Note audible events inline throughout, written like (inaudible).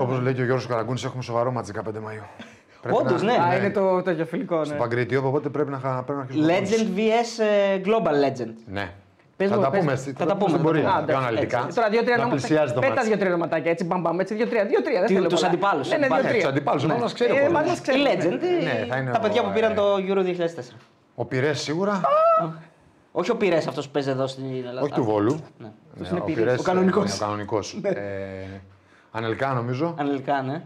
Όπως λέει και ο Γιώργος Καραγκούνης, έχουμε σοβαρό μάτζ 15 Μαου. Όντως, ναι. Α, είναι το, το γεωφιλικό, Στο ναι. Παγκρίτιο, οπότε πρέπει να, χα- πρέπει να αρχίσουμε. να Legend vs ε, Global Legend. Ναι. Πες θα μου, τα πες- πούμε. θα τα πούμε, στην θα τα πορεία. πούμε. θα Α, κάνω εντάξει, αναλυτικά. έτσι. Τώρα δύο-τρία Να νοματάκια. πλησιάζει το Πέτας μάτς. δύο-τρία νοματάκια έτσι μπαμπαμ. Έτσι δύο-τρία. Δύο-τρία. Δεν Τι- θέλω τους πολλά. αντιπάλους, Ναι, ναι, αντιπάλους. δύο-τρία. Τους αντιπάλους, Ναι. μόνο μας ξέρει ο Ε, κόσμος. μας μας Η ξέρει. Legend, ε, Ναι, θα είναι τα ο- παιδιά που πήραν ε, το Euro 2004. Ο Πυρές σίγουρα. Όχι ο Πυρές αυτός που παίζει εδώ στην Ελλάδα. Όχι του Βόλου. Ναι. Ναι, είναι ο Πυρές. Πυρές, Ο κανονικός. ναι, Ο κανονικός. Ε, Ανελικά νομίζω. Αναλυτικά, ναι.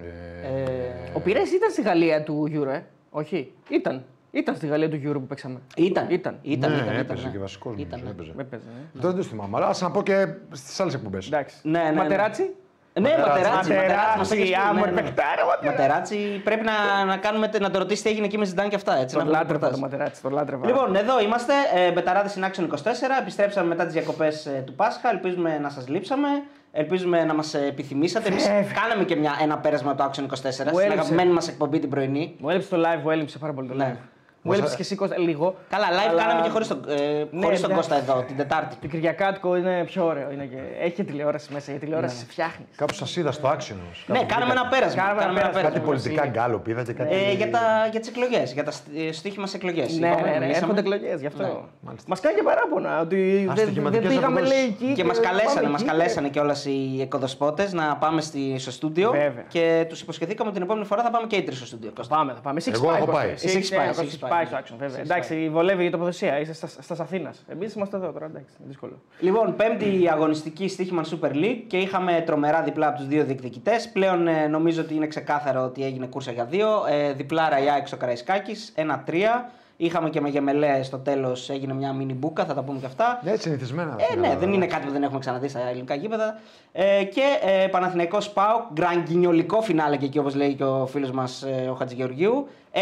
Ε, Ε, Ο Πυρέ ήταν στη Γαλλία του Euro, ε; Όχι. Ήταν. Ήταν στη Γαλλία του Euro που παίξαμε. Ήταν. Ήταν. Ήταν, ναι, ήταν, ήταν, έπαιζε ναι. και βασικός. Ήταν, ναι. Με παίζει, ναι. Δεν το θυμάμαι, αλλά ας να πω και στις άλλες εκπομπές. Εντάξει. Ναι, ναι, ναι. Ματεράτσι. Ναι, Ματεράτσι. Ματεράτσι, μας έχεις πει, άμμο, ναι, ναι. παιχτάρα, Ματεράτσι. Ματεράτσι, πρέπει να, να, κάνουμε, να το ρωτήσει τι έγινε εκεί με Ζιντάν και αυτά. Έτσι, Τον να έχουμε λάτρευα το προτάσεις. Ματεράτσι. Τον λάτρευα. Λοιπόν, εδώ είμαστε, ε, Μπεταράδες in Action 24. Επιστρέψαμε μετά τις διακοπές του Πάσχα. Ελπίζουμε να σας λείψαμε. Ελπίζουμε να μας επιθυμήσατε. Εμείς Φεύγει. κάναμε και μια, ένα πέρασμα από το Action 24 στην έλειψε. αγαπημένη μας εκπομπή την πρωινή. Μου έλειψε το live, μου έλειψε πάρα πολύ το Ναι. Live. Μου έλειψε και εσύ Κώστα, λίγο. Καλά, live αλλά κάναμε και χωρίς τον, ε, Ναι, χωρίς τον εντάξει. Κώστα εδώ την Τετάρτη. Το Κυριακάτικο είναι πιο ωραίο. Είναι και... Έχει και τηλεόραση μέσα. Η Ναι. τηλεόραση σε φτιάχνεις. Κάπου σας είδα στο action όμως. Ναι, κάναμε ένα πέρασμα. Κάναμε ένα κάναμε ένα πέρασμα. Κάτι πολιτικά γκάλο είδα και κάτι. Ε, για, τα, για τις εκλογές, για τα στοίχημα σε εκλογές. Ναι, ναι, ναι, έρχονται εκλογές γι' αυτό. Μας κάνει και παράπονα ότι δεν, δεν στοιχηματικές πήγαμε αποδόσεις. λέει εκεί. Και μας πάμε καλέσανε, εκεί μας και- καλέσανε κιόλα οι εκοδοσπότες να πάμε στη, στο στούντιο. Βέβαια. Και τους υποσχεθήκαμε ότι την επόμενη φορά θα πάμε και οι τρεις στο στούντιο. Κώστα. Πάμε, θα πάμε. Εσύ Εγώ έχεις έχω πάει. Εσύ Εσύ έχεις έχεις πάει, πάει, εσύ έχεις έχεις πάει πάει. στο action, βέβαια. Εσύ έχεις Εντάξει, βολεύει η τοποθεσία. Είσαι στα Αθήνας. Εμείς είμαστε εδώ τώρα. Εντάξει, είναι δύσκολο. Λοιπόν, πέμπτη αγωνιστική στοίχημα Super League και είχαμε τρομερά διπλά από τους δύο διεκδικητές. Πλέον ε, νομίζω ότι είναι ξεκάθαρο ότι έγινε κούρσα για δύο. Ε, διπλάρα η ΑΕΚ στο Καραϊσκάκης, 1-3. Είχαμε και με γεμελές στο τέλος, έγινε μια μίνι μπουκα, θα τα πούμε και αυτά. Ναι, συνηθισμένα. Ε, ναι, δεν είναι κάτι που δεν έχουμε ξαναδεί στα ελληνικά γήπεδα. Ε, και ε, Παναθηναϊκός ΠΑΟΚ, γκραγκινιολικό φινάλε και εκεί όπως λέει και ο φίλος μας ε, ο Χατζηγεωργίου. 1-2,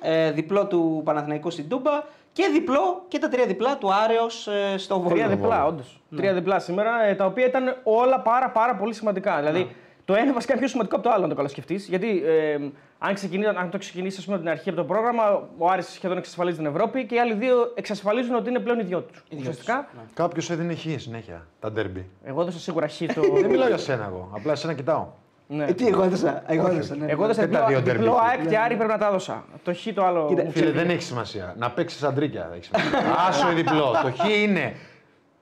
ε, διπλό του Παναθηναϊκού στην Τούμπα και διπλό και τα τρία διπλά του Άρεος ε, στο Βόλο. Τρία διπλά, όντως. Τρία διπλά σήμερα, ε, τα οποία ήταν όλα πάρα, πάρα πολύ σημαντικά. Δηλαδή, το ένα βασικά είναι πιο σημαντικό από το άλλο, αν το καλά σκεφτεί. Γιατί ε, αν, ξεκινεί, αν το ξεκινήσεις ας πούμε, από την αρχή από το πρόγραμμα, ο Άρης σχεδόν εξασφαλίζει την Ευρώπη και οι άλλοι δύο εξασφαλίζουν ότι είναι πλέον οι δυο του. Ουσιαστικά, Κάποιος έδινε χ συνέχεια τα ντέρμπι. εγώ έδωσα σίγουρα χ το. Δεν μιλάω για σένα εγώ. Απλά εσένα κοιτάω. ναι. Ε, τι εγώ έδωσα, εγώ έδωσα, ναι. Εγώ έδωσα Δεν τα διπλό, δύο διπλό derby. ΑΕΚ και Άρη πρέπει να τα έδωσα. Το χ το άλλο. Κοίτα, μου Φίλε, φύγει. δεν έχει σημασία. Να παίξεις αντρίκια. έχει σημασία. (laughs) Άσο ή διπλό. Το χ είναι.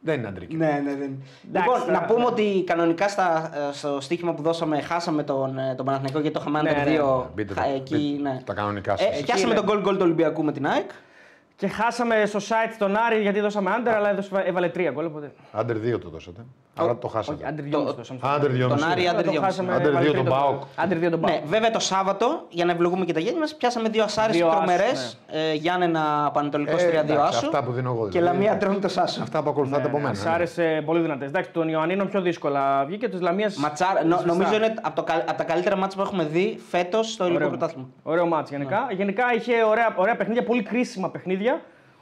Δεν είναι αντρίκια. Ναι, ναι, δεν. Εντάξει, λοιπόν, τώρα- να πούμε ότι κανονικά στα, ε, στο στοίχημα που δώσαμε χάσαμε τον, ε, τον Παναθηναϊκό γιατί το είχαμε Ναι, under ναι, 2 Μπείτε τα- χα- εκεί, μπείτε ναι. τα κανονικά Ε, σας. πιάσαμε είναι. τον goal goal του Ολυμπιακού με την ΑΕΚ. Και χάσαμε στο site τον Άρη γιατί δώσαμε under, αλλά έδωσε- έβαλε τρία γκολ. Οπότε. Άντερ 2 το δώσατε. Άρα το χάσατε. Όχι, under 2 δώσαμε. Άντερ 2 Τον Άρη, άντερ Το 2,5. χάσαμε, Άντερ έβαλε δύο τρία τον το- ΠΑΟΚ. Άντερ 2 τον Ναι, ΠΑΟΚ. βέβαια το Σάββατο, για να ευλογούμε και τα γέννη μας, πιάσαμε δύο ασάρε Δύο άσους, τρομερές. ναι. Ε, Γιάννενα Πανετολικός Ε, 3-2 εντάξει, άσο. αυτά που δίνω εγώ, Και δηλαδή. Λαμία τρώνε το Σάσο. Αυτά που ακολουθάτε από μένα. Σ' ναι. άρεσε πολύ δυνατές. Εντάξει, τον Ιωαννίνο πιο δύσκολα βγήκε, τη Λαμίας. Ματσάρ, νο- νομίζω είναι από, το, καλ- από τα καλύτερα μάτια που έχουμε δει φέτος στο ελληνικό πρωτάθλημα. Ωραίο μάτς γενικά. Γενικά είχε ωραία, ωραία παιχνίδια, πολύ κρίσιμα παιχνίδια.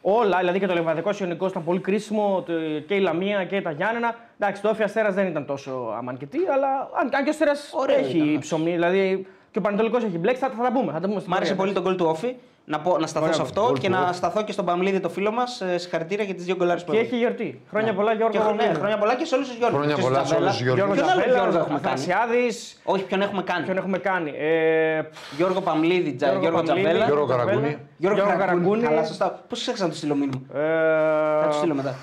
Όλα, δηλαδή και το Λεβαδικό Ιωνικό ήταν πολύ κρίσιμο το- και η Λαμία και τα Γιάννενα. Εντάξει, το Όφη Αστέρας δεν ήταν τόσο αμανκετή, αλλά αν, αν και ο Αστέρας Ωραίο έχει ήταν. ψωμί, δηλαδή και ο Πανετολικός έχει μπλέξει, θα, θα τα πούμε. Θα τα πούμε στην Μ' άρεσε πορεία. πολύ το γκολ του Όφη. Να, πω, να σταθώ Ωραίο σε αυτό γκολ και του να Όφη. σταθώ και στον Παμλίδη το φίλο μας. Συγχαρητήρια για τις δύο γκολάρες που Και έβαλε. έχει γιορτή. Χρόνια πολλά, Γιώργο. Και, ναι, Παμλίδη. χρόνια πολλά και σε όλους τους Γιώργους. Χρόνια Και πολλά σε Τζαβέλα. όλους τους Γιώργους. Γιώργος Ποιον άλλο Τζαβέλα, Γιώργο έχουμε κάνει. Αθανασιάδης. Όχι, ποιον έχουμε κάνει; Ποιον έχουμε κάνει; Ε, Γιώργο Παμλίδη, Τζα- Γιώργο Γιώργο Παμλίδη, Τζαβέλα. Γιώργο Τζαβέλα, Καραγκούνη. Γιώργο Γιώργο Καραγκούνη. Καραγκούνη. Καλά, σωστά. Πώς ξέχασα να του στείλω μήνυμα. ε, Θα του στείλω μετά.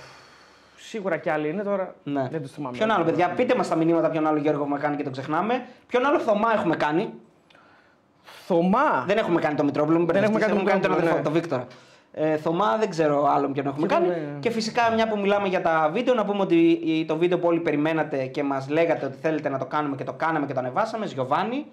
Σίγουρα κι άλλοι είναι τώρα. Ναι. Δεν τους θυμάμαι. Ποιον άλλο, παιδιά, πείτε μας τα μηνύματα ποιον άλλο Γιώργο έχουμε κάνει και το ξεχνάμε. Ποιον άλλο Θωμά έχουμε κάνει; Θωμά. Δεν έχουμε κάνει το Μητρόπουλο, μην Δεν έχουμε μπερδευτείς, κάνει τον τον Μητρόπουλο, αδερφό, ναι. τον Βίκτορα. Ε, Θωμά δεν ξέρω άλλον ποιον έχουμε Και κάνει. τον, ε, Και φυσικά μια που μιλάμε για τα βίντεο, να πούμε ότι η- το βίντεο που όλοι περιμένατε και μας λέγατε ότι θέλετε να το κάνουμε και το κάναμε και το ανεβάσαμε. Γιωβάνι,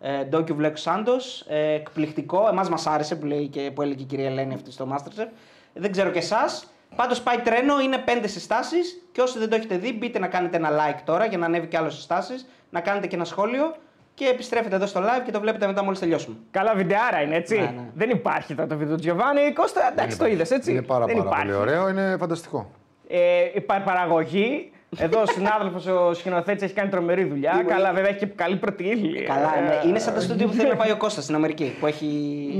ε, Ντόκιου Βλέκ Σάντος. Ε, εκπληκτικό. Εμάς μας άρεσε που, λέει και, που έλεγε η κυρία Ελένη αυτή στο Masterchef. Δεν ξέρω και εσάς. Πάντως πάει τρένο, είναι πέντε συστάσεις. Και όσοι δεν το έχετε δει, μπείτε να κάνετε ένα like τώρα για να ανέβει και άλλο συστάσεις. Να κάνετε και ένα σχόλιο. Και επιστρέφετε εδώ στο live και το βλέπετε μετά μόλις τελειώσουμε. Καλά βιντεάρα είναι έτσι. Ναι, ναι. Δεν υπάρχει τώρα το βίντεο του Giovanni. Κώστα, εντάξει, το είδες έτσι. Είναι πάρα, Δεν πάρα υπάρχει. πολύ ωραίο, είναι φανταστικό. Ε, υπάρχει παραγωγή. Εδώ ο συνάδελφος ο σκηνοθέτης έχει κάνει τρομερή δουλειά. Καλά, βέβαια έχει και καλή πρώτη ύλη. Καλά, Ε, ναι. Είναι σαν το στούντιο που θέλει να πάει ο Κώστας στην Αμερική. Που έχει,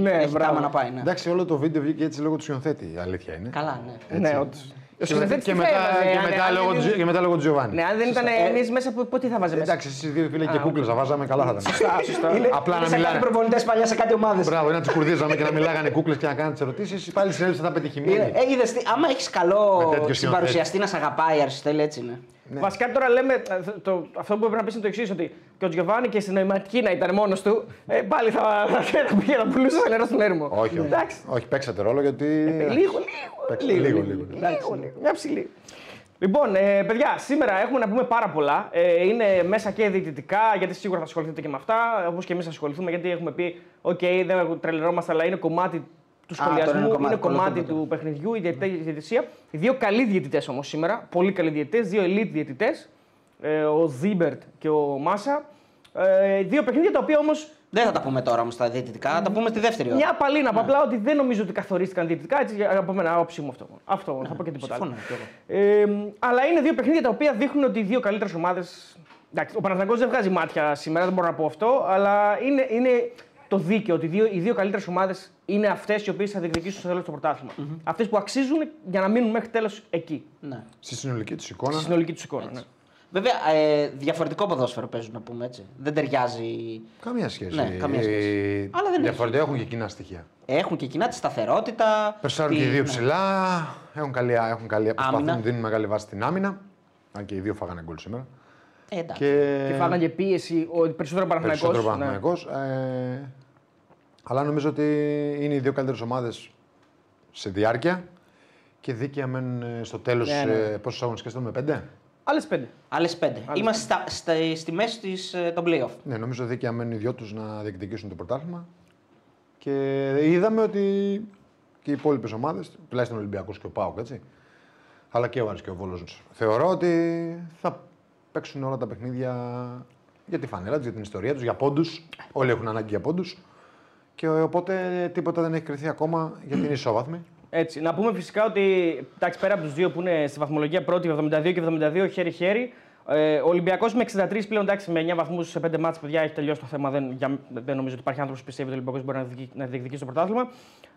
Ναι, έχει μπράβο. τάμα να πάει. Ναι. Εντάξει, όλο το βίντεο βγήκε έτσι λόγω του σκηνοθέτη. Η αλήθεια είναι. Καλά, ναι. Ναι, όντως. Ο σκηνοθέτης και τι μετά, θα έβαζε, και αν- μετά αν λόγω δεν- του- και μετά λόγω του Τζιοβάνι. Ναι, αν δεν ήταν εμείς μέσα, πού πού τι θα βάζε μέσα. Εντάξει, εσείς δύο φίλοι και Α, κούκλες θα βάζαμε, καλά θα ήταν. Σωστά, σωστά. Απλά να σε κάτι μιλάνε. προπονητέ παλιά σε κάτι ομάδες. Μπράβο, να τι κουρδίζαμε και να μιλάγανε κούκλες και να κάνουν τις ερωτήσεις. Πάλι συνέβη θα πετυχημένη. Ε, είδες τι, άμα έχεις καλό Με τέτοιο συμπαρουσιαστή να σε αγαπάει, Αριστοτέλη, έτσι είναι. Βασικά τώρα λέμε, ε, το, αυτό που πρέπει να πεις είναι το εξής: Ότι και ο Τζιοβάνι και στην νοηματική να ήταν μόνος του, ε, πάλι θα, θα πήγε να πουλούσε σαν νερό στον έρμο. Όχι, όχι. Εντάξει. όχι, παίξατε ρόλο γιατί. Ε, Λίγο, Παίξατε λίγο. λίγο, λίγο. Λίγο, λίγο. Μια ψηλή. Λοιπόν, ε, παιδιά, σήμερα έχουμε να πούμε πάρα πολλά. Ε, είναι μέσα και διαιτητικά, γιατί σίγουρα θα ασχοληθείτε και με αυτά, όπως και εμείς ασχοληθούμε, γιατί έχουμε πει: OK, δεν τρελαινόμαστε, αλλά είναι κομμάτι του τώρα είναι σχολιασμού, κομμάτι, είναι κομμάτι ακολουθούμε του παιχνιδιού, η διαιτητέ- η διαιτησία. Οι δύο καλοί διαιτητές όμως σήμερα, πολύ καλοί διαιτητές, δύο elite διαιτητές, ε, ο Ζίμπερτ και ο Μάσα. Ε, δύο παιχνίδια τα οποία όμω Δεν θα τα πούμε τώρα όμως τα διαιτητικά, θα τα πούμε στη δεύτερη ώρα. μια παλίνα από απλά ότι δεν νομίζω ότι καθορίστηκαν διαιτητικά. Έτσι, από μένα, άποψή μου αυτό. Αυτό μόνο, θα πω και τίποτα άλλο. συμφωνώ κι εγώ. Ε, αλλά είναι δύο παιχνίδια τα οποία δείχνουν ότι οι δύο καλύτερες ομάδε. Ο Παναθηναϊκός δεν βγάζει μάτια σήμερα, δεν μπορώ να πω αυτό, αλλά είναι, είναι το δίκαιο ότι οι δύο, οι δύο καλύτερες ομάδες είναι αυτές οι οποίες θα διεκδικήσουν στο τέλος το πρωτάθλημα. Αυτές που αξίζουν για να μείνουν μέχρι τέλος εκεί. Ναι. Στη συνολική τους εικόνα. Στη συνολική τους εικόνα. Ναι. Βέβαια, ε, διαφορετικό ποδόσφαιρο παίζουν να πούμε έτσι. Δεν ταιριάζει. Καμία σχέση. Ναι, καμία σχέση. Ε, Αλλά δεν Διαφορετικά έχουν και κοινά στοιχεία. Έχουν και κοινά τη σταθερότητα. Περσάρουν τη- και οι δύο ναι. ψηλά. Έχουν καλή, έχουν καλή προσπαθούν, Άμυνα. δίνουν μεγάλη βάση στην άμυνα. Αν και οι δύο φάγανε γκολ σήμερα. Ε, εντάξει. Και, Και φάγανε πίεση ο περισσότερο Παναθηναϊκός. περισσότερο ναι. Παναθηναϊκός. Ε, αλλά νομίζω ότι είναι οι δύο καλύτερες ομάδες σε διάρκεια και δίκαια μένουν ε, στο τέλος. Ναι, ναι. Ε, Πόσε αγωνιστικέ θέλουμε, πέντε; Άλλες πέντε. Άλλες πέντε. Είμαστε στα, στα, στη μέση της, ε, των playoff. Ναι, νομίζω δίκαια μένουν οι δυο τους να διεκδικήσουν το πρωτάθλημα. Και είδαμε ότι και οι υπόλοιπες ομάδες, τουλάχιστον ο Ολυμπιακός και ο Πάοκ, έτσι. Αλλά και ο Άρης και ο Βόλος. Θεωρώ ότι θα παίξουν όλα τα παιχνίδια για τη φανέλα τους, για την ιστορία τους, για πόντους. Όλοι έχουν ανάγκη για πόντους. Και οπότε τίποτα δεν έχει κρυθεί ακόμα γιατί είναι ισόβαθμοι. Έτσι. Να πούμε φυσικά ότι εντάξει, πέρα από τους δύο που είναι στη βαθμολογία πρώτη, 72 και 72 χέρι-χέρι, ε, ο Ολυμπιακός με 63 πλέον εντάξει, με 9 βαθμούς σε 5 μάτς, παιδιά, έχει τελειώσει το θέμα. Δεν, για, δεν νομίζω ότι υπάρχει άνθρωπος που πιστεύει ότι ο Ολυμπιακός μπορεί να, διεκδικεί- να διεκδικήσει το πρωτάθλημα.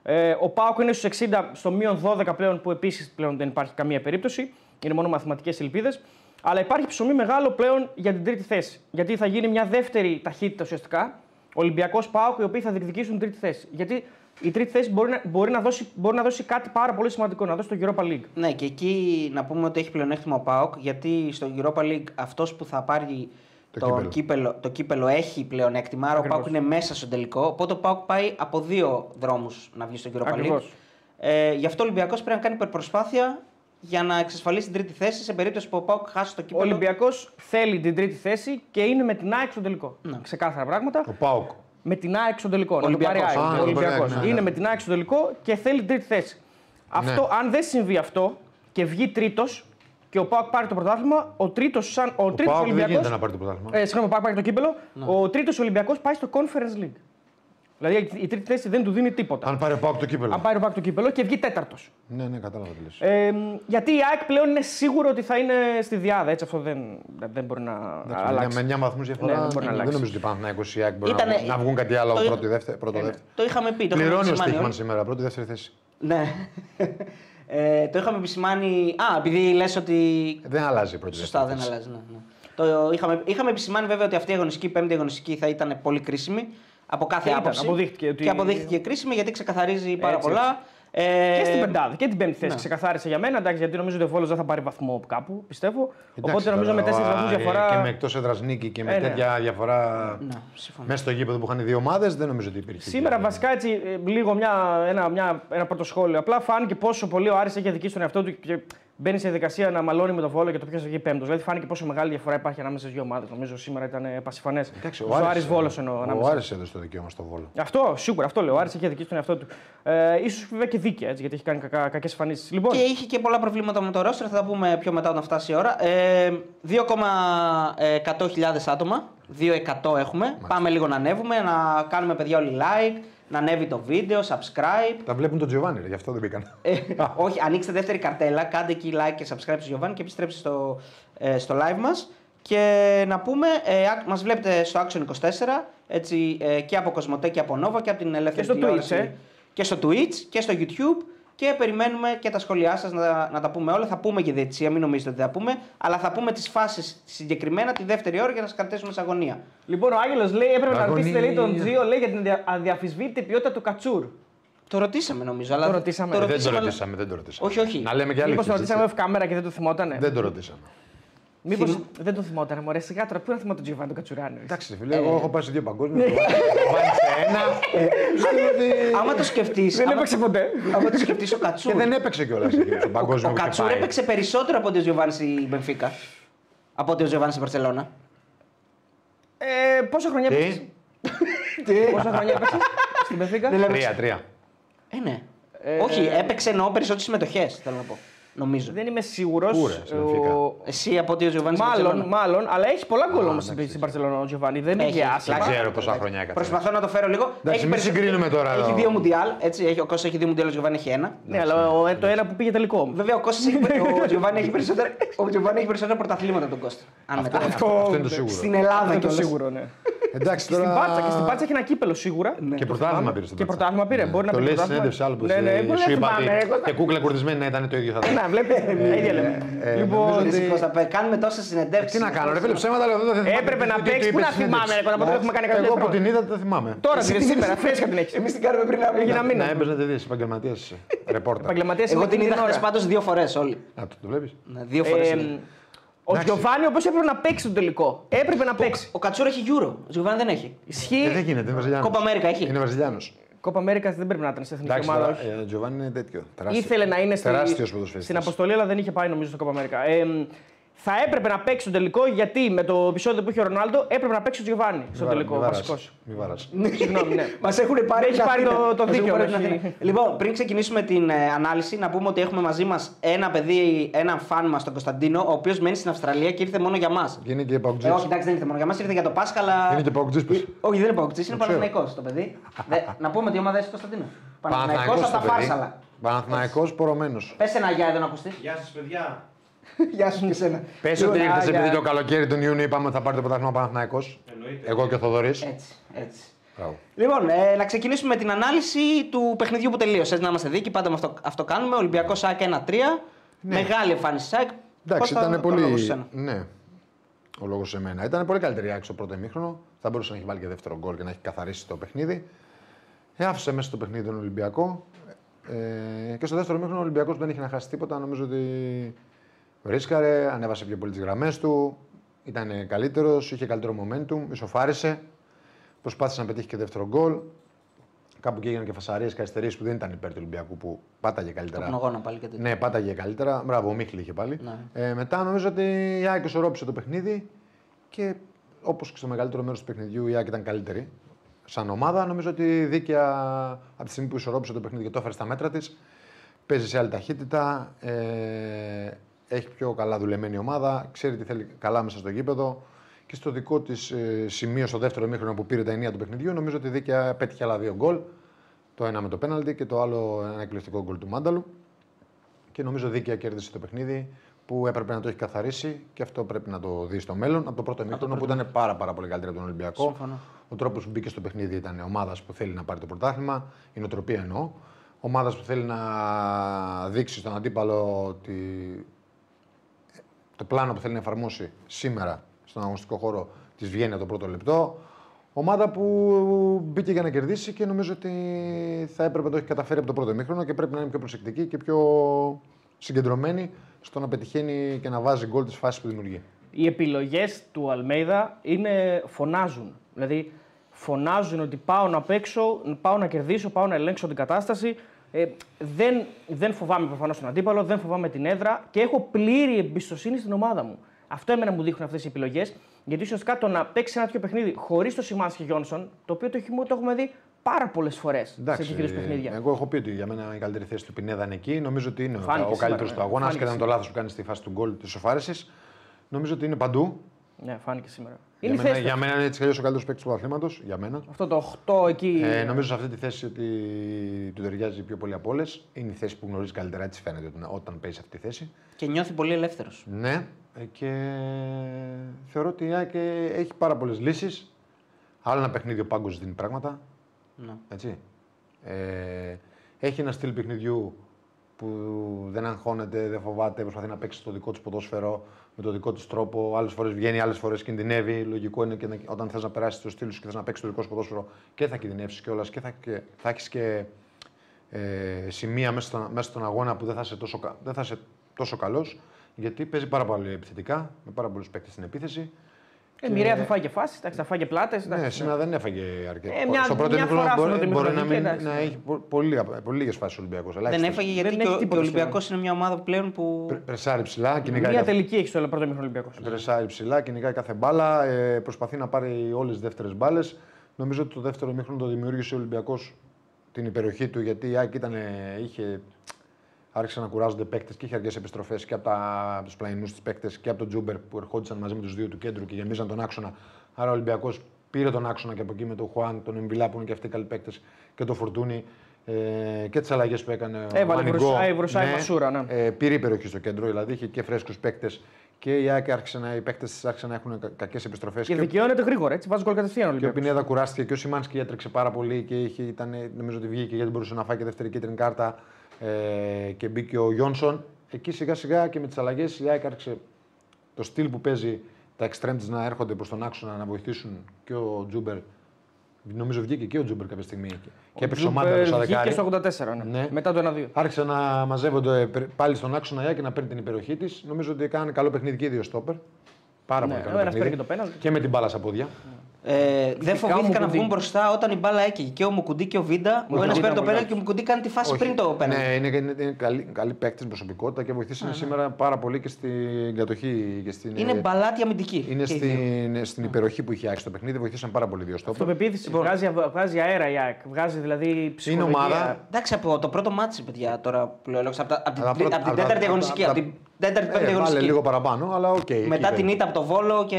Ε, ο Πάοκ είναι στους 60, στο μείον 12 πλέον, που επίσης πλέον δεν υπάρχει καμία περίπτωση. Είναι μόνο μαθηματικές ελπίδες. Αλλά υπάρχει ψωμί μεγάλο πλέον για την τρίτη θέση. Γιατί θα γίνει μια δεύτερη ταχύτητα ουσιαστικά. Ολυμπιακός Πάοκ, οι οποίοι θα διεκδικήσουν την τρίτη θέση. Γιατί η τρίτη θέση μπορεί να, μπορεί, να δώσει, μπορεί να δώσει κάτι πάρα πολύ σημαντικό, να δώσει το Europa League. Ναι, και εκεί να πούμε ότι έχει πλεονέκτημα ο Πάοκ, γιατί στο Europa League αυτός που θα πάρει Το το, κύπελο. κύπελο. το κύπελο έχει πλεονέκτημα. Άρα ο Ακριβώς. Πάοκ είναι μέσα στο τελικό. Οπότε ο Πάοκ πάει από δύο δρόμους να βγει στο Europa League. Ακριβώς. Ε, γι' αυτό ο Ολυμπιακός πρέπει να κάνει υπερπροσπάθεια για να εξασφαλίσει την τρίτη θέση σε περίπτωση που ο Πάοκ χάσει το Ο κύπελο. Ολυμπιακός θέλει την τρίτη θέση και είναι με την ΑΕΚ στο τελικό. Ξεκάθαρα πράγματα. Ο Πάοκ. Με την ΑΕΚ στο τελικό. Να το Ολυμπιακός. πάρει ΑΕΚ. Α, Ο να το πάρει Ολυμπιακός. ΑΕΚ, ναι, Είναι ναι. με την ΑΕΚ στο τελικό και θέλει την τρίτη θέση. Αυτό, αν δεν συμβεί αυτό και βγει τρίτος και ο Πάοκ πάρει το πρωτάθλημα, ο τρίτος σαν. Ο, Ο τρίτος Πάοκ δεν γίνεται Ολυμπιακός, να πάρει το πρωτάθλημα. Ε, συγγνώμη, ο Πάοκ πάρει το κύπελο. Ο τρίτος Ολυμπιακός πάει στο Conference League. Δηλαδή η τρίτη θέση δεν του δίνει τίποτα. Αν πάρει ο Πάοκ το κύπελο. Αν πάρει ο Πάοκ το κύπελο και βγει τέταρτος. Ναι, ναι, κατάλαβα τι λες. Ε, γιατί η ΑΕΚ πλέον είναι σίγουρο ότι θα είναι στη διάδα. Έτσι, αυτό δεν, δεν μπορεί να Εντάξει, αλλάξει. με 9 βαθμού διαφορά Ναι, δεν μπορεί να δεν αλλάξει. νομίζω ότι πάνε 20 η ΑΕΚ μπορεί Ήτανε- να, να βγουν κάτι άλλο το- πρώτο, δεύτερο. Πρώτο, Ε, ναι. δεύτερο. Το είχαμε πει. Το είχαμε Πληρώνει ο επισημάνει Στίχμαν όλοι. σήμερα, πρώτη, δεύτερη θέση. Ναι. (laughs) ε, το είχαμε επισημάνει. Α, επειδή λες ότι Ε, Δεν αλλάζει η πρώτη. Σωστά, δεύτερη δεν θέση. αλλάζει. Ναι, ναι. Το είχαμε, είχαμε επισημάνει βέβαια ότι αυτή η αγωνιστική, η πέμπτη αγωνιστική θα ήταν πολύ κρίσιμη από κάθε Και ήταν, άποψη. αποδείχθηκε ότι- Και αποδείχθηκε κρίσιμη γιατί ξεκαθαρίζει πάρα Έτσι, πολλά. Ε, Και στην πεντάδα και την πέμπτη θέση ναι. ξεκαθάρισε για μένα. Εντάξει, γιατί νομίζω ότι ο Βόλος δεν θα πάρει βαθμό κάπου, πιστεύω. Εντάξει, Οπότε νομίζω με τώρα, τέσσερις βαθμού ε, διαφορά. Και με εκτός έδρας νίκη και με Ε, ναι. τέτοια διαφορά Ναι, συμφωνώ. μέσα στο γήπεδο που είχαν οι δύο ομάδες, δεν νομίζω ότι υπήρχε. Σήμερα και- βασικά έτσι, ε, λίγο μια, ένα, μια, ένα πρώτο σχόλιο. Απλά φάνηκε πόσο πολύ ο Άρης έχει αδικήσει τον εαυτό του και μπαίνει σε διαδικασία να μαλώνει με το Βόλο για το ποιο θα βγει πέμπτος. Δηλαδή φάνηκε πόσο μεγάλη διαφορά υπάρχει ανάμεσα στις δύο ομάδες. Νομίζω σήμερα ήταν πασιφανές. Εντάξει, ο Άρης Βόλο εννοώ. Ο ανάμεσα. Άρης έδωσε το δικαίωμα στο Βόλο. Αυτό σίγουρα, αυτό λέω. Ο Άρης έχει αδικήσει τον εαυτό του. Ε, ίσως βέβαια και δίκαια έτσι, γιατί έχει κάνει κακές εμφανίσεις. Λοιπόν, Και είχε και πολλά προβλήματα με το ρόστερ, θα τα πούμε πιο μετά όταν φτάσει η ώρα. Ε, 2,100.000 άτομα, 2% έχουμε. Πάμε λίγο να ανέβουμε, να κάνουμε παιδιά όλοι like, να ανέβει το βίντεο, subscribe. Τα βλέπουν τον Τζιοβάνι, ρε, γι' αυτό δεν μπήκαν. Ε, (laughs) όχι, ανοίξτε δεύτερη καρτέλα, κάντε εκεί like και subscribe στο Γιωβάνι και επιστρέψτε στο, ε, στο live μας. Και να πούμε, ε, άκ- μας βλέπετε στο Action 24, έτσι, ε, και από Κοσμοτέ και από Nova και από την ελεύθερη Και στο Twitch, τηλεόραση. ε. Και στο Twitch και στο YouTube Και περιμένουμε και τα σχόλιά σας να, να τα πούμε όλα. Θα πούμε και διετησία, μην νομίζετε ότι θα πούμε. Αλλά θα πούμε τις φάσεις συγκεκριμένα τη δεύτερη ώρα για να σας κρατήσουμε σε αγωνία. Λοιπόν, ο Άγγελος λέει: Έπρεπε να Αγωνία. ρωτήσετε λέει, τον Τζίο λέει, για την αδια- αδιαφυσβήτητη ποιότητα του Κατσούρ. Το ρωτήσαμε νομίζω. Αλλά Το ρωτήσαμε. Ε, δεν το ρωτήσαμε, αλλά- ρωτήσαμε, δεν το ρωτήσαμε. Όχι, όχι. Να λέμε και Μήπως το αλήθεια. ρωτήσαμε off camera και δεν το θυμότανε; Δεν το ρωτήσαμε. Μήπως Θυμ- δεν το θυμότανε. Μωρέ, σιγά τώρα πού να θυμόταν τον Τζιοβάνι τον Κατσουράνη. Εντάξει, φίλε, εγώ έχω πάει σε δύο παγκόσμια. Βάλει (laughs) σε ένα. Πιστεύω ότι- Άμα το σκεφτείς. Δεν έπαιξε ποτέ. Άμα το σκεφτείς ο Κατσούρ. Και δεν έπαιξε κιόλας στον παγκόσμιο. Ο που είχε Κατσούρ πάει. έπαιξε περισσότερο από ότι ο Γιωβάνη στη Μπενφίκα. Από ότι ο Γιωβάνη στην Παρσελώνα. Ε, πόσα χρόνια έπαιξες; Τι; Πόσα χρόνια έπαιξες στην Πεφίκα. Τρία, τρία. Ε, ναι. Ε, Όχι, έπαιξε εννοώ περισσότερε συμμετοχέ, θέλω να πω. Νομίζω. Δεν είμαι σίγουρος. Πού, ρε, στην Μπενφίκα; Εσύ από ότι ο Γιωβάνη στην Μάλλον, Παρσελώνα. μάλλον, αλλά έχει πολλά γκολ όμως εντάξει, στην Παρσελόνα ο Τζιοβάνι. Δεν Έχει, είναι άσχημα. Δεν Πλάκα. ξέρω πόσα χρόνια έκατσε. Προσπαθώ να το φέρω λίγο. Εντάξει, μην περισσο- συγκρίνουμε τώρα Έχει εδώ. δύο μουντιάλ. Έτσι, έχει, ο Κώστας έχει δύο μουντιάλ, ο Γιωβάνη έχει ένα. Ναι, αλλά ο- ε, το ένα που πήγε τελικό. Βέβαια, ο, Κώστας έχει, (laughs) ο Γιωβάνι έχει περισσότερα, ο Γιωβάνι έχει περισσότερα πρωταθλήματα από τον Κώστα. Αν μετά. Αυτό είναι το σίγουρο. Στην Ελλάδα Αυτό είναι το κιόλας. σίγουρο, ναι. Εντάξει Στην τώρα. Πάτσα, και στην Πάτσα έχει ένα κύπελο σίγουρα. Και πρωτάθλημα πήρε στην Και Πάτσα. πρωτάθλημα πήρε. Μπορεί να Το πει λέει στην πρωτάθλημα. συνέντευξη άλλο που Ναι, ναι, μπορεί να σου είπα θυμάμαι, ρε, ότι Κώστα. και κούκλα κουρδισμένη να ήταν το ίδιο θα ήταν. Να, βλέπεις. ίδια λέμε. ε, Λοιπόν, νομίζω Εσύ, ότι- Κώστα, παι- κάνουμε τόσες συνεντεύξεις. Τι να κάνω, ρε φίλε, ψέματα λέω. δεν θυμάμαι Έπρεπε τι- να τι- τι παίξεις, είπε πού να στη θυμάμαι, συνέντευξη; ρε, κοντά, ποτέ έχουμε κάνει Εγώ καμιά που φορά. την είδα δεν θυμάμαι. Τώρα, δηλαδή, σήμερα, φρέσκα την έχεις. Εμείς την κάνουμε πριν από Έγινε ένα μήνα. Να έπαιζε να τη δει, επαγγελματίας ρεπόρτα. Επαγγελματίας Εγώ την είδα χθες πάντως δύο φορές όλοι. Α, το βλέπεις. Ναι, Δύο φορές. Ε, Ο Γιωβάνι όπω έπρεπε να παίξει τον τελικό. Έπρεπε να παίξει. Ο Κατσούρα έχει Euro. Ο Γιωβάνι δεν έχει. Ισχύει. Δεν γίνεται, είναι Βραζιλιάνος. Κόπα Αμέρικα έχει. Είναι Βραζιλιάνος. Κόπα Αμέρικα δεν πρέπει να ήταν στην εθνική Εντάξει, ομάδα. τώρα, όχι. ε, ο Τζοβάνι είναι τέτοιο. τεράστιο. Ήθελε να είναι στη- Τεράστιος στην ποδοσφαιριστής. αποστολή, αλλά δεν είχε πάει νομίζω στο Κόπα Αμέρικα. Ε, μ, θα έπρεπε να παίξει τον τελικό γιατί με το επεισόδιο που είχε ο Ρονάλντο έπρεπε να παίξει ο Τζιοβάνι στο Μη τελικό. βάρας, Βασικός. Μη βάρας. Συγγνώμη, ναι. Μας έχουν πάρει, Έχει την πάρει Αθήνα. το- το Μας έχουν δίκαιο, πάρει την όχι. Αθήνα. Λοιπόν, πριν ξεκινήσουμε την ε, ανάλυση, να πούμε ότι έχουμε μαζί μας ένα παιδί, έναν φαν μας, τον Κωνσταντίνο, ο οποίος μένει στην Αυστραλία και ήρθε μόνο για μας. Είναι και παουτζή. Ε, όχι, εντάξει, δεν ήρθε μόνο για μας, ήρθε για το Πάσχα, αλλά. Είναι και παουτζής πες. Ε, Όχι, δεν είναι παουτζή, είναι Το ξέρω. Παναθηναϊκός το παιδί. Δε- να πούμε τι ομάδα έχει Κωνσταντίνο. Παναθηναϊκός Παναθηναϊκός από το τα παιδί. φάρσαλα. Παναθηναϊκός πορωμένος. Πες ένα γεια εδώ να ακουστεί. Γεια σας παιδιά. (laughs) Γεια σου και σένα. Πες ότι Λοιπόν, ήρθες α, επειδή για- το καλοκαίρι τον Ιούνιο είπαμε ότι θα πάρει το πρωτάθλημα Παναθηναϊκός. Εννοείται. Εγώ και ο Θοδωρής. Έτσι, έτσι. Μπράβο. Λοιπόν, ε, να ξεκινήσουμε με την ανάλυση του παιχνιδιού που τελείωσες. Να είμαστε δίκοι, πάντα με αυτό, αυτό κάνουμε. Ολυμπιακός ΣΑΚ 1-3. Μεγάλη εμφάνιση ΣΑΚ. Ναι. Εντάξει, Κώστα, ήταν το λόγος σε πολύ. σένα. Ναι. Ο λόγος σε μένα. Ήταν πολύ καλύτερη η Άκη στο πρώτο ημίχρονο. Θα μπορούσε να έχει βάλει και δεύτερο γκολ και να έχει καθαρίσει το παιχνίδι. Ε, άφησε μέσα στο παιχνίδι τον Ολυμπιακό. Ε, και στο δεύτερο ημίχρονο ο Ολυμπιακός δεν είχε να χάσει τίποτα. Νομίζω ότι ρίσκαρε, ανέβασε πιο πολύ τις γραμμές του. Ήταν καλύτερος, είχε καλύτερο momentum, ισοφάρισε. Προσπάθησε να πετύχει και δεύτερο γκολ. Κάπου και έγιναν και φασαρίες και αριστερίες που δεν ήταν υπέρ του Ολυμπιακού που πάταγε καλύτερα. Καπνογόνα πάλι και τέτοια. Ναι, πάταγε καλύτερα. Μπράβο, ο Μίχλη είχε πάλι. Ναι. Ε, μετά νομίζω ότι η Άκη ισορρόπησε το παιχνίδι και όπως και στο μεγαλύτερο μέρος του παιχνιδιού η Άκη ήταν καλύτερη. Σαν ομάδα, νομίζω ότι δίκαια από τη στιγμή που ισορρόπησε το παιχνίδι και το έφερε στα μέτρα της, παίζει σε άλλη ταχύτητα. Ε, έχει πιο καλά δουλεμένη ομάδα, ξέρει τι θέλει καλά μέσα στο γήπεδο. Και στο δικό της ε, σημείο, στο δεύτερο μήχρονο που πήρε τα ενία του παιχνιδιού, νομίζω ότι δίκαια πέτυχε άλλα δύο γκολ. Το ένα με το πέναλτι και το άλλο ένα εκπληκτικό γκολ του Μάνταλου και νομίζω δίκαια κέρδισε το παιχνίδι που έπρεπε να το έχει καθαρίσει και αυτό πρέπει να το δει στο μέλλον. Από το πρώτο ημίχρονο που ήταν πάρα, πάρα πολύ καλύτερο από τον Ολυμπιακό. Συμφωνώ. Ο τρόπος που μπήκε στο παιχνίδι ήταν ομάδας που θέλει να πάρει το πρωτάθλημα, η νοοτροπία εννοώ. Ομάδας που θέλει να δείξει στον αντίπαλο ότι το πλάνο που θέλει να εφαρμόσει σήμερα στον αγωνιστικό χώρο της βγαίνει από το πρώτο λεπτό. Ομάδα που μπήκε για να κερδίσει και νομίζω ότι θα έπρεπε να το έχει καταφέρει από το πρώτο ημίχρονο και πρέπει να είναι πιο προσεκτική και πιο συγκεντρωμένη στο να πετυχαίνει και να βάζει γκολ της φάσης που δημιουργεί. Οι επιλογές του Αλμέιδα είναι, φωνάζουν. Δηλαδή, φωνάζουν ότι πάω να παίξω, πάω να κερδίσω, πάω να ελέγξω την κατάσταση. Ε, δεν, δεν φοβάμαι προφανώς τον αντίπαλο, δεν φοβάμαι την έδρα και έχω πλήρη εμπιστοσύνη στην ομάδα μου. Αυτό εμένα μου δείχνουν αυτές οι επιλογές. Γιατί ουσιαστικά το να παίξει ένα τέτοιο παιχνίδι χωρίς το Σιμάνσκι Γιόνσον, το οποίο το, έχει- το έχουμε δει πάρα πολλές φορές σε τέτοιου είδου παιχνίδια. εγώ έχω πει ότι για μένα η καλύτερη θέση του Πινέδα είναι εκεί. Νομίζω ότι είναι ο- Φάνηκε ο καλύτερος σήμερα, του αγώνας, φάνηκε ασχετά με το λάθος που κάνεις στη φάση του γκολ της σοφάρεσης. Νομίζω ότι είναι παντού. Ναι, φάνηκε σήμερα. Για Είναι η μένα, θέση για του. μένα είναι έτσι κι αλλιώς ο καλύτερος παίκτης του αθλήματος. Για μένα. Αυτό το 8 εκεί. Ε, νομίζω σε αυτή τη θέση ότι του ταιριάζει πιο πολύ από όλες. Είναι η θέση που γνωρίζει καλύτερα, έτσι φαίνεται όταν, όταν παίζει σε αυτή τη θέση. Και νιώθει πολύ ελεύθερος. Ναι, ε, και θεωρώ ότι η ΑΕΚ έχει πάρα πολλές λύσεις. Άλλο ένα παιχνίδι ο Πάγκος δίνει πράγματα. Ναι. Έτσι. Ε, έχει ένα στυλ παιχνιδιού που δεν αγχώνεται, δεν φοβάται, προσπαθεί να παίξει το δικό του ποδόσφαιρο με το δικό του τρόπο. Άλλες φορές βγαίνει, άλλες φορές κινδυνεύει. Λογικό είναι και να- όταν θες να περάσεις το στήλο σου και θες να παίξεις το δικό σου ποδόσφαιρο και θα κινδυνεύσεις κιόλας και θα, και, θα έχεις και ε, σημεία μέσα στον, μέσα στον αγώνα που δεν θα είσαι τόσο, κα- δεν θα είσαι τόσο καλός. Γιατί παίζει πάρα πολύ επιθετικά, με πάρα πολλούς παίκτες στην επίθεση. Ε, μοιραία θα φάει και φάσεις, εντάξει, θα φάει και πλάτες. Ναι, σήμερα δεν έφαγε αρκετά. Ε, μια- Στο πρώτο μια ημίχρονο φορά στο μπορεί, πρώτο μπορεί να, ημίχρονο, μην, εντάξει. να έχει πο- πολύ, πολύ λίγες φάσεις ο Ολυμπιακός. Δεν έφαγε γιατί Δεν και έχει ο, και ο τίποτα Ολυμπιακός είναι μια ομάδα πλέον που. Πρεσάρει ψηλά, κυνηγάει Μία κάθε, τελική έχει στο πρώτο μήχρονο Ολυμπιακός. πρεσάρει ψηλά, κυνηγάει κάθε μπάλα. Ε, προσπαθεί να πάρει όλες τις δεύτερες μπάλες. Νομίζω ότι το δεύτερο μήχρονο το δημιούργησε ο Ολυμπιακός την υπεροχή του γιατί η ΑΕΚ ήταν, είχε, άρχισε να κουράζονται παίκτες και είχε αργέ επιστροφές και από, τα, τους πλαϊνούς της παίκτες και από τον Τζούμπερ που ερχόντουσαν μαζί με τους δύο του κέντρου και γεμίζαν τον άξονα. Άρα ο Ολυμπιακός πήρε τον άξονα και από εκεί με τον Χουάν, τον Εμβιλά που είναι και αυτοί οι καλοί παίκτες και τον Φορτούνη ε, και τις αλλαγές που έκανε. ο Έβαλε Μανιγκό. βρουσάι- βρουσάι Μασούρα, ναι. Ε, πήρε υπεροχή στο κέντρο, δηλαδή είχε και φρέσκους παίκτες και η ΑΕΚ άρχισε να, οι παίκτες άρχισαν να έχουν κακές επιστροφές. Και δικαιώνεται γρήγορα, έτσι βάζει γκολ κατευθείαν ο Και ο Ολυμπιακός. Πινέδα κουράστηκε και ο Σιμάνσκι έτρεξε πάρα πολύ και είχε, ήταν, νομίζω ότι βγήκε γιατί μπορούσε να φάει και δεύτερη κίτρινη κάρτα ε, και μπήκε ο Γιόνσον. Εκεί σιγά σιγά και με τις αλλαγές η ΑΕΚ άρχισε το στυλ που παίζει τα εξτρέμ της να έρχονται προς τον άξονα να βοηθήσουν και ο Τζούμπερ. Νομίζω βγήκε και ο Τζούμπερ κάποια στιγμή και έπαιξε ομάδα Τζούμπερ στο βγήκε δεκάρι. στο 84, ναι. Ναι. Μετά το 1-2. Άρχισε να μαζεύονται ε, πάλι στον άξονα η ΑΕΚ και να παίρνει την υπεροχή της. Νομίζω ότι έκανε καλό παιχνίδι και οι δύο στόπερ. Πάρα Ναι, πολύ ο καλό ένας παιχνίδι. πήρε και το πέναλτι. Και με την μπάλα στα πόδια. Ε, δεν Ειδικά ο φοβήθηκαν να Μουκουντή. βγουν μπροστά όταν η μπάλα έκαιγε. Και ο Μουκουντή και ο Βίντα. Ο Μουκουντή ένας ήταν παίρνει το πολύ πέναλτι και ο Μουκουντή κάνει τη φάση πριν το πέναλτι. Ναι, είναι, είναι, είναι καλή, καλή παίκτη προσωπικότητα και βοηθήσανε σήμερα πάρα πολύ και στην κατοχή. Και στην, Είναι ε, μπαλάτι αμυντική. είναι και οι δύο. στην, στην υπεροχή που είχε άξει το παιχνίδι. Βοηθήσαν πάρα πολύ δύο στόπερ. Αυτοπεποίθηση. Βγάζει, βγάζει αέρα η ΑΕΚ. Βγάζει δηλαδή ψυχολογία. ομάδα. Εντάξει, από το πρώτο μάτσι, παιδιά, τώρα που λέω λόγος, από, τα- από την, Αλλά τρι- πρώτα- από την από τα- τέταρτη από τα- αγωνιστική. από Από τα- την τέταρτη πέμπτη Ε, βάλε αγωνιστική. λίγο παραπάνω, αλλά οκ. εκεί Μετά την παίζει. ήττα από το Βόλο και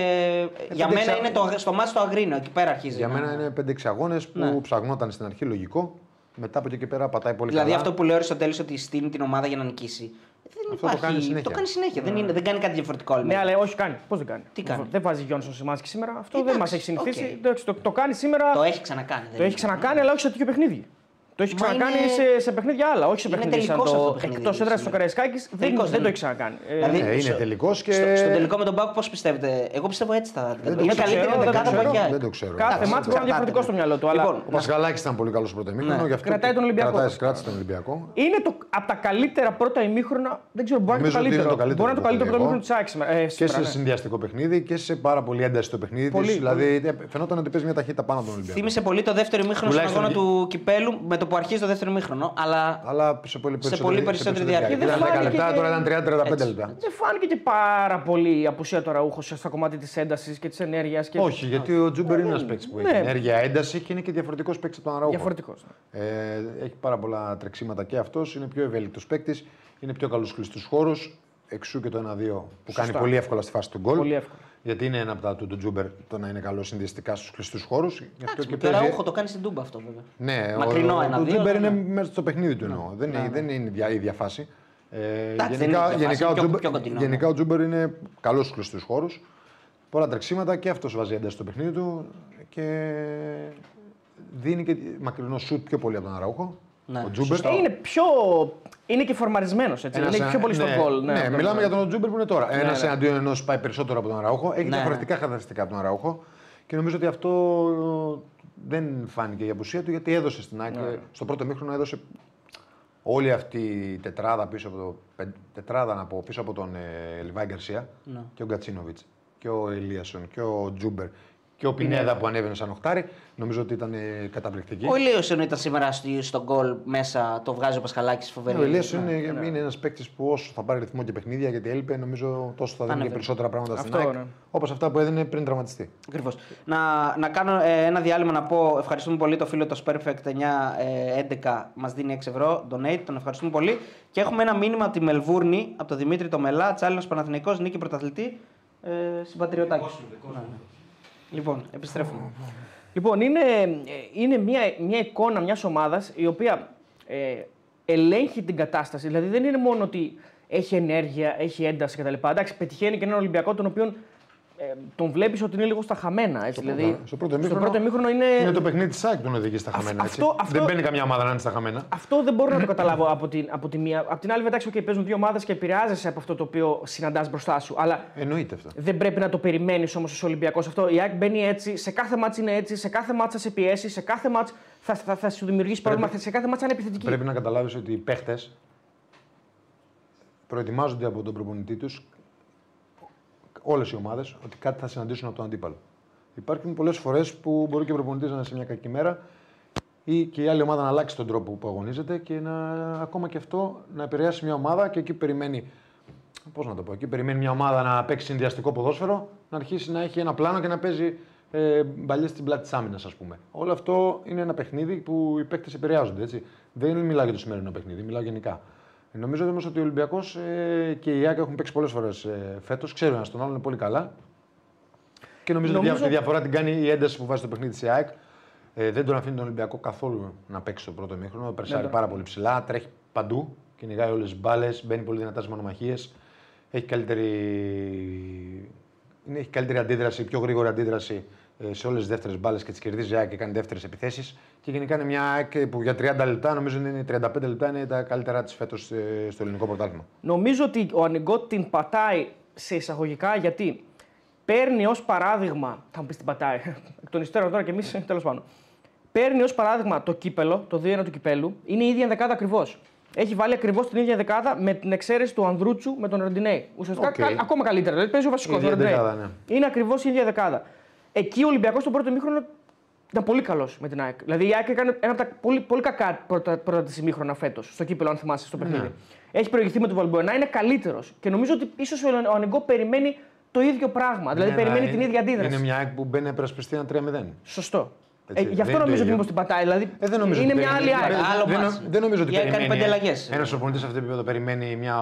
για δεν μένα ξέρω. είναι το, στο μάτι το Αγρίνο. Εκεί πέρα αρχίζει. Για να- μένα είναι 5-6 αγώνες που Ναι. ψαγνόταν στην αρχή λογικό. Μετά από εκεί και πέρα πατάει πολύ Δηλαδή καλά. αυτό που λέω στο τέλο ότι στείλει την ομάδα για να νικήσει. Δεν Αυτό το υπάρχει. κάνει συνέχεια. Το κάνει συνέχεια. Δεν, είναι, δεν κάνει κάτι διαφορετικό. Ναι, αλλά όχι κάνει. Πώς δεν κάνει; Τι κάνει; Δεν βάζει Γιόνσον Σιμάνσκι σήμερα. Αυτό δεν Εντάξει, μας έχει συνηθίσει. οκ. Εντάξει, Το, το κάνει σήμερα. Το έχει ξανακάνει. δεν Το έχει είναι. ξανακάνει, αλλά όχι σε τέτοιο παιχνίδι. Το έχει Μα ξανακάνει είναι- σε, σε παιχνίδια άλλα, όχι σε Είναι παιχνίδια σαν τελικός αυτό το το παιχνίδι εκτός έδρας στο σήμερα. Καραϊσκάκης. Δεν, Τελικός δεν δεν το είναι. έχει ξανακάνει. Ε, Δηλαδή, Ναι, είναι στο- τελικός και. Στο, στο τελικό με τον Μπάουκ, πώς πιστεύετε; Εγώ πιστεύω έτσι θα. Δεν το είναι ξέρω, καλύτερη δεν το δεκάδα ξέρω. από Δεν Αγιά. το ξέρω. Κάθε Εντάξει, μάτσο μπορεί να είναι διαφορετικό στο μυαλό του. Αλλά Λοιπόν, Ο Πασχαλάκη ήταν πολύ καλός στο πρώτο ημίχρονο. Ναι. γι' αυτό Κρατάει και- τον Ολυμπιακό. Κρατάει, κράτησε τον Ολυμπιακό. είναι το, από τα καλύτερα πρώτα ημίχρονα. Δεν ξέρω, μπορεί να είναι το Νομίζω ότι είναι καλύτερο. το καλύτερο Μπορεί να είναι το που καλύτερο έχω πρώτο δει ημίχρονο της ΑΕΚ σήμερα. Ε, Και σήμερα, σε ναι. συνδυαστικό παιχνίδι και σε πάρα πολύ ένταση το παιχνίδι Πολύ, της. Δηλαδή ε, φαινόταν ότι παίζει μια ταχύτητα πάνω από τον Ολυμπιακό. Θύμησε πολύ το δεύτερο ημίχρονο στον Τουλάχιστον αγώνα εκεί. του κυπέλου με το που αρχίζει το δεύτερο ημίχρονο. Αλλά Αλλά σε πολύ περισσότερη, πολύ περισσότερη διάρκεια. Ήταν Δεν 10 φάνηκε λεπτά, και- τώρα ήταν 30-35 Έτσι. λεπτά. Δεν φάνηκε και πάρα πολύ η απουσία του Ραούχο στο κομμάτι της έντασης και της ενέργειας. Και... Όχι, γιατί ο Τζούμπερ είναι ένας παίκτης που έχει Ναι. ενέργεια, ένταση και είναι και διαφορετικός παίκτης από τον Αραούχο. Διαφορετικός. Ε, έχει πάρα πολλά τρεξίματα και αυτός. Είναι πιο ευέλικτος παίκτης. Είναι πιο καλός κλειστούς χώρους. Εξού και το 1-2 που κάνει πολύ εύκολα στη φάση του γκολ. Πολύ εύκολα. Γιατί είναι ένα από τα του του Τζούμπερ το να είναι καλό συνδυαστικά στους κλειστούς χώρους. εντάξει, και ο Αραούχο το κάνει στην Τούμπα αυτό βέβαια. Ναι, Μακρινό ο, ο, ένα-δύο, ο Τζούμπερ ναι. είναι μέσα στο παιχνίδι του εννοώ. Δεν, είναι, δεν είναι η ίδια- η ίδια φάση. Ε, Εντάξει, δεν γενικά, είναι η ίδια γενικά, φάση, ο πιο- Τζούμπερ, πιο κοντινό, ναι. γενικά ο Τζούμπερ είναι καλός στους κλειστούς χώρους. Πολλά τρεξίματα και αυτός βάζει ένταση στο παιχνίδι του και δίνει και μακρινό σουτ πιο πολύ από τον Αραούχο. Ναι, ο Τζούμπερ. Ε, είναι πιο. Είναι και φορμαρισμένος έτσι. Ένας είναι ένα- πιο πολύ στον ναι, γκολ. Ναι, αυτό μιλάμε είναι. για τον Τζούμπερ που είναι τώρα. Ένας ναι. εναντίον ενός πάει περισσότερο από τον Αραούχο. Έχει Ναι, διαφορετικά χαρακτηριστικά από τον Αραούχο. Και νομίζω ότι αυτό δεν φάνηκε η απουσία του γιατί έδωσε στην ΑΕΚ. Στο πρώτο ημίχρονο έδωσε όλη αυτή η τετράδα πίσω από, το, πεν- τετράδα, να πω, πίσω από τον ε, Λιβάη Γκαρσία Ναι. και ο Γκατσίνοβιτς και ο Ελίασον και ο Τζούμπερ και ο Πινέδα που ανέβαινε σαν οχτάρι. Νομίζω ότι ήταν ε, καταπληκτική. Ο Ηλίωσον ήταν σήμερα στη- στο γκολ μέσα, το βγάζει ο Πασχαλάκης φοβερή. Ναι, ο Ηλίας Ναι. είναι, είναι ένας παίκτης που όσο θα πάρει ρυθμό και παιχνίδια γιατί έλειπε, νομίζω τόσο θα δίνει και Ανέβαινε. περισσότερα πράγματα στην Αυτό, ΑΕΚ. ναι. Όπως αυτά που έδινε πριν τραυματιστεί. Ακριβώς. Να, να κάνω ε, ένα διάλειμμα να πω ευχαριστούμε πολύ το φίλο το Perfect 911 μας δίνει 6 ευρώ donate, τον ευχαριστούμε πολύ. Και έχουμε ένα μήνυμα από τη Μελβούρνη, από τον Δημήτρη το Μελά, Τσάλινο Παναθηναϊκός, νίκη πρωταθλητή. Ε, συμπατριωτάκι. Ναι, ναι. Λοιπόν, επιστρέφουμε. Λοιπόν, είναι, ε, είναι μια, μια εικόνα μιας ομάδας η οποία ε, ελέγχει την κατάσταση. Δηλαδή δεν είναι μόνο ότι έχει ενέργεια, έχει ένταση κτλ. Εντάξει, πετυχαίνει και έναν Ολυμπιακό τον οποίο ε, τον βλέπεις ότι είναι λίγο στα χαμένα. Έτσι, Στο δηλαδή, πρώτο- στο πρώτο ημίχρονο πρώτο ημίχρονο είναι. Είναι το παιχνίδι της ΑΕΚ που τον οδηγεί στα χαμένα. έτσι. αυτό- αυτό- Δεν μπαίνει καμιά ομάδα να είναι στα χαμένα. Αυτό δεν μπορώ να το καταλάβω από την, από τη μία. Από την άλλη, εντάξει, okay, παίζουν δύο ομάδες και επηρεάζεσαι από αυτό το οποίο συναντάς μπροστά σου. Αλλά Εννοείται αυτό. δεν πρέπει να το περιμένεις όμως ως Ολυμπιακός αυτό. Η ΑΕΚ μπαίνει έτσι, σε κάθε μάτς είναι έτσι, σε κάθε μάτς θα σε πιέσει, σε κάθε μάτς θα, θα, θα σου δημιουργήσει πρόβλημα, σε κάθε μάτς θα είναι επιθετική. Πρέπει να καταλάβεις ότι οι παίχτες προετοιμάζονται από τον προπονητή τους, όλες οι ομάδες, ότι κάτι θα συναντήσουν από τον αντίπαλο. Υπάρχουν πολλές φορές που μπορεί και ο προπονητής να είναι σε μια κακή μέρα ή και η άλλη ομάδα να αλλάξει τον τρόπο που αγωνίζεται και να ακόμα και αυτό να επηρεάσει μια ομάδα και εκεί περιμένει. Πώς να το πω, εκεί περιμένει μια ομάδα να παίξει συνδυαστικό ποδόσφαιρο, να αρχίσει να έχει ένα πλάνο και να παίζει ε, μπαλιές στην πλάτη της άμυνας, ας πούμε. Όλο αυτό είναι ένα παιχνίδι που οι παίκτες επηρεάζονται. Έτσι. Δεν μιλάω για το σημερινό παιχνίδι, μιλάω γενικά. Ε, Νομίζω όμως ότι ο Ολυμπιακός ε, και η ΑΕΚ έχουν παίξει πολλές φορές ε, φέτος. Ξέρουν ένας τον άλλον είναι πολύ καλά. Και νομίζω, ότι Νομίζω- τη διαφορά την κάνει η ένταση που βάζει στο παιχνίδι της ΑΕΚ. Ε, δεν τον αφήνει τον Ολυμπιακό καθόλου να παίξει το πρώτο μήχρονο. Περσάρει τον- πάρα πολύ ψηλά, τρέχει παντού, κυνηγάει όλες τις μπάλες, μπαίνει πολύ δυνατάς στι μονομαχίες. Έχει καλύτερη... είναι- έχει καλύτερη αντίδραση, πιο γρήγορη αντίδραση ε, σε όλες τις δεύτερες μπάλες και τις κερδίζει η ΑΕΚ και κάνει δεύτερες επιθέσεις. Και γενικά είναι μια ΑΕΚ που για 30 λεπτά, νομίζω είναι 35 λεπτά, είναι τα καλύτερά της φέτος στο ελληνικό πρωτάθλημα. Νομίζω ότι ο Ανιγκό την πατάει σε εισαγωγικά γιατί παίρνει ως παράδειγμα. Θα μου πεις την πατάει. Εκ των υστέρων τώρα και εμείς τέλος πάντων. Παίρνει ως παράδειγμα το κύπελο, το 2-1 του κυπέλου. Είναι η ίδια δεκάδα ακριβώς. Έχει βάλει ακριβώς την ίδια δεκάδα με την εξαίρεση του Ανδρούτσου με τον Ροντινέι. Ουσιαστικά Οκ. κα- ακόμα καλύτερα. Δηλαδή παίζει ο βασικός. Η ίδια δεκάδα, ναι. Είναι ακριβώς η ίδια δεκάδα. Εκεί ο Ολυμπιακός στο πρώτο ημίχρονο ήταν πολύ καλός με την ΑΕΚ. Δηλαδή η ΑΕΚ έκανε ένα από τα πολύ, πολύ κακά πρώτα, πρώτα της ημίχρονα φέτος στο κύπελο, αν θυμάσαι στο παιχνίδι. Ναι. Έχει προηγηθεί με τον Βαλμποενά, είναι καλύτερος. Και νομίζω ότι ίσως ο Ανεγκό περιμένει το ίδιο πράγμα. Δηλαδή Ναι, περιμένει να- την ίδια αντίδραση. Είναι μια ΑΕΚ που μπαίνει να υπερασπιστεί ένα 3-0. Σωστό. Ε, Έτσι, γι' αυτό δεν είναι το νομίζω ότι ίδιο. μήπω την πατάει. Δηλαδή Ε, δεν νομίζω είναι ότι μια άλλη περιμένει. ΑΕΚ. Δεν- Άλλο δεν, μάτς. νο- δεν νομίζω ότι Η ΑΕΚ κάνει περιμένει. πέντε αλλαγές. Ένας προπονητή σε αυτό το επίπεδο περιμένει μια,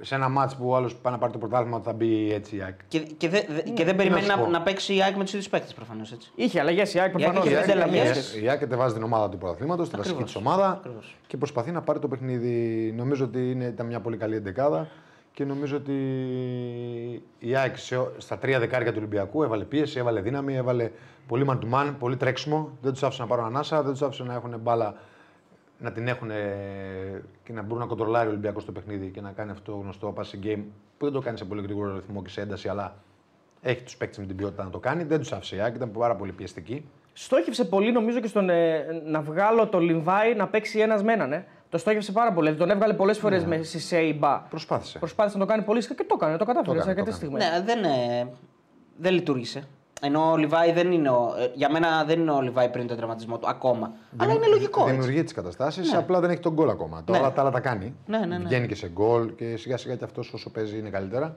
σε ένα μάτς που ο άλλος πάει να πάρει το πρωτάθλημα ότι θα μπει έτσι η ΑΕΚ. Και, και, δε- δε- και δεν να περιμένει σου να, πω. να παίξει η ΑΕΚ με τους ίδιους παίκτες προφανώς. Είχε αλλαγές η ΑΕΚ προφανώς. είχε Η πέντε ΑΕΚ- αλλαγές. Η ΑΕΚ κατεβάζει την ομάδα του πρωταθλήματος, τη βασική Ακριβώς. της ομάδα Ακριβώς. και προσπαθεί να πάρει το παιχνίδι. Νομίζω ότι είναι, ήταν μια πολύ καλή εντεκάδα και νομίζω ότι η ΑΕΚ σε- στα τρία δεκάρια του Ολυμπιακού έβαλε πίεση, έβαλε δύναμη, έβαλε πολύ man to man, πολύ τρέξιμο. Δεν τους άφησε να πάρουν ανάσα, δεν τους άφησε να έχουν μπάλα να την έχουν και να μπορούν να κοντρολάρει ο Ολυμπιακός το παιχνίδι και να κάνει αυτό το γνωστό passing game που δεν το κάνει σε πολύ γρήγορο ρυθμό και σε ένταση, αλλά έχει τους παίκτες με την ποιότητα να το κάνει. Δεν τους άφησε η ΑΕΚ, ήταν πάρα πολύ πιεστική. Στόχευσε πολύ νομίζω και στον ε, να βγάλω το Λιμβάη να παίξει ένας με έναν. Ε. Το στόχευσε πάρα πολύ. Δηλαδή, τον έβγαλε πολλές φορές Ναι. με Σισε ή Μπα. Προσπάθησε. Προσπάθησε να το κάνει πολύ συχνά και το έκανε. Το κατάφερε Το σε έκανε, αρκετές το στιγμές. Ναι, δεν, ε, δεν λειτουργήσε. Ενώ ο Λιβάη δεν είναι ο, ε, για μένα δεν είναι ο Λιβάη πριν τον τραυματισμό του ακόμα. Αλλά είναι λογικό. Έτσι. Δημιουργεί τις καταστάσεις, Ναι. απλά δεν έχει τον γκολ ακόμα. Ναι. Τώρα τα άλλα τα κάνει. Ναι, ναι, ναι. Βγαίνει και σε γκολ και σιγά σιγά και αυτός όσο παίζει είναι καλύτερα.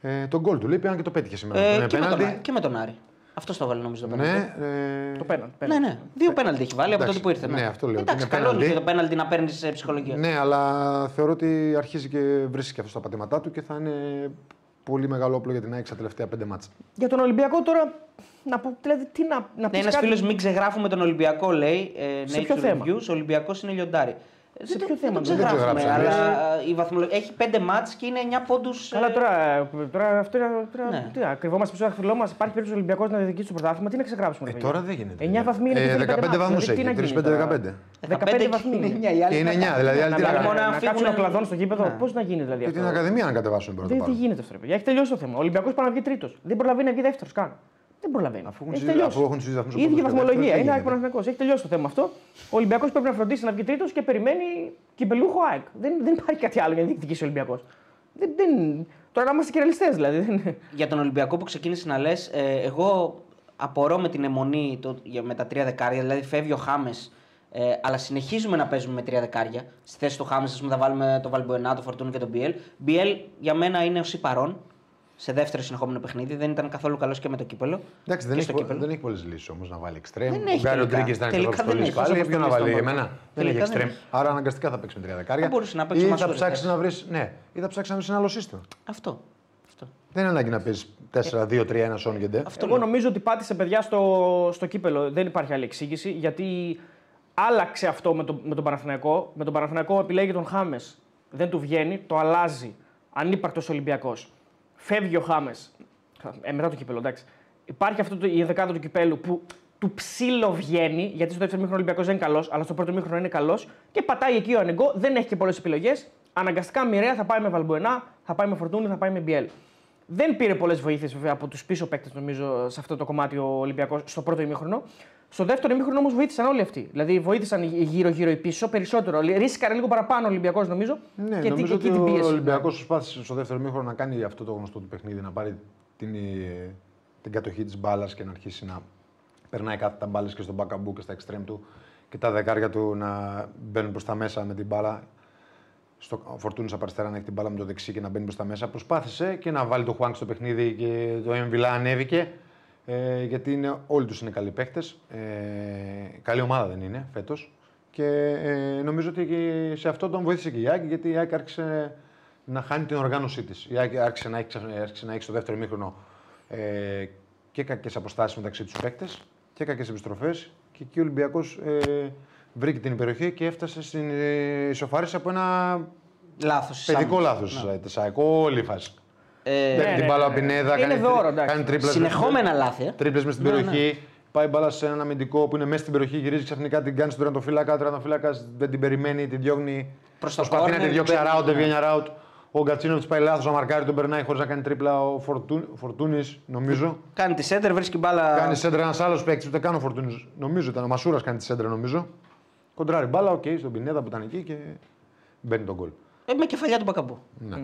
Ε, τον γκολ του λείπει, αν και το πέτυχε σήμερα. Ε, τον και, με τον, πέναλτι. Άρη- και με τον Άρη. Αυτός το βάλε νομίζω το πέναλτι. Ναι, ε, Το πέναν. Ναι, ναι. Δύο πέναλτι έχει βάλει από Εντάξει, τότε που ήρθε. ναι, αυτό λέω, ότι Εντάξει, είναι καλό είναι πέναλτι. και το πέναλτι να παίρνεις σε ψυχολογία. ναι, αλλά θεωρώ ότι αρχίζει και βρίσκει και αυτό στα πατήματά του και θα είναι πολύ μεγάλο όπλο για την ΑΕΚ στα τελευταία πέντε μάτσα. Για τον Ολυμπιακό τώρα, να πω, δηλαδή, τι να, να Ναι, πεις ένας κάτι- φίλος μην ξεγράφουμε τον Ολυμπιακό, λέει. Ε, Σε Nature ποιο θέμα; Reviews, ο Ολυμπιακός είναι λιοντάρι. Ε, Σε δεν το- ποιο θέμα, Δεν το δεν το ξεγράφουμε, ξεγράψαμε. αλλά η βαθμολογία. Έχει πέντε μάτς και είναι 9 πόντους. Καλά τώρα, ε, τώρα αυτό είναι. Τώρα, Ναι. Τι, να κρυβόμαστε πίσω από το φιλό μας. Υπάρχει περίπτωση ο Ολυμπιακός να διεκδικήσει το πρωτάθλημα. Τι να ξεγράψουμε. Ε, ρε τώρα παιδιά. δεν γίνεται. 9 βαθμοί είναι και ε, θέλει πέντε 15 μάτς, βαθμούς δηλαδή, τι να έχει. γίνει 35-15. 15 βαθμοί είναι. Και είναι 9, δηλαδή άλλοι Να τι να βγάλουμε κάνουν. μόνο να να κάτσουν φύγουν- ο κλαδόν στο γήπεδο. Ναι. Πώς να γίνει δηλαδή Και την αυτό. Ακαδημία να κατεβάσουν πρώτα. Δεν τι πάνω. γίνεται αυτό, ρε παιδιά. Έχει τελειώσει το θέμα. Ο Ολυμπιακός πάει να βγει τρίτος. Δεν προλαβαίνει να βγει δεύτερος καν. Δεν προλαβαίνει. Αφού έχουν Έχει τους- τελειώσει. αφού έχουν τους ίδιους βαθμούς Η ίδια όπως και βαθμολογία. δεύτερος, Είναι δεν ΑΕΚ Παναθηναϊκός. Έχει τελειώσει το θέμα αυτό. Ο Ολυμπιακός πρέπει να φροντίσει να βγει τρίτος και περιμένει κυπελούχο ΑΕΚ. Δεν, δεν υπάρχει κάτι άλλο για να διεκδικήσει ο Ολυμπιακός. Δεν, δεν... Τώρα να είμαστε και ρεαλιστές δηλαδή. Δεν- Για τον Ολυμπιακό που ξεκίνησε να λες, εγώ απορώ με την αιμονή το, για- με τα τρία δεκάρια. Δηλαδή φεύγει ο Χάμες, ε, αλλά συνεχίζουμε να παίζουμε με τρία δεκάρια. Στη θέση του Χάμες, ας πούμε, θα βάλουμε το Βαλμποενά, το Φορτούνι και τον Μπιέλ. Μπιέλ για μένα είναι ο Σιπαρών σε δεύτερο συνεχόμενο παιχνίδι. Δεν ήταν καθόλου καλός και με το κύπελο. Εντάξει, δεν και έχει, στο πο- κύπελο. δεν έχει πολλές λύσεις όμως να βάλει εξτρέμ. Δεν Ο έχει Γκάριο τελικά. Ντρίγκες ήταν και Τελικά εδώ δεν στο έχει. πάλι. Όσο Ποιο να αποστολή βάλει στον εμένα. Δεν έχει Τελικά δεν εξτρέμ. έχει. Άρα αναγκαστικά θα παίξει με τρία δεκάρια. Θα μπορούσε να παίξει Ή με θα Μασούρη, ψάξεις ναι. να βρει. Ναι, ή θα ψάξεις να βρεις ένα άλλο σύστημα. Αυτό. Αυτό. Δεν είναι ανάγκη να παίζει 4-2-3-1 Σόνγκεντε. Αυτό Εγώ λέω. νομίζω ότι πάτησε παιδιά στο, στο κύπελο. Δεν υπάρχει άλλη εξήγηση γιατί άλλαξε αυτό με, το, με τον Παναθηναϊκό. Με τον Παναθηναϊκό επιλέγει τον Χάμες. Δεν του βγαίνει, το αλλάζει. Ανύπαρκτος Ολυμπιακός. Φεύγει ο Χάμες. Ε, μετά το κύπελο, εντάξει. Υπάρχει αυτό το, η δεκάδα του κυπέλου που του ψήλο βγαίνει, γιατί στο δεύτερο μήχρονο Ολυμπιακός δεν είναι καλός, αλλά στο πρώτο μήχρονο είναι καλός και πατάει εκεί ο Ανεγκό, δεν έχει και πολλές επιλογές. Αναγκαστικά μοιραία θα πάει με Βαλμποενά, θα πάει με Φορτούνη, θα πάει με Μπιέλ. Δεν πήρε πολλές βοήθειες βέβαια από τους πίσω παίκτες, νομίζω, σε αυτό το κομμάτι ο Ολυμπιακός στο πρώτο ημίχρονο. Στο δεύτερο ημίχρονο όμως βοήθησαν όλοι αυτοί. Δηλαδή βοήθησαν γύρω-γύρω οι πίσω περισσότερο. Ρίσκαρε λίγο παραπάνω ο Ολυμπιακός νομίζω. Ναι, και νομίζω εκεί ότι την πίεση. ο Ολυμπιακός προσπάθησε στο δεύτερο μήχρονο να κάνει αυτό το γνωστό του παιχνίδι, να πάρει την, ε, την κατοχή της μπάλας και να αρχίσει να περνάει κάθετα μπάλες και στον μπακαμπού και στα εξτρέμ του και τα δεκάρια του να μπαίνουν προς τα μέσα με την μπάλα. Στο Φορτούνης από αριστερά να έχει την μπάλα με το δεξί και να μπαίνει προς τα μέσα. Προσπάθησε και να βάλει το Χουάνκ στο παιχνίδι και το Εμβιλά ανέβηκε. Ε, γιατί είναι, όλοι τους είναι καλοί παίχτε. Ε, καλή ομάδα δεν είναι φέτος. Και ε, νομίζω ότι και σε αυτό τον βοήθησε και η Άκη, γιατί η Άκη άρχισε να χάνει την οργάνωσή της. Η Άκη άρχισε να έχει, άρχισε να έχει στο δεύτερο μήχρονο ε, και κακές αποστάσεις μεταξύ τους παίκτες και κακές επιστροφές. Και εκεί ο Ολυμπιακός ε, βρήκε την περιοχή και έφτασε στην ε, ισοφάριση από ένα Λάθος. παιδικό λάθος. Ναι. Όλη η φάση. Ε, Παίρνει ναι, την ναι, μπάλα ναι. από Πινέδα, Είναι κάνει, δώρο, εντάξει. κάνει τρίπλες συνεχόμενα λάθη. ε. Τρίπλες μες στην Ναι, περιοχή. Πάει μπάλα σε έναν αμυντικό που είναι μέσα στην περιοχή, γυρίζει ξαφνικά την κάνει στον τερματοφύλακα. Ο τερματοφύλακα δεν την περιμένει, την διώχνει. Προς το προσπαθεί να corner, τη διώξει παίρνει, αράουτ, ναι. βγαίνει αράουτ. Ο Γκατσίνο της πάει λάθος, να μαρκάρει, τον περνάει χωρίς να κάνει τρίπλα. Ο Φορτούνης, νομίζω. Κάνει τη σέντρα, βρίσκει μπάλα. Κάνει σέντρα ένας άλλος παίκτης, ούτε καν ο Φορτούνης. Νομίζω ήταν ο Μασούρας κάνει τη σέντρα, νομίζω. Κοντράρει μπάλα, οκ, στον Πινέδα που ήταν εκεί και μπαίνει το γκολ. Ε, με κεφαλιά του Μπακαμπού. Ναι.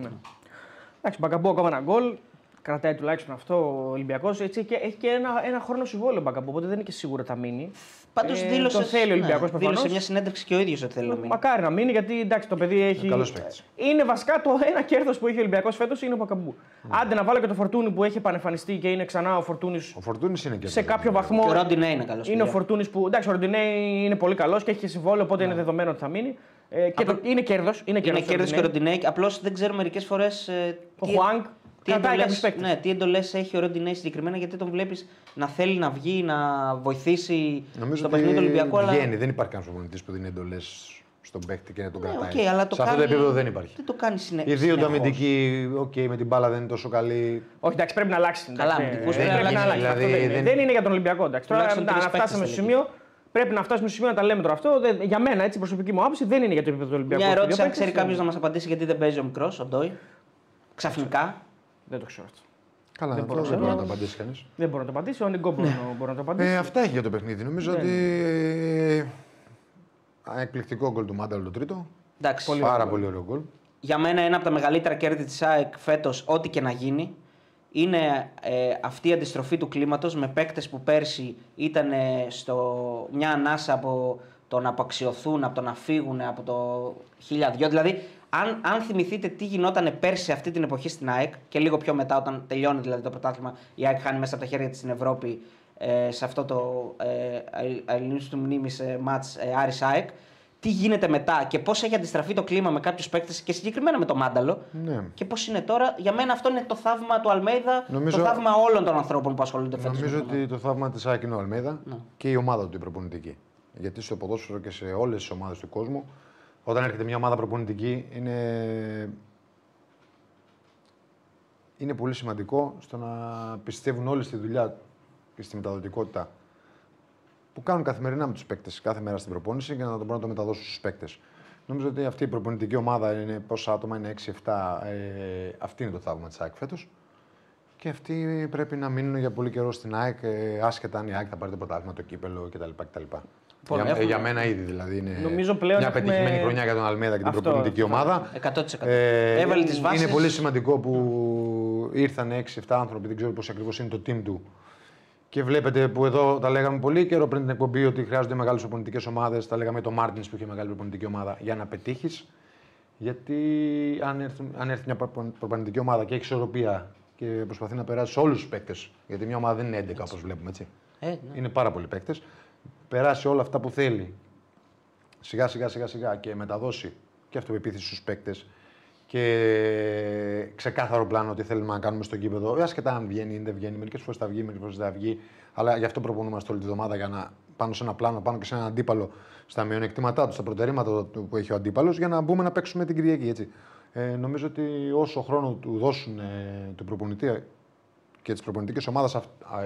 Εντάξει, Μπακαμπού ακόμα ένα γκολ. Κρατάει τουλάχιστον αυτό ο Ολυμπιακός. Και έχει και ένα, ένα χρόνο συμβόλαιο Μπακαμπού, οπότε δεν είναι και σίγουρο θα μείνει. Πάντως Ε, δήλωσε. το θέλει ο Ολυμπιακός προφανώς. Δήλωσε μια συνέντευξη και ο ίδιος ότι θέλει να μείνει. Μακάρι να μείνει, γιατί εντάξει, το παιδί έχει. καλός παίκτης. Είναι βασικά το ένα κέρδος που έχει ο Ολυμπιακός φέτος είναι ο Μπακαμπού. Άντε να βάλω και τον Φορτούνη που έχει επανεμφανιστεί και είναι ξανά ο Φορτούνης Ο Φορτούνη είναι και σε αυτός. κάποιο βαθμό. Και ο Ρόντινε είναι καλός. Είναι ο Φορτούνη που. Εντάξει, ο Ροντινέι είναι πολύ καλός και έχει και συμβόλαιο, οπότε είναι δεδομένο ότι θα μείνει. Ε, και το, είναι κέρδος. Είναι Είναι κέρδος κέρδος και ο Ροντινέι. Απλώς δεν ξέρω μερικές φορές. Ο Χουάνκαρ τι κρατάει εντολές, κάποιους παίκτες. ναι, τι εντολές έχει ο Ροντινέι συγκεκριμένα, γιατί τον βλέπεις να θέλει να βγει, να βοηθήσει Νομίζω στο ότι παιχνίδι του Ολυμπιακού. Αλλά... βγαίνει. Δεν υπάρχει κανένας προπονητής που δίνει εντολές στον παίκτη και να τον Ναι, κρατάει. οκ, αλλά το σε αυτό κάνει... το επίπεδο δεν υπάρχει. Δεν το κάνει συνέχεια. Οι δύο του αμυντικοί, οκ, με την μπάλα δεν είναι τόσο καλή. Όχι, εντάξει, πρέπει να αλλάξει. Καλά, εντάξει, αμυντικούς ε, πρέπει πρέπει να να αλλάξει. αλλάξει, Αυτό δηλαδή δεν, είναι. δεν- δεν είναι για τον Ολυμπιακό. Εντάξει. Τώρα Τουλάχιστον να, τρεις να παίκτες φτάσουμε θα στο σημείο. Πρέπει να φτάσουμε στο σημείο να τα λέμε τώρα αυτό. Δεν, για μένα, έτσι, προσωπική μου άποψη, δεν είναι για το επίπεδο του Ολυμπιακού. Μια Αυτοί οι ερώτηση, δύο αν ξέρει παίκτες, κάποιος να μας απαντήσει γιατί δεν παίζει ο μικρός, ο Ντόι. Ξαφνικά; Δεν το ξέρω αυτό. Καλά, Δεν αυτό μπορώ δεν να μπορεί να το- το απαντήσει κανείς. Δεν μπορώ να το απαντήσω. Ο Νιγκό μπορεί, να- μπορεί να το απαντήσει. Ε, αυτά έχει για το παιχνίδι. Νομίζω Δεν ότι. ε, εκπληκτικό γκολ του Μάνταλο το τρίτο. Εντάξει. Πολύ Πάρα ωραίο. πολύ ωραίο γκολ. Για μένα ένα από τα μεγαλύτερα κέρδη της ΑΕΚ φέτος, ό,τι και να γίνει, είναι ε, αυτή η αντιστροφή του κλίματος με παίκτες που πέρσι ήταν στο μια ανάσα από το να απαξιωθούν, από το να φύγουν, από το χιλιαδιό. Δηλαδή, αν, αν θυμηθείτε τι γινόταν πέρσι αυτή την εποχή στην ΑΕΚ και λίγο πιο μετά, όταν τελειώνει δηλαδή το πρωτάθλημα, η ΑΕΚ χάνει μέσα από τα χέρια της στην Ευρώπη ε, σε αυτό το ε, αλληλούς του μνήμης ε, μάτς ε, Άρης ΑΕΚ, τι γίνεται μετά και πώς έχει αντιστραφεί το κλίμα με κάποιους παίκτες και συγκεκριμένα με το Μάνταλο. Ναι. Και πώς είναι τώρα, για μένα αυτό είναι το θαύμα του Αλμέιδα, Νομίζω- το θαύμα όλων των ανθρώπων που ασχολούνται φέτος. Νομίζω ότι το θαύμα της ΑΕΚ είναι ο Αλμέδα Ναι. και η ομάδα του η προπονητική. Γιατί στο ποδόσφαιρο και σε όλες τις ομάδες του κόσμου, όταν έρχεται μια ομάδα προπονητική, είναι, είναι πολύ σημαντικό στο να πιστεύουν όλοι στη δουλειά και στη μεταδοτικότητα που κάνουν καθημερινά με τους παίκτες κάθε μέρα στην προπόνηση και να το μπορούν να το μεταδώσουν στους παίκτες. Νομίζω ότι αυτή η προπονητική ομάδα είναι πόσα άτομα, είναι 6-7. Ε, αυτή είναι το θαύμα της ΑΕΚ φέτος. Και αυτοί πρέπει να μείνουν για πολύ καιρό στην ΑΕΚ, ε, άσχετα αν η ΑΕΚ θα πάρει το πρωτάθλημα, το κύπελο κτλ. κτλ. Λοιπόν, για, έχουμε- για μένα ήδη δηλαδή είναι Νομίζω πλέον μια έχουμε- πετυχημένη χρονιά για τον Αλμέδα και την Αυτό, προπονητική αυτό. ομάδα. 100%. Ε, Έβαλε τις βάσεις. Είναι πολύ σημαντικό που ήρθαν 6-7 άνθρωποι, δεν ξέρω πώς ακριβώς είναι το team του. Και βλέπετε που εδώ τα λέγαμε πολύ καιρό πριν την εκπομπή ότι χρειάζονται μεγάλες προπονητικέ ομάδες. Τα λέγαμε για το Μάρτιν που είχε μεγάλη προπονητική ομάδα για να πετύχεις. Γιατί αν έρθει, αν έρθει μια προπο- προπονητική ομάδα και έχει ισορροπία και προσπαθεί να περάσει όλους τους παίκτες, γιατί μια ομάδα δεν είναι 11 όπως βλέπουμε έτσι. Ε, ναι. Είναι πάρα πολλοί παίκτες. Περάσει όλα αυτά που θέλει σιγά σιγά σιγά σιγά και μεταδώσει και αυτοπεποίθηση στους παίκτες και ξεκάθαρο πλάνο τι θέλουμε να κάνουμε στο γήπεδο. Ε, Άσχετα αν βγαίνει ή δεν βγαίνει, μερικές φορές θα βγει, μερικές φορές δεν θα βγει. Αλλά γι' αυτό προπονούμαστε όλη τη βδομάδα για να πάνω σε ένα πλάνο, πάνω και σε έναν αντίπαλο, στα μειονεκτήματά του, στα προτερήματα του που έχει ο αντίπαλος, για να μπούμε να παίξουμε την Κυριακή. Έτσι. Ε, νομίζω ότι όσο χρόνο του δώσουν ε, του προπονητή και της προπονητικής ομάδας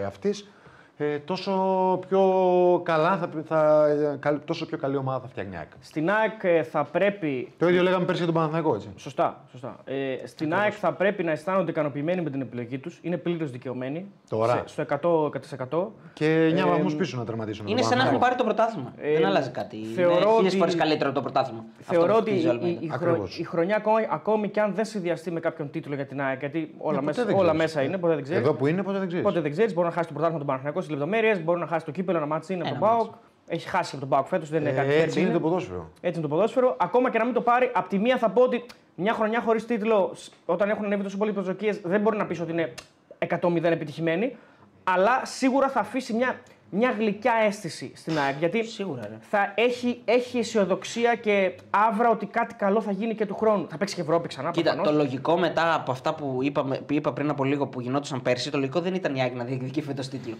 αυτής, ε, τόσο πιο καλά θα, θα, ε, τόσο πιο καλή ομάδα θα φτιάχνει η ΑΕΚ. Στην ΑΕΚ ε, θα πρέπει. Το ίδιο λέγαμε πέρσι για τον Παναθηναϊκό, έτσι. Σωστά. σωστά. Ε, στην ΑΕΚ θα πρέπει να αισθάνονται ικανοποιημένοι με την επιλογή τους. Είναι πλήρως δικαιωμένοι. Τώρα. Σε, στο 100%. Και 9 βαθμούς πίσω να τερματίσουν. Είναι σαν να έχουν πάρει το πρωτάθλημα. Ε, Δεν αλλάζει κάτι. θεωρώ είναι χίλιες ότι- φορές καλύτερο το πρωτάθλημα. Θεωρώ Αυτό ότι χτίζει ο η, Αλμέιδα. η, χρο- Ακριβώς. η χρονιά ακόμη, ακόμη και αν δεν συνδυαστεί με κάποιον τίτλο για την ΑΕΚ, γιατί όλα, ποτέ μέσα, δεν όλα ξέρεις. μέσα είναι, ποτέ δεν ξέρεις. Εδώ που είναι, ποτέ δεν ξέρεις. Ποτέ δεν ξέρεις. Μπορεί να χάσει το πρωτάθλημα του Παναθηναϊκού στις λεπτομέρειες, μπορεί να χάσει το κύπελλο, ένα ματς είναι από Ένα τον Πάοκ. Έχει χάσει από τον Πάοκ φέτος, δεν είναι κάτι Ε, έτσι τέτοιο. είναι το ποδόσφαιρο. Έτσι είναι το ποδόσφαιρο. Ακόμα και να μην το πάρει, από τη μία θα πω ότι μια χρονιά χωρίς τίτλο, σ- όταν έχουν ανέβει τόσο πολύ οι προσδοκίες, δεν μπορεί να πεις ότι είναι 100-0 επιτυχημένη. Αλλά σίγουρα θα αφήσει μια, μια γλυκιά αίσθηση στην ΑΕΚ. Γιατί Σίγουρα, ρε. θα έχει, έχει αισιοδοξία και άβρα ότι κάτι καλό θα γίνει και του χρόνου. Θα παίξει και Ευρώπη ξανά. Κοίτα, προφανώς. το λογικό μετά από αυτά που, είπαμε, που είπα πριν από λίγο που γινόντουσαν πέρσι, το λογικό δεν ήταν η ΑΕΚ να διεκδικεί φέτος τίτλο.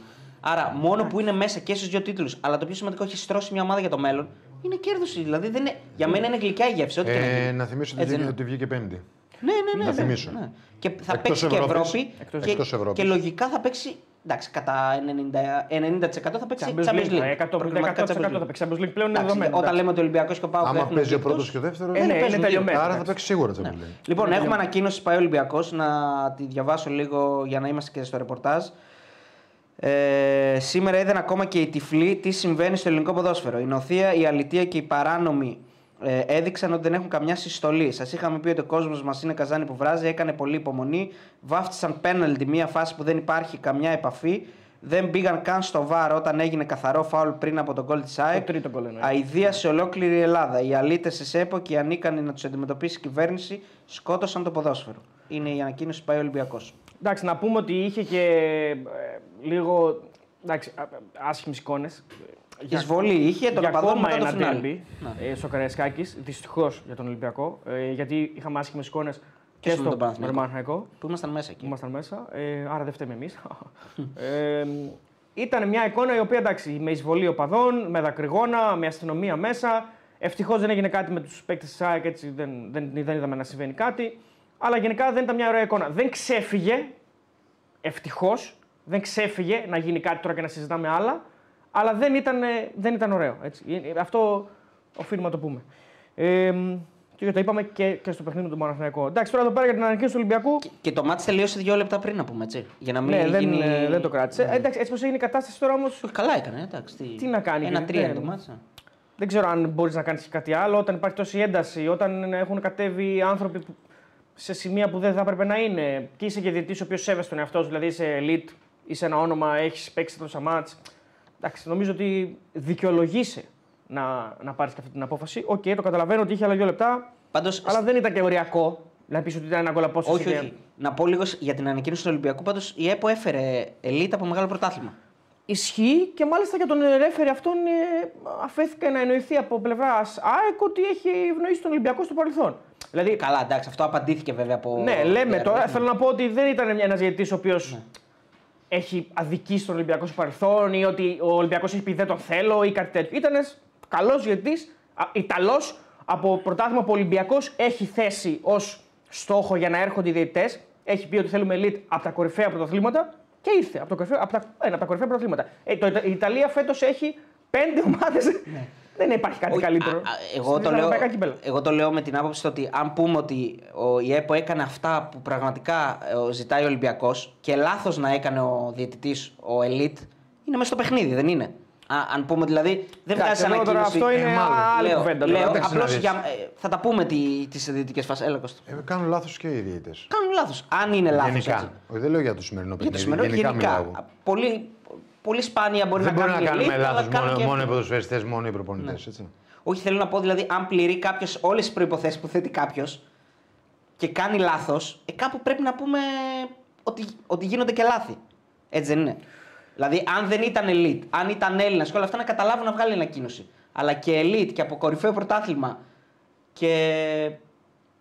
Άρα, μόνο που είναι μέσα και στους δύο τίτλους, αλλά το πιο σημαντικό έχει στρώσει μια ομάδα για το μέλλον, είναι κέρδωση. Δηλαδή, δεν είναι, για μένα είναι γλυκιά η γεύση. Ό,τι και να Ε, γίνει. να θυμίσω ότι Έτσι βγήκε, είναι. ότι βγήκε πέμπτη. Ναι, ναι, ναι. Να ναι, θυμίσω. ναι. Και θα Εκτός παίξει και Ευρώπης. Ευρώπη. Εκτός- και, εκτός Ευρώπης. και λογικά θα παίξει. Εντάξει, κατά 90%, 90% θα παίξει Champions Champions League. League. 100% Προκριματικά Champions League. θα παίξει Champions League πλέον είναι Εντάξει, δεδομένο. Όταν λέμε ότι ο Ολυμπιακός και ο Πάοκ Άμα παίζει ο πρώτος και ο δεύτερος. Ε, ναι, είναι παίζουν δύο. τελειωμένο. Άρα θα εντάξει. παίξει σίγουρα Champions League. Λοιπόν, έχουμε ανακοίνωση πάει ο Ολυμπιακός να τη διαβάσω λίγο για να είμαστε και στο ρεπορτάζ. Ε, σήμερα είδαν ακόμα και οι τυφλοί τι συμβαίνει στο ελληνικό ποδόσφαιρο. Η νοθεία, η αλητεία και οι παράνομοι ε, έδειξαν ότι δεν έχουν καμιά συστολή. Σας είχαμε πει ότι ο κόσμος μας είναι καζάνι που βράζει, έκανε πολύ υπομονή. Βάφτισαν πέναλτι μία φάση που δεν υπάρχει καμιά επαφή. Δεν πήγαν καν στο βάρ όταν έγινε καθαρό φάουλ πριν από τον γκολ της ΑΕΚ. τρίτο γκολ εννοεί. Αηδία σε ολόκληρη η Ελλάδα. Οι αλήτες σε ΣΕΠΟ και οι ανίκανοι να τους αντιμετωπίσει η κυβέρνηση σκότωσαν το ποδόσφαιρο. Είναι η ανακοίνωση που πάει ο Ολυμπιακός. Εντάξει, να πούμε ότι είχε και ε, λίγο εντάξει, α- α- άσχημες εικόνες. Εισβολή είχε τον για οπαδό ακόμα μετά το ένα φινάλε. ντέρμπι ε, στο Καραϊσκάκης, δυστυχώς για τον Ολυμπιακό, ε, γιατί είχαμε άσχημες εικόνες και στον στο τον Παναθηναϊκό. Παναθηναϊκό. Που ήμασταν μέσα εκεί. που ήμασταν μέσα, ε, άρα δεν φταίμε εμείς. (laughs) ε, ήταν μια εικόνα η οποία εντάξει, με εισβολή οπαδών, με δακρυγόνα, με αστυνομία μέσα. Ευτυχώς δεν έγινε κάτι με τους παίκτες της ΑΕΚ, έτσι δεν, δεν, δεν είδαμε να συμβαίνει κάτι. Αλλά γενικά δεν ήταν μια ωραία εικόνα. Δεν ξέφυγε, ευτυχώς, δεν ξέφυγε να γίνει κάτι τώρα και να συζητάμε άλλα, αλλά δεν ήταν, ε, δεν ήταν ωραίο. Έτσι. Ε, Αυτό οφείλουμε να το πούμε. Ε, και το είπαμε και, και στο παιχνίδι με τον Παναθηναϊκό. Εντάξει, τώρα εδώ πέρα για την ανακοίνωση του Ολυμπιακού. Και το μάτι τελείωσε δύο λεπτά πριν, να πούμε έτσι. Για να μην Ναι, δεν, γίνει. ε, δεν το κράτησε. Ε, εντάξει, έτσι πως έγινε η κατάσταση τώρα όμω. Όχι, Καλά έκανε, εντάξει. Τι να κάνει, Ένα και τρία δεν- είναι το μάτς, ε. Δεν ξέρω αν μπορείς να κάνεις κάτι άλλο όταν υπάρχει τόση ένταση, όταν έχουν κατέβει άνθρωποι που, σε σημεία που δεν θα έπρεπε να είναι. Και είσαι και διαιτητής ο οποίος σέβεσαι τον εαυτό σου, δηλαδή είσαι elite, είσαι ένα όνομα, έχεις παίξει τόσα ματς. Εντάξει, νομίζω ότι δικαιολογείσαι να, να πάρεις και αυτή την απόφαση. Οκ, το καταλαβαίνω ότι είχε άλλα δύο λεπτά, Πάντως, αλλά δεν ήταν και οριακό. Να πεις ότι ήταν ένα γκολ απόσταση. όχι, και- όχι. Να πω λίγο για την ανακοίνωση του Ολυμπιακού. Πάντως η ΕΠΟ έφερε ελίτ από μεγάλο πρωτάθλημα. Ισχύει και μάλιστα για τον ρέφερι αυτόν ε, αφέθηκε να εννοηθεί από πλευράς ΑΕΚ ότι έχει ευνοήσει τον Ολυμπιακό στο παρελθόν. Δηλαδή, Καλά, εντάξει, αυτό απαντήθηκε βέβαια από. ναι, λέμε Yeah, τώρα, ναι. θέλω να πω ότι δεν ήταν ένας διαιτητής ο οποίος έχει αδικήσει τον Ολυμπιακό στο παρελθόν ή ότι ο Ολυμπιακός έχει πει δεν τον θέλω ή κάτι τέτοιο. Ήταν ένας καλός διαιτητής, Ιταλός από πρωτάθλημα που ο Ολυμπιακός έχει θέσει ως στόχο για να έρχονται οι διαιτητές. Έχει πει ότι θέλουμε elite από τα κορυφαία πρωταθλήματα και ήρθε από, το κορυφαίο, από, τα, ένα, από τα κορυφαία πρωταθλήματα. Ε, το, η Ιταλία φέτος έχει πέντε ομάδες. Δεν υπάρχει κάτι Όχι, καλύτερο. α, α, εγώ, Στην το λέω, ευρωπαϊκά κύπελα. εγώ το λέω με την άποψη ότι αν πούμε ότι ο, η ΕΠΟ έκανε αυτά που πραγματικά ε, ζητάει ο Ολυμπιακός και λάθος να έκανε ο διαιτητής, ο Ελίτ, είναι μέσα στο παιχνίδι, δεν είναι. Α, αν πούμε δηλαδή, δεν Εντάξει, βγάζει εδώ τώρα ανακοίνωση. αυτό είναι μάλλον. άλλη λέω, κουβέντα. λέω, τώρα. εντάξει, να απλώς δεις. για, ε, θα τα πούμε τι, τις διαιτητικές φάσεις. Έλα, Κώστα. Ε, κάνουν λάθος και οι διαιτητέ. Κάνουν λάθος. Αν είναι λάθος. Γενικά. έτσι. Όχι, δεν λέω για το σημερινό Για το παιχνίδι. σημερινό γενικά, γενικά. μιλάω. Α, Πολύ, πολύ σπάνια μπορεί Δεν να μπορεί να κάνουν κάνουμε elite, αλλά λάθο κάνουν μόνο, και μόνο οι αυτοί. ποδοσφαιριστές, μόνο οι προπονητές. Ναι. Όχι, θέλω να πω δηλαδή, αν πληρεί κάποιος όλες τις προϋποθέσεις που θέτει κάποιος και κάνει λάθος, ε, κάπου πρέπει να πούμε ότι, ότι γίνονται και λάθη. Έτσι δεν είναι. Δηλαδή, αν δεν ήταν elite, αν ήταν Έλληνας και όλα αυτά, να καταλάβουν να βγάλει ανακοίνωση. Αλλά και elite και από κορυφαίο πρωτάθλημα και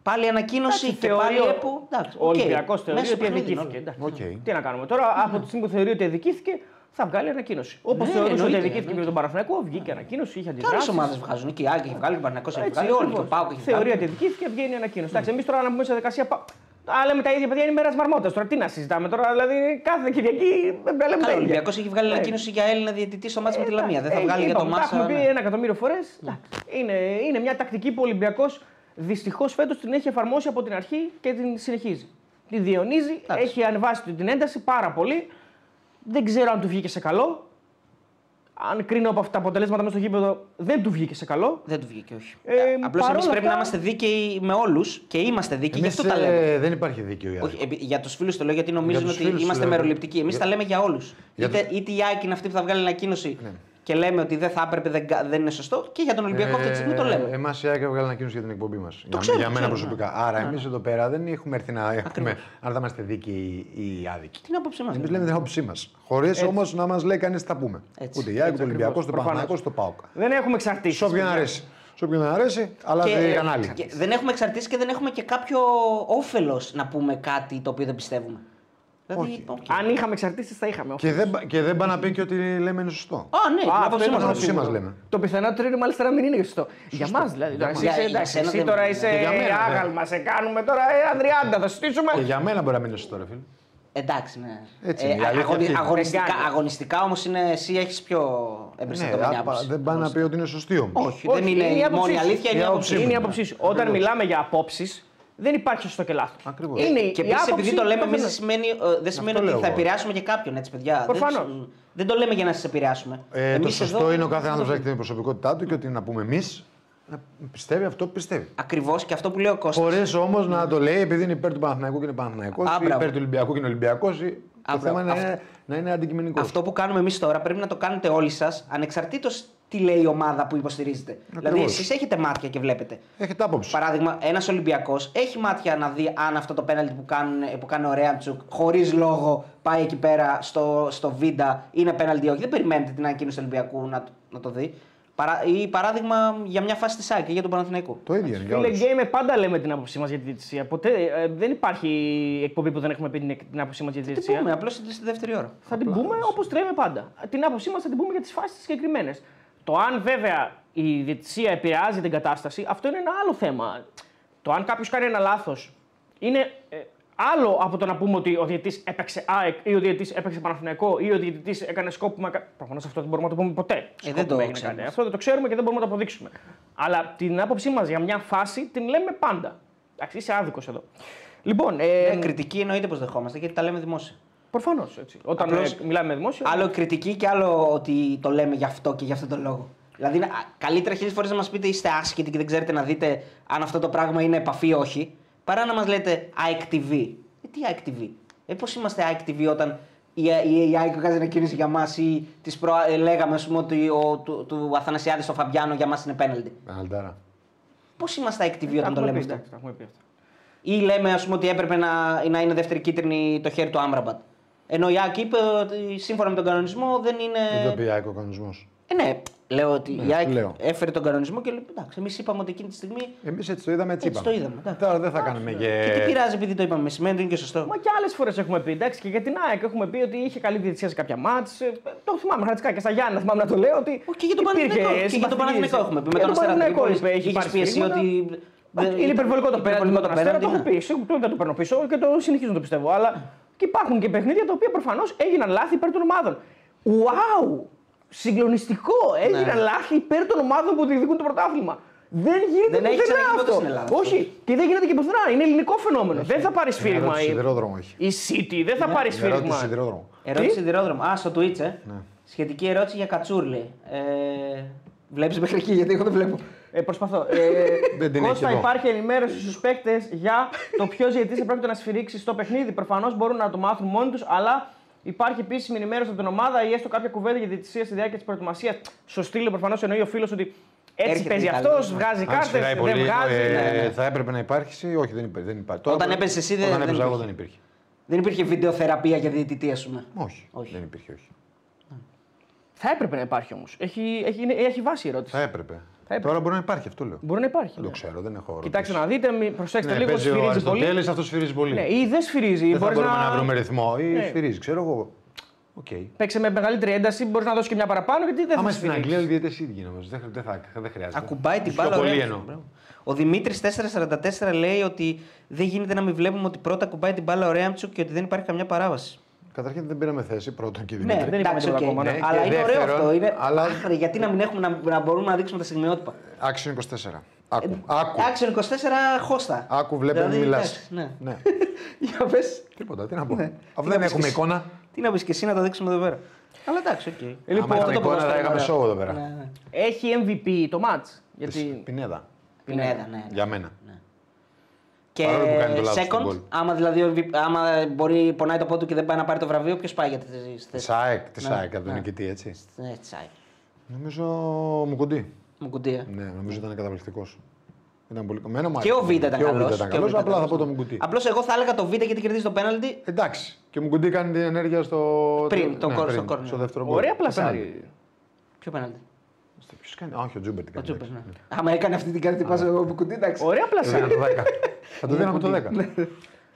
πάλι ανακοίνωση Εντάξει, και θεωρεί πάλι ο- έπου. Εντάξει, Ο οκ. Ολυμπιακός θεωρεί Μέσα στο ότι παιχνίδι είναι αδικήθηκε. όλα. εντάξει. Οκ. Τι να κάνουμε τώρα, από τη στιγμή που θεωρεί ότι αδικήθηκε, θα βγάλει ανακοίνωση. Όπως Ναι, θεωρούσε ότι εννοείται, αδικήθηκε με εννοείται. τον Παραθυνακό, βγήκε ανακοίνωση, είχε Και άλλες αντιδράσεις. ομάδες βγάζουν. Και η Άκη έχει βγάλει, και ο Παναγιώ έχει Έτσι, βγάλει, όλοι. Και ακριβώς. ο Πάουκ έχει Θεωρεί βγάλει. ότι αδικήθηκε, βγαίνει ανακοίνωση. Εντάξει, εμείς τώρα να μπούμε σε δικασία. Πα- Α, λέμε τα ίδια παιδιά είναι μέρα μαρμότα. Τώρα τι να συζητάμε τώρα, δηλαδή κάθε Κυριακή δεν λέμε Καλά, τα ο ίδια. Ολυμπιακός έχει βγάλει Ναι. ανακοίνωση για Έλληνα διαιτητή στο μάτι με τη Λαμία. Δεν θα Ε, βγάλει για το είπαμε, Τα Μάσα. έχουμε πει ναι. ένα εκατομμύριο φορές. Είναι, είναι μια τακτική που ο Ολυμπιακός δυστυχώς φέτος την έχει εφαρμόσει από την αρχή και την συνεχίζει. Τη διαιωνίζει, Εντάξει. έχει ανεβάσει την ένταση πάρα πολύ. Δεν ξέρω αν του βγήκε σε καλό. Αν κρίνω από αυτά τα αποτελέσματα μέσα στο γήπεδο, δεν του βγήκε σε καλό. Δεν του βγήκε, όχι. Ε, Απλώς παρόλα εμεί πρέπει αυτά- να είμαστε δίκαιοι με όλους και είμαστε δίκαιοι, γι' Εμείς, αυτό τα λέμε. ε, δεν υπάρχει δίκαιο η Όχι, επί- για τους φίλους το λέω γιατί νομίζουν τους ότι φίλους το είμαστε λέω. μεροληπτικοί. Εμείς Για- τα λέμε για όλους. Για Είτε, τους- είτε η ΑΕΚ είναι αυτή που θα βγάλει ανακοίνωση Ναι. Και λέμε ότι δεν θα έπρεπε, δεν, κα- δεν είναι σωστό. Και για τον Ολυμπιακό αυτή τη στιγμή το λέμε. Εμάς η ΑΕΚ έβγαλε ανακοίνωση για την εκπομπή μας. Για, ξέρω, για το μένα ξέρω, προσωπικά. ναι. Άρα Ναι, εμείς ναι. εδώ πέρα δεν έχουμε έρθει να έχουμε. Ακριβώς. Αν θα είμαστε δίκαιοι ή άδικοι. Την άποψή μας. Εμείς λέμε την άποψή μας. Χωρίς όμως να μας λέει κανείς τι θα πούμε. Έτσι. Ούτε η ΑΕΚ, ούτε ο Ολυμπιακός, ούτε ο Προφανώς. Παναθηναϊκό, ούτε ο Πάοκ. Δεν έχουμε εξαρτήσεις. Σε όποιον αρέσει. Σε όποιον αρέσει, αλλά Και, δεν κανάλι. και δεν έχουμε εξαρτήσεις και δεν έχουμε και κάποιο όφελος να πούμε κάτι το οποίο δεν πιστεύουμε. Δηλαδή, Όχι. οκ. Αν είχαμε εξαρτήσεις, θα είχαμε. Και δεν, πα- και δεν πάει να πει και ότι λέμε είναι σωστό. Α, ναι, την Α, άποψή αυτό μα. είναι άποψή το μας σίγουρο. λέμε. Το πιθανότερο είναι μάλιστα να μην είναι σωστό. Για μας δηλαδή. Τώρα, μας. εσύ, είσαι, Για- για εντάξει, σένα εσύ δεν- τώρα είσαι Και για μένα, ναι. άγαλμα, σε κάνουμε τώρα ε, Ανδριάντα, θα συστήσουμε. Και για μένα μπορεί να μην είναι σωστό, ρε φίλε. Εντάξει, ναι. Έτσι είναι, η αλήθεια αγωνι- αυτή είναι. αγωνιστικά Δεν κάνει. αγωνιστικά όμως εσύ έχεις πιο Ναι, εμπεριστατωμένη άπα- άποψη. δεν πάει να πει ότι είναι σωστή όμως. Όχι, Όχι, δεν είναι, είναι η η άποψή μόνη σου. αλήθεια, είναι η Η άποψή άποψή μου. Είναι η άποψή σου. Όταν μιλάμε για απόψεις, δεν υπάρχει σωστό και λάθος. Ακριβώς. Είναι Και η επίσης, άποψη επειδή το λέμε του εμείς, δεν καθενός. σημαίνει, ε, δεν σημαίνει Αυτό ότι λέω θα εγώ. επηρεάσουμε και κάποιον, έτσι, παιδιά. Προφανώς. Δεν, δεν το λέμε για να σας επηρεάσουμε. Ε, το Εμείς σωστό εδώ- είναι ο κάθε άνθρωπος να έχει την προσωπικότητά του και ότι να πούμε εμείς να πιστεύει αυτό που πιστεύει. Ακριβώς και αυτό που λέει ο Κώστας. Χωρίς όμως να το λέει επειδή είναι υπέρ του Παναθηναϊκού και είναι Παναθηναϊκός, Α, ή μπράβο. υπέρ του Ολυμπιακού και είναι Ολυμπιακός. Το Α, θέμα είναι μπράβο. να είναι, να είναι αντικειμενικός. Αυτό που κάνουμε εμείς τώρα πρέπει να το κάνετε όλοι σας, ανεξαρτήτως τι λέει η ομάδα που υποστηρίζετε. Δηλαδή, εσείς έχετε μάτια και βλέπετε. Έχετε άποψη. Παράδειγμα, ένας Ολυμπιακός έχει μάτια να δει αν αυτό το πέναλτι που, κάνουν, που κάνει ο Ρέαμτσουκ χωρίς λόγο πάει εκεί πέρα στο, στο Βίντα είναι πέναλτι ή όχι. Δεν περιμένετε την ανακοίνωση του Ολυμπιακού να, το- να το δει. Παρά, ή παράδειγμα για μια φάση της ΑΕΚ και για τον Παναθηναϊκό. Το ίδιο είναι για Φίλε όλους. Γκέιμε, πάντα λέμε την άποψή μας για τη διαιτησία. Ποτέ ε, δεν υπάρχει εκπομπή που δεν έχουμε πει την, την άποψή μας για τη Τι διαιτησία. πούμε, απλώς στη δεύτερη ώρα. Θα την πούμε όπως τρέμε πάντα. Την άποψή μας θα την πούμε για τις φάσεις συγκεκριμένες. Το αν βέβαια η διαιτησία επηρεάζει την κατάσταση, αυτό είναι ένα άλλο θέμα. Το αν κάποιος κάνει ένα λάθος είναι ε, άλλο από το να πούμε ότι ο διαιτητής έπαιξε ΑΕΚ ή ο διαιτητής έπαιξε Παναθηναϊκό ή ο διαιτητής έκανε σκόπιμα. Προφανώς αυτό δεν μπορούμε να το πούμε ποτέ. Ε, δεν Σκόπιμα το έγινε ξέρουμε. κάτι. Αυτό δεν το ξέρουμε και δεν μπορούμε να το αποδείξουμε. Αλλά την άποψή μας για μια φάση την λέμε πάντα. Εντάξει, είσαι άδικος εδώ. Λοιπόν, ε, Ε, κριτική εννοείται πως δεχόμαστε γιατί τα λέμε δημόσια. Προφανώς. Όταν Απλώς- ε, μιλάμε με δημόσιο. Άλλο κριτική και άλλο ότι το λέμε γι' αυτό και γι' αυτόν τον λόγο. Δηλαδή, να- καλύτερα χίλιες φορές να μας πείτε είστε άσχετοι και δεν ξέρετε να δείτε αν αυτό το πράγμα είναι επαφή ή όχι, παρά να μας λέτε ΑΕΚ TV. Ε, τι ΑΕΚ TV. Ε, πώς είμαστε ΑΕΚ TV όταν η, η, η ΑΕΚ βγάζει ανακοίνωση για μας ή της προ, ε, λέγαμε ας πούμε, ότι ο, του, του Αθανασιάδης στο Φαμπιάνο για μας είναι πέναλτι. Αλτάρα. Πώς είμαστε ΑΕΚ TV Τα όταν το έχουμε λέμε πει, αυτό; εντάξει, τα έχουμε πει αυτά. Ή λέμε ας πούμε, ότι έπρεπε να, να είναι δεύτερη κίτρινη το χέρι του Άμραμπατ. Ενώ η ΑΕΚ είπε ότι σύμφωνα με τον κανονισμό δεν είναι. Δεν το πει ΑΕΚ ο κανονισμός. Ε, ναι, λέω ότι η σου ΑΕΚ λέω. έφερε τον κανονισμό και λέει εντάξει, εμείς είπαμε ότι εκείνη τη στιγμή. Εμείς έτσι το είδαμε, έτσι, Έτσι είπαμε. το είδαμε, εντάξει. Τώρα δεν θα κάνουμε και. Και τι πειράζει επειδή το είπαμε, σημαίνει ότι είναι και σωστό. Μα και άλλες φορές έχουμε πει. Εντάξει, και για την ΑΕΚ έχουμε πει ότι είχε καλή διαιτησία σε κάποια μάτς. Το θυμάμαι χαρακτικά και στα Γιάννα θυμάμαι να το λέω. Ότι Όχι, και για τον υπήρχε Παναθηναϊκό. Και για τον συμπαθητική Παναθηναϊκό διαιτησία. έχουμε πει. Με Και τον τον Αστέρα Παναθηναϊκό Τρίπολης είπε, έχει είχες πάρει πει εσύ σφυρίγματα. ότι. Όχι, Είναι υπερβολικό το πέναντι με τον Αστέρα, το έχω ναι. πει. Σίγουρα δεν το παίρνω πίσω και το συνεχίζω να το πιστεύω. Αλλά και υπάρχουν και παιχνίδια τα οποία προφανώς έγιναν λάθη υπέρ των ομάδων. Wow! Συγκλονιστικό! Έγιναν λάθη υπέρ των ομάδων που διεκδικούν το πρωτάθλημα. Δεν γίνεται Δεν έχει πουθενά ξαναγίνει ποτέ αυτό. στην Ελλάδα. Όχι, και δεν γίνεται και πουθενά. Είναι ελληνικό φαινόμενο. Δεν θα πάρει σφύριγμα. ερώτηση η- σιδηρόδρομο έχει. Η City δεν θα πάρει Ερώτηση σφύριγμα. σιδηρόδρομο. Ερώτηση Τι; σιδηρόδρομο. Α, στο Twitch, ε. Ναι. Σχετική ερώτηση για Κατσούρλι. Ε, Βλέπεις μέχρι εκεί, γιατί εγώ δεν βλέπω. Ε, προσπαθώ. Ε, (laughs) Δεν την Κώστα, έχει εδώ. υπάρχει ενημέρωση στους παίκτες για το ποιος διαιτητής πρόκειται να σφυρίξει στο παιχνίδι. Προφανώς μπορούν να το μάθουν μόνοι τους, αλλά υπάρχει επίσημη ενημέρωση από την ομάδα ή έστω κάποια κουβέντα για διαιτησία στη διάρκεια της προετοιμασίας. Στο στήλο προφανώς εννοεί ο φίλος ότι έτσι Έρχεται παίζει η αυτός, Ιταλία. βγάζει Αν κάρτες, σφυράει δεν πολύ, βγάζει. ε, ναι, ναι. θα έπρεπε να υπάρχει. Όχι, δεν υπάρχει. Δεν υπάρχει. Τώρα Όταν που- έπαιζες εσύ, δεν- Όταν δεν έπαιζα εγώ υπήρχε. δεν υπήρχε. Δεν υπήρχε βιντεοθεραπεία για διαιτητή, ας πούμε. Όχι, Όχι. δεν υπήρχε. Όχι. Θα έπρεπε να υπάρχει όμως. Έχει, έχει, είναι- έχει βάση η ερώτηση. Θα έπρεπε. Έπρεπε. Τώρα μπορεί να υπάρχει, αυτό λέω. Μπορεί να υπάρχει. Δεν το ξέρω, δεν έχω Κοιτάξτε ρωτήσει. να δείτε, μη- προσέξτε Ναι, λίγο, παίζει ο σφυρίζει πολύ. Αριστοτέλης, αυτό σφυρίζει πολύ. Ναι, ή δεν σφυρίζει. δεν θα μπορείς μπορούμε να... βρούμε ρυθμό ή Ναι. σφυρίζει, ξέρω εγώ. Οκ. Παίξε με μεγαλύτερη ένταση, μπορείς να δώσεις και μια παραπάνω γιατί δεν Άμα θα στην σφυρίξει. Αγγλία οι διαιτητές ίδιοι νομίζω. Δεν, δεν, θα, δεν χρειάζεται. Ακουμπάει την Πιο μπάλα. πολύ ωραία. εννοώ. Μπράβο. Ο Δημήτρης 444 λέει ότι δεν γίνεται να μην βλέπουμε ότι πρώτα ακουμπάει την μπάλα ο Γιαρεμτσούκ και ότι δεν υπάρχει καμιά παράβαση. Καταρχήν δεν πήραμε θέση πρώτον και Ναι, Δημήτρη. δεν εντάξει, είπαμε οκ. τίποτα ακόμα, ναι. Αλλά Και είναι ωραίο δεύτερον, αυτό. Είναι... αλλά- Άχρη, γιατί να μην έχουμε να, να μπορούμε να δείξουμε τα στιγμιότυπα. Άξιον 24. Άκου. Άκου. Άξιον 24 χώστα. Άκου, βλέπε, Δηλαδή, μιλάς. εντάξει, Ναι. ναι. (laughs) Για πες. Τίποτα, τι να πω. Ναι. Αφού Τι δεν να πεις έχουμε και εσύ; εικόνα. Τι να πεις και εσύ να το δείξουμε εδώ πέρα. Αλλά εντάξει, οκ. Λοιπόν, Άμα είχαμε αυτό το εικόνα θα ποδόσφαιρο είχαμε είναι ωραίο. show εδώ πέρα. Ναι, ναι. Έχει MVP το match. Γιατί... Πινέδα. Πινέδα, ναι. ναι. Για μένα. Και Παρόλο που κάνει το λάθος στον second, γκολ. άμα δηλαδή ο MVP άμα μπορεί πονάει το πόδι του και δεν πάει να πάρει το βραβείο, ποιος πάει για τη θέση. Τη ΣΑΕΚ, τη Ναι, ΣΑΕΚ από τον ναι. νικητή, έτσι. Ναι, τσάι. Νομίζω μου κουντί. Μου κουντία. Ναι, νομίζω ήταν καταπληκτικός. Ήταν πολύ Εμένα μου Και ο άρεσε. Β ήταν Και ο καλός. Β ήταν καλός, απλά θα πω το Μουκουτί. Απλώς εγώ θα έλεγα το Β γιατί κερδίζει το πέναλτι Εντάξει. Και ο Μουκουτί κάνει την ενέργεια στο. Πριν, το ναι, κόρ- πριν, στο κόρνερ. Στο δεύτερο γκολ. Ωραία Το πέναλτι. πλασάρι. Ποιο πέναλτι; Ποιο κάνει. Α, Όχι, ο Τζούμπερ την Ο κάνει. Τζούπερ, ναι. εντάξει. Άμα έκανε αυτή την κάρτα, πα ο Μπουκουντή, εντάξει. Ωραία Το δίναμε πλασάρι. το 10. Θα το δίναμε το 10.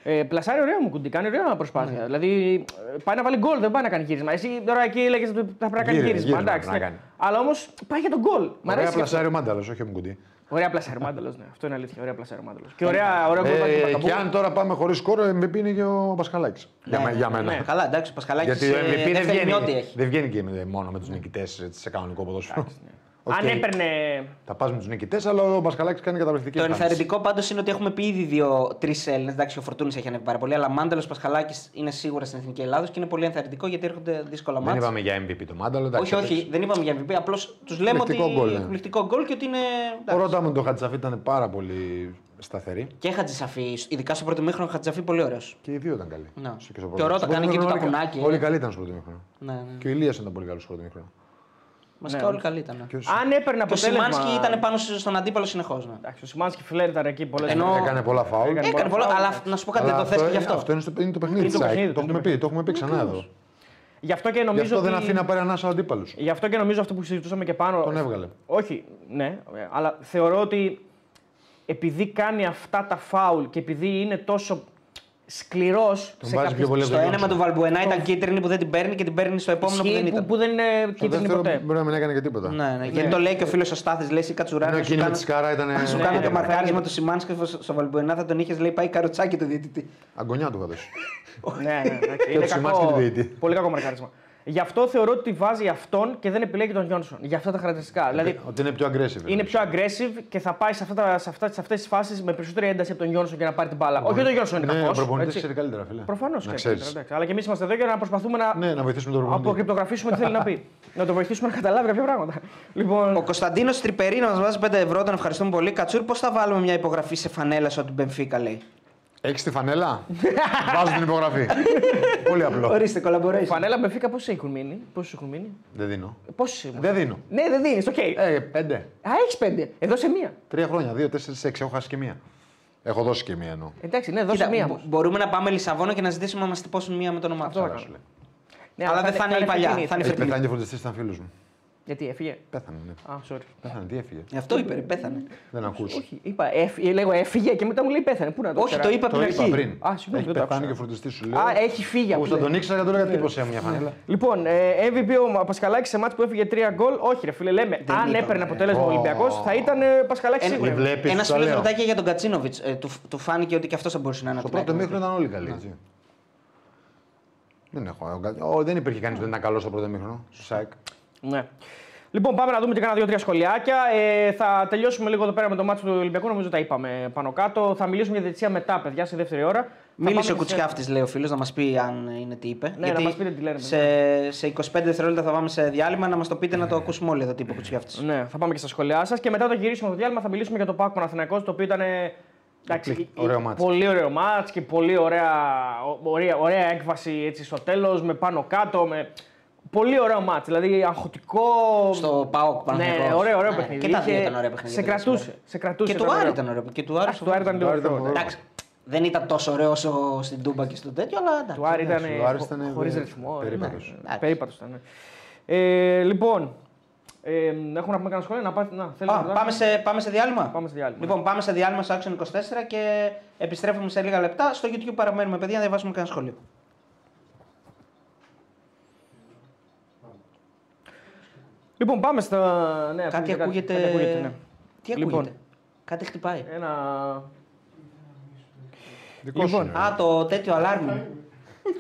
Ε, πλασάρι ωραίο μου κουντί, κάνει ωραία προσπάθεια. Δηλαδή ε, πάει να βάλει γκολ, δεν πάει να κάνει γύρισμα. Εσύ τώρα εκεί έλεγε ότι θα πρέπει να κάνει Γύρισμα, γύρισμα. γύρισμα Εντάξει, πρέπει να ναι. κάνει. Αλλά όμως πάει για τον γκολ. Μ' Ωραία αρέσει. πλασάρι ο Μάνταλος, όχι ο Μουκουτί. Ωραία πλασάρι, μάνταλος, ναι. Αυτό είναι αλήθεια. Ωραία πλασάρι, μάνταλος. Και ωραία, ωραία γκολ πάει και Ε, Πακαμπού. Και αν τώρα πάμε χωρίς σκόρο, ο MVP είναι και ο Πασχαλάκης. Για Ναι, με- Για ναι, μένα. ναι. Καλά, εντάξει, ο Πασχαλάκης Γιατί ο MVP δεν βγαίνει, έχει. δεν βγαίνει και με- μόνο με τους νικητές σε κανονικό ποδόσφαιρο. Οκ. Αν έπαιρνε. Θα πας με τους νικητές, αλλά ο Πασχαλάκης κάνει καταπληκτική Το εμφάνιση. ενθαρρυντικό πάντως είναι ότι έχουμε πει ήδη δύο-τρεις Έλληνες. Εντάξει, ο Φορτούνης έχει ανέβει πάρα πολύ, αλλά Μάνταλος Πασχαλάκης είναι σίγουρα στην εθνική Ελλάδος και είναι πολύ ενθαρρυντικό γιατί έρχονται δύσκολα Δεν ματς. είπαμε για MVP το Μάνταλο. εντάξει, Όχι, όχι, εντάξει. δεν είπαμε για MVP. Απλώς τους λέμε ότι. Εκπληκτικό γκολ, ναι. Εκπληκτικό γκολ και ότι είναι. Ο εντάξει. Ρότα με τον Χατζησαφή ήταν πάρα πολύ σταθερή. Και Χατζησαφή, ειδικά στο πρώτο ημίχρονο, Χατζησαφή πολύ ωραίος. Και οι δύο ήταν καλοί. Ναι. Στο- Και στο ο πρώτο. Ρότα Στο κάνει πρώτο και το ημίχρονο όλοι- τακουνάκι, Όλοι ε. καλοί ήταν στο πρώτο ημίχρονο. Ναι, ναι. Και ο Ηλίας ήταν πολύ καλός στο πρώτο ημίχρονο. Βασικά Ναι. όλοι καλοί ήταν. Και ο Αν έπαιρνε Και ο αποτέλεσμα. Σιμάνσκι ήταν πάνω στον αντίπαλο συνεχώς. Ναι. Εντάξει, ο Σιμάνσκι φλερ ήταν εκεί πολλές Ενώ- Έκανε πολλά φάουλ. Έκανε Έκανε πολλά, πολλά αλλά φάουλ, να σου πω κάτι, Αλλά δεν το θες και γι' είναι- αυτό. Αυτό είναι, στο, είναι το παιχνίδι Είναι της το ΑΕΚ. παιχνίδι, Το είναι έχουμε το πει, το έχουμε πει ξανά εδώ. Γι' αυτό και Γι' νομίζω. αυτό δεν ότι- αφήνει να πάρει ανάσα ο αντίπαλος. Γι' αυτό και νομίζω αυτό που συζητούσαμε και πάνω. Τον έβγαλε. Όχι, ναι, αλλά θεωρώ ότι επειδή κάνει αυτά τα φάουλ και επειδή είναι τόσο σκληρός σε βάζεις πιο πολύ από Στο τον ένα με Γιόνσον. τον Βαλμπουενά ήταν κίτρινη που δεν την παίρνει και την παίρνει στο επόμενο που δεν που, ήταν. που δεν είναι Το κίτρινη δεύτερο ποτέ. μπορεί να μην έκανε και τίποτα. Ναι, ναι. Γιατί το λέει και ο φίλος ο Στάθης, λέει εσύ Ενώ κατσουράκι. σου εκείνη με κάνω- τη σκάρα ήταν. αν σου Ναι, κάνω ναι, το ναι, μαρκάρισμα ναι. του Σιμάνσκι στο Βαλμπουενά θα τον είχες λέει πάει καροτσάκι το διαιτητή. Αγκονιά του έδωσε. ναι, ναι, εντάξει, (laughs) είναι του Σιμάνσκι κακό, του διαιτητή. πολύ κακό μαρκάρισμα. Γι' αυτό θεωρώ ότι βάζει αυτόν και δεν επιλέγει τον Γιόνσον. Για αυτά τα χαρακτηριστικά. Δηλαδή Ότι είναι πιο aggressive. είναι πιο aggressive και θα πάει σε, αυτά, τα- σε, αυτά, σε αυτές τις φάσεις με περισσότερη ένταση από τον Γιόνσον για να πάρει την μπάλα. Όχι ότι ο Γιόνσον είναι Ναι, ο κακός, προπονητής έτσι. ξέρει καλύτερα, φίλε. Προφανώς Να ξέρει. Αλλά και εμείς είμαστε εδώ για να προσπαθούμε να Ναι, να βοηθήσουμε τον προπονητή. αποκρυπτογραφήσουμε τι θέλει να πει. (laughs) να το βοηθήσουμε να καταλάβει κάποια πράγματα. Λοιπόν, Ο Κωνσταντίνος Τριπερίνα μας βάζει 5 ευρώ, τον ευχαριστούμε πολύ. Κατσούρ, πώς θα βάλουμε μια υπογραφή σε φανέλα σου από την Μπενφίκα, λέει; Έχεις τη φανέλα; (laughs) Βάζω την υπογραφή. Πολύ απλό. Ορίστε, collaboration. φανέλα Μπενφίκα πόσοι έχουν μείνει; Πόσοι έχουν μείνει; Δεν δίνω. Πόσοι έχουν. Δεν δίνω. Ναι, δεν δίνεις, οκ. Ε, πέντε. Α, έχεις πέντε. Εδώ σε μία. Τρία χρόνια. Δύο, τέσσερις, έξι. Έχω χάσει και μία. Έχω δώσει και μία εννοώ. Εντάξει, ναι, δώσε Κοίτα, μία. μπο- όμως. μπορούμε να πάμε Λισαβόνα και να ζητήσουμε να μας τυπώσουν μία με το όνομά τους. Αυτό Καλά έκανα. σου λέει. Ναι, αλλά δεν θα είναι η παλιά, φετινή. θα είναι Έχει φετινή. πεθάνει και φροντιστή, ήταν φίλος μου. Γιατί έφυγε; Πέθανε, ναι. Α, sorry. Πέθανε, τι έφυγε; Γι' Αυτό είπε, ρε, πέθανε. Δεν ακούς. Όχι, είπα, έφυγε, λέγω έφυγε και μετά μου λέει πέθανε. Πού να το Όχι, ξέρα. το είπα από Το την είπα αρχή. πριν. Α, συγγνώμη, Έχει δεν το πεθάνει άκουσα. και ο φροντιστής σου λέει. Α, έχει φύγει Που από θα τον ήξερα και του έλεγα τύπωσε μια φανέλα. Λοιπόν, ε, MVP ο Πασχαλάκη σε μάτς που έφυγε 3 γκολ. Όχι, ρε φίλε, λέμε. αν είπαμε. έπαιρνε αποτέλεσμα ο Ω. Ολυμπιακός θα ήταν ε, Πασχαλάκη Ένα- σίγουρα. Βλέπεις, Ένας σου φίλος λέω. ρωτάει και για τον Κατσίνοβιτς. του, του φάνηκε ότι και αυτός θα μπορούσε να είναι Στο από την πρώτο ΑΕΚ. μήχρονο ήταν όλοι καλοί. έτσι. Δεν έχω. Ω, δεν υπήρχε κανείς που δεν ήταν καλός στο πρώτο μήχρονο. Στο ΣΑΕΚ. Ναι. Λοιπόν, πάμε να δούμε και κάνα δύο-τρία σχολιάκια. Ε, θα τελειώσουμε λίγο εδώ πέρα με το μάτσο του Ολυμπιακού. Νομίζω τα είπαμε πάνω κάτω. Θα μιλήσουμε για διετησία μετά, παιδιά, στη δεύτερη ώρα. Θα Μίλησε ο πάμε και σε- Κουτσιάφτη, λέει ο φίλος, να μας πει αν είναι τι είπε. Ναι, να μας πείτε τι λένε, σε, σε 25 δευτερόλεπτα θα πάμε σε διάλειμμα να μας το πείτε να το ακούσουμε όλοι εδώ τι είπε ο Κουτσιάφτη. Ναι, θα πάμε και στα σχόλιά σας. Και μετά το γυρίσουμε το διάλειμμα θα μιλήσουμε για το Πάκο Παναθηναϊκός, το οποίο ήταν. ε, Εντάξει, Εκπληκ- ωραίο μάτς. Πολύ ωραίο μάτς και πολύ ωραία, ωραία, ωραία έκβαση έτσι, στο τέλος, με πάνω κάτω. Με... Πολύ ωραίο μάτς, δηλαδή αγχωτικό. Στο ΠΑΟΚ Ναι, Παναθηναϊκός. ωραίο, ωραίο Ναι, παιχνίδι. Και τα δύο Είχε- ήταν ωραία παιχνίδια. Σε δεν κρατούσε. είναι Σε κρατούσε Και του ήταν Άρη ωραίο. ήταν ωραίο. Και του Άρη Εντάξει, του Άρη ήταν λίγο Άρη ήταν πιο- ωραίο. Εντάξει, δεν ήταν τόσο ωραίο όσο στην Τούμπα και στο τέτοιο, αλλά εντάξει. Του Άρη ήταν ο Άρης ήταν, χωρίς ε, ρυθμό. περίπατος. Ναι, ναι, περίπατος ήταν. ναι. Ε, λοιπόν, ε, έχουμε να πούμε κανένα σχόλιο. Να πάτε, να, θέλετε Α, να- πάμε, σε, πάμε σε διάλειμμα; Πάμε σε διάλειμμα. Λοιπόν, πάμε σε διάλειμμα στο Action 24 και επιστρέφουμε σε λίγα λεπτά. Στο YouTube παραμένουμε, παιδιά, να διαβάσουμε κανένα σχόλιο. Λοιπόν, πάμε στα. Ναι, Κάτι ακούγεται. Κάτι ακούγεται ναι. Τι ακούγεται; Λοιπόν. Κάτι χτυπάει. Ένα. Δικό Λοιπόν, σου είναι. Α, το τέτοιο αλάρμ.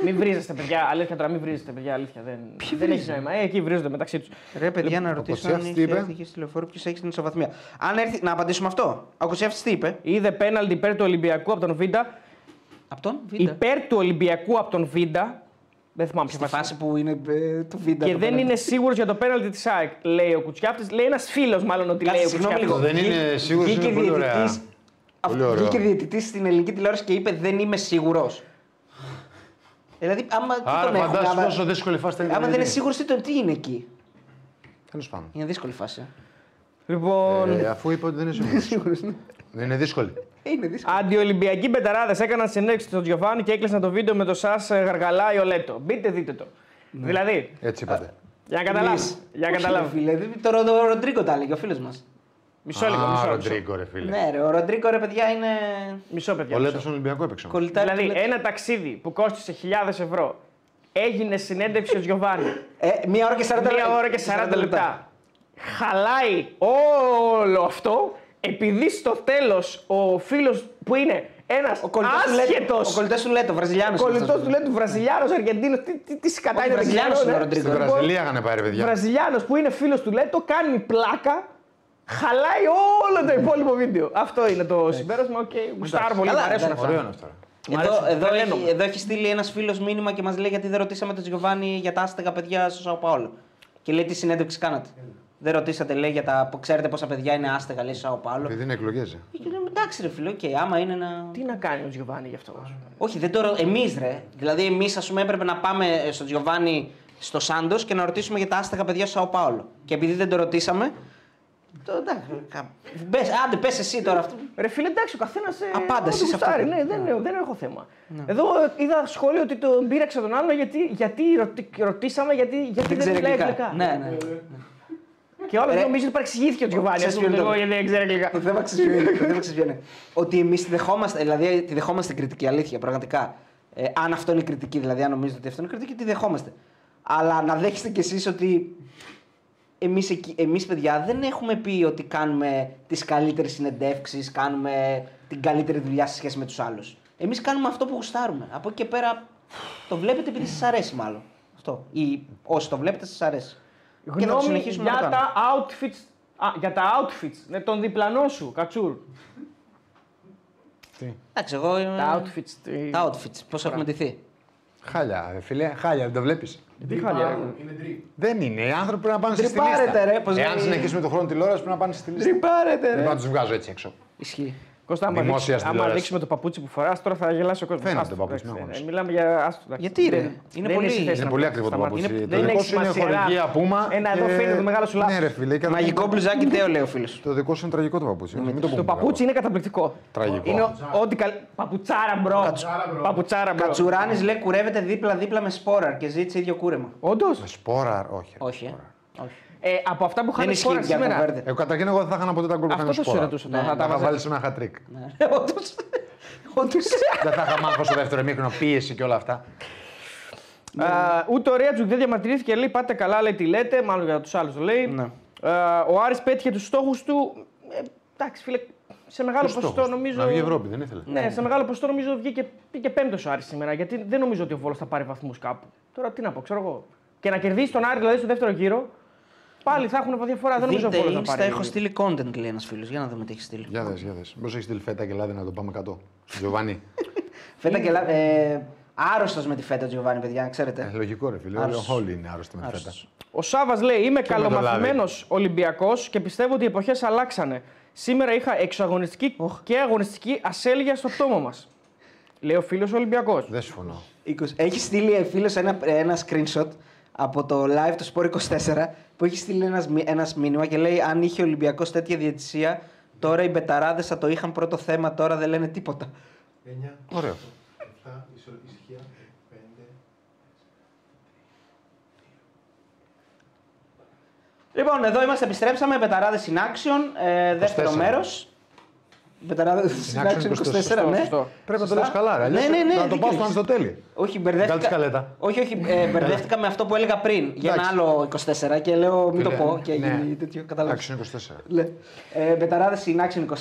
μην βρίζεστε, παιδιά. Αλήθεια τώρα, μην βρίζεστε, παιδιά. Αλήθεια. Δεν, δεν έχει νόημα. Ε, εκεί βρίζονται μεταξύ τους. Ρε, παιδιά, να ρωτήσω αν Κοτσιάφτης τι έχει είπε; έρθει στη λεωφόρο ποιος έχει την ισοβαθμία. Αν έρθει. Να απαντήσουμε αυτό. Ο Κοτσιάφτη τι είπε; Είδε πέναλτι υπέρ του Ολυμπιακού από τον Βίντα. Από τον Βίντα; Υπέρ του Ολυμπιακού από τον Βίντα. Δεν θυμάμαι ποια Στη φάση. φάση που είναι ε, το Βίντα. Και το δεν πέναλτι. είναι σίγουρος για το πέναλτι της ΑΕΚ, λέει ο Κουτσιάφτη. Λέει ένας φίλος, μάλλον ότι Κάτσε, λέει ο συγγνώμη Κουτσιάφτη. λίγο. Δεν είναι Βγήκε- σίγουρος, βγήκε είναι πολύ ωραία. διαιτητής- Πολύ Αυτό- ωραίο. Βγήκε διαιτητής στην ελληνική τηλεόραση και είπε Δεν είμαι σίγουρος. Δηλαδή, άμα τι Άρα τον έχουν, φαντάζεσαι άμα, πόσο δύσκολη φάση ήταν. άμα δεν είναι σίγουρος, τι, το- τι είναι εκεί. Τέλος πάντων. Είναι δύσκολη φάση. Λοιπόν, Ε, αφού είπε ότι δεν είναι σίγουρος. (laughs) Δεν είναι δύσκολη. Ε, Είναι δύσκολη. αντιολυμπιακοί μπεταράδε έκαναν συνέντευξη στον Τζιοβάνι και έκλεισαν το βίντεο με το Σας Γαργαλά Ολέτο. Μπείτε, δείτε το. Δηλαδή, Έτσι είπατε. για να καταλάβει. Εμείς. Για να Όχι, καταλάβει. ρε Φίλε, το, Ρο- το Ροντρίκο τα έλεγε ο φίλος μας. Μισό λίγο, Α, μισό, μισό. Ροντρίγκο, ρε φίλε. Ναι, ρε, ο Ροντρίκο ρε παιδιά είναι. Μισό, παιδιά. Ο μισό. Λέτο στον Ολυμπιακό έπαιξε. όμως. Κολλητάρι Δηλαδή, του Λε- ένα ταξίδι που κόστησε χιλιάδες ευρώ έγινε συνέντευξη ο Τζιοβάνι. Ε, μία ώρα και 40 λεπτά. Μία ώρα και 40 λεπτά. Χαλάει όλο αυτό επειδή στο τέλος ο φίλος που είναι ένας Ο κολλητός του Λέτο. άσχετο. Ο κολλητός του Λέτο, Βραζιλιάνος. κολλητός του λέει του Βραζιλιάνος, Αργεντίνος, τι, τι, τι σκατά Όχι, είναι δεν Βραζιλιάνος ξέρω, είναι ο ναι. Ροντρίγκο. Στην Λοιπόν, Βραζιλία είχαν πάρει παιδιά. Βραζιλιάνος που είναι φίλος του Λέτο κάνει πλάκα. Χαλάει όλο το υπόλοιπο βίντεο. Αυτό είναι το συμπέρασμα. Οκ, γουστάρω πολύ. Καλά, Μ' αρέσουν εντάξει. αυτά. Ωραίος είναι αυτό. ρε. Μ' Εδώ, αρέσουν, εδώ, τρελαίνομαι. έχει, εδώ έχει στείλει ένας φίλος μήνυμα και μας λέει γιατί δεν ρωτήσαμε τον Τζιοβάνι για τα άστεγα παιδιά στο Σαο Πάολο. Και λέει τι συνέντευξη κάνατε. Δεν ρωτήσατε, λέει, για τα. που Ξέρετε πόσα παιδιά είναι άστεγα, λέει, στο Σαο Πάολο. Επειδή είναι εκλογές. Και λέμε εντάξει, ρε φίλε, οκ, άμα είναι να. Τι να κάνει ο Τζιοβάνι γι' αυτό; Όχι, δεν το ρω... Εμείς, ρε. Δηλαδή, εμείς, ας πούμε, έπρεπε να πάμε στον Τζιοβάνι στο Σάντος και να ρωτήσουμε για τα άστεγα παιδιά στο Σαο Πάολο. Και επειδή δεν το ρωτήσαμε. Το, εντάξει, κα- μπες, άντε, πες εσύ τώρα αυτό. Ρε φίλε, εντάξει, ο καθένας. Απάντα εσύ σε αυτό. Ναι, δεν, δεν έχω θέμα. Εδώ ε, είδα σχόλιο ότι τον πείραξε τον άλλον γιατί, γιατί ρωτι- ρωτήσαμε γιατί, γιατί δεν, ξέρει μιλάει αγγλικά. αγγλικά. Ναι, ναι. Και όλα Ρε. νομίζω ότι παρεξηγήθηκε ο Τζιοβάνι. Α Ξέρεις πούμε, ποιο είναι εγώ το- γιατί δεν ξέρει αγγλικά. Το θέμα ξέρεις ποιο είναι. Το θέμα ξέρεις ποιο είναι. Ότι εμείς τη δεχόμαστε, δηλαδή τη δεχόμαστε την κριτική, αλήθεια, πραγματικά. Ε, αν αυτό είναι η κριτική, δηλαδή αν νομίζετε ότι αυτό είναι η κριτική, τη δεχόμαστε. Αλλά να δέχεστε κι εσείς ότι εμείς, εμείς παιδιά δεν έχουμε πει ότι κάνουμε τις καλύτερες συνεντεύξεις, κάνουμε την καλύτερη δουλειά σε σχέση με τους άλλους. Εμείς κάνουμε αυτό που γουστάρουμε. Από εκεί και πέρα το βλέπετε επειδή σας αρέσει μάλλον. Αυτό. Ή όσοι το βλέπετε σας αρέσει. Και θα το Γνώμη συνεχίσουμε να το για κάνουμε. τα outfits. Α, για τα outfits. Ναι, τον διπλανό σου, κατσούρ. Τι; Εντάξει, εγώ είμαι... Τα outfits. τι- Τα outfits, πώς έχουμε ντυθεί. Χάλια, ρε φίλε, χάλια, δεν το βλέπεις; Τι χάλια. ρε. Δεν είναι. Οι άνθρωποι πρέπει να πάνε στη Τρυπάρετε, λίστα. ρε, πώς Εάν λέει. συνεχίσουμε τον χρόνο τηλεόραση πρέπει να πάνε στη λίστα. Τρυπάρετε, Δεν ρε. πάω να τους βγάζω έτσι έξω. Ισχύει. Κώστα, άμα Δημόσιας δείξει- άμα τηλεόρασης. δείξουμε το παπούτσι που φοράς, τώρα θα γελάσει ο κόσμος. Φαίνεται το παπούτσι, με αγώνες. Μιλάμε για άστο. εντάξει. Γιατί, ρε; Δεν- Είναι δεν πολύ- στη θέση είναι να πολύ το ακριβό το σταματήσει. παπούτσι. Είναι- Το Δεν δικό έχει σου είναι σημασία. χορηγία Πούμα. Ένα εδώ και- φαίνεται το μεγάλο σου λάθος. Ναι, ρε φίλε. και Μαγικό το- μπλουζάκι τέο, λέει ο φίλος. Το δικό σου είναι τραγικό το παπούτσι. Μην το Το πούμε παπούτσι είναι καταπληκτικό. Τραγικό. Είναι ό,τι καλ... Παπουτσάρα, μπρο. Παπουτσάρα, μπρο. Κατσουράνης λέει κουρεύεται δίπλα-δίπλα με σπόραρ και ζήτησε ίδιο κούρεμα. Όντως. Με σπόρα, όχι. ρε, Όχι, ε. σπόρα. Όχι. Ε, από αυτά που Δεν είχαν ισχύει σπόρα για σήμερα. Βέρντε. Εγώ καταρχήν εγώ δεν θα είχα ποτέ τα γκολ που Αυτό κάνει θα σου σπόρα. ρωτούσα τώρα. Ναι, Θα Τα τα είχα βάζα- βάλει σε ένα χατρίκ. Όντως. Όντως. Δεν θα είχα μάθει στο δεύτερο μήχρονο πίεση και όλα αυτά. Α, Ούτε ο Ρέατζουκ δεν διαμαρτυρήθηκε, λέει πάτε καλά, λέει τι λέτε, μάλλον για τους άλλους το λέει. Ναι. Α, ο Άρης πέτυχε τους στόχους του. Ε, εντάξει, φίλε, σε μεγάλο Τους ποσοστό στόχους. νομίζω. Να βγει η Ευρώπη, δεν ήθελε. Ναι, σε μεγάλο ποσοστό νομίζω βγήκε, πήγε πέμπτος ο Άρης σήμερα. Γιατί δεν νομίζω ότι ο Βόλος θα πάρει βαθμούς κάπου. Τώρα τι να πω, ξέρω εγώ. Και να κερδίσει τον Άρη δηλαδή στο δεύτερο γύρο, πάλι θα έχουν διαφορά. Δεν νομίζω ο Δείτε, Βόλο θα Insta πάρει. έχω στείλει content, λέει ένας φίλος. Για να δούμε τι έχει στείλει. Για δες, για δες. Μήπως έχεις στείλει φέτα και λάδι να το πάμε 100. Γιωβάνι. (laughs) Φέτα και λα... ε, Άρρωστος με τη φέτα, Τζιοβάνι, παιδιά, να ξέρετε. Ε, λογικό ρε φίλε. Όλοι, Άρρωστος. όλοι είναι άρρωστοι με τη φέτα. Άρρωστος. Ο Σάβας λέει: Είμαι με το καλομαθημένος Ολυμπιακός και πιστεύω ότι οι εποχές αλλάξανε. Σήμερα είχα εξωαγωνιστική και αγωνιστική ασέλγεια στο πτώμα μας. Λέει ο φίλος Ολυμπιακός. Δεν συμφωνώ. 20. Έχει στείλει φίλος ένα, ένα screenshot από το live του Sport 24 που έχει στείλει ένας, μι- ένας μήνυμα και λέει αν είχε ο Ολυμπιακός τέτοια διαιτησία τώρα οι μπεταράδες θα το είχαν πρώτο θέμα, τώρα δεν λένε τίποτα. 9, Ωραίο. 7, ησυχία, 5, Λοιπόν, εδώ είμαστε, επιστρέψαμε, μπεταράδες in action, ε, δεύτερο 24. μέρος. Μπεταράδε στην άξιο άξιο 24, 24, ναι. σωστό. Πρέπει να το Σωστά. λες καλά. ρε. Αλλιώς Ναι, ναι, ναι. Να το δίκιο πάω στο έχεις. Αριστοτέλη. Όχι, Βγάλει μπερδεύτηκα. σκαλέτα. Όχι, όχι, ε, μπερδεύτηκα με αυτό που έλεγα πριν για ένα Εντάξει. άλλο 24 και λέω μην το Φίλε, πω και ναι. γίνει τέτοιο. Κατάλαβες. Άξιο 24. Ναι. Ε, Μπεταράδε στην Action 24,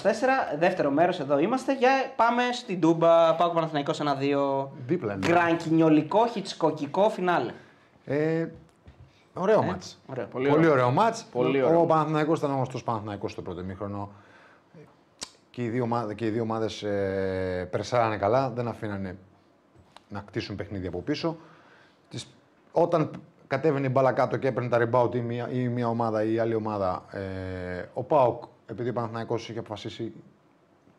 δεύτερο μέρος εδώ είμαστε. Για πάμε στην Τούμπα. Πάω Παναθηναϊκός 1-2. Δίπλα είναι. Γκρανκινιολικό, χιτσκοκικό φινάλε. Ε, ωραίο μάτς. Ωραία. Πολύ Πολύ ωραίο. ωραίο μάτς. Πολύ Ο ωραίο. Παναθηναϊκός ήταν γνωστός Παναθηναϊκός στο πρώτο μήχρονο. Και οι δύο, ομάδες, και οι δύο ομάδες ε, περσάρανε καλά, δεν αφήνανε να κτίσουν παιχνίδι από πίσω. Τις, όταν κατέβαινε η μπάλα κάτω και έπαιρνε τα rebound ή μία, ή μία ομάδα ή η άλλη ομάδα, ε, ο Πάοκ, επειδή ο Παναθηναϊκός είχε αποφασίσει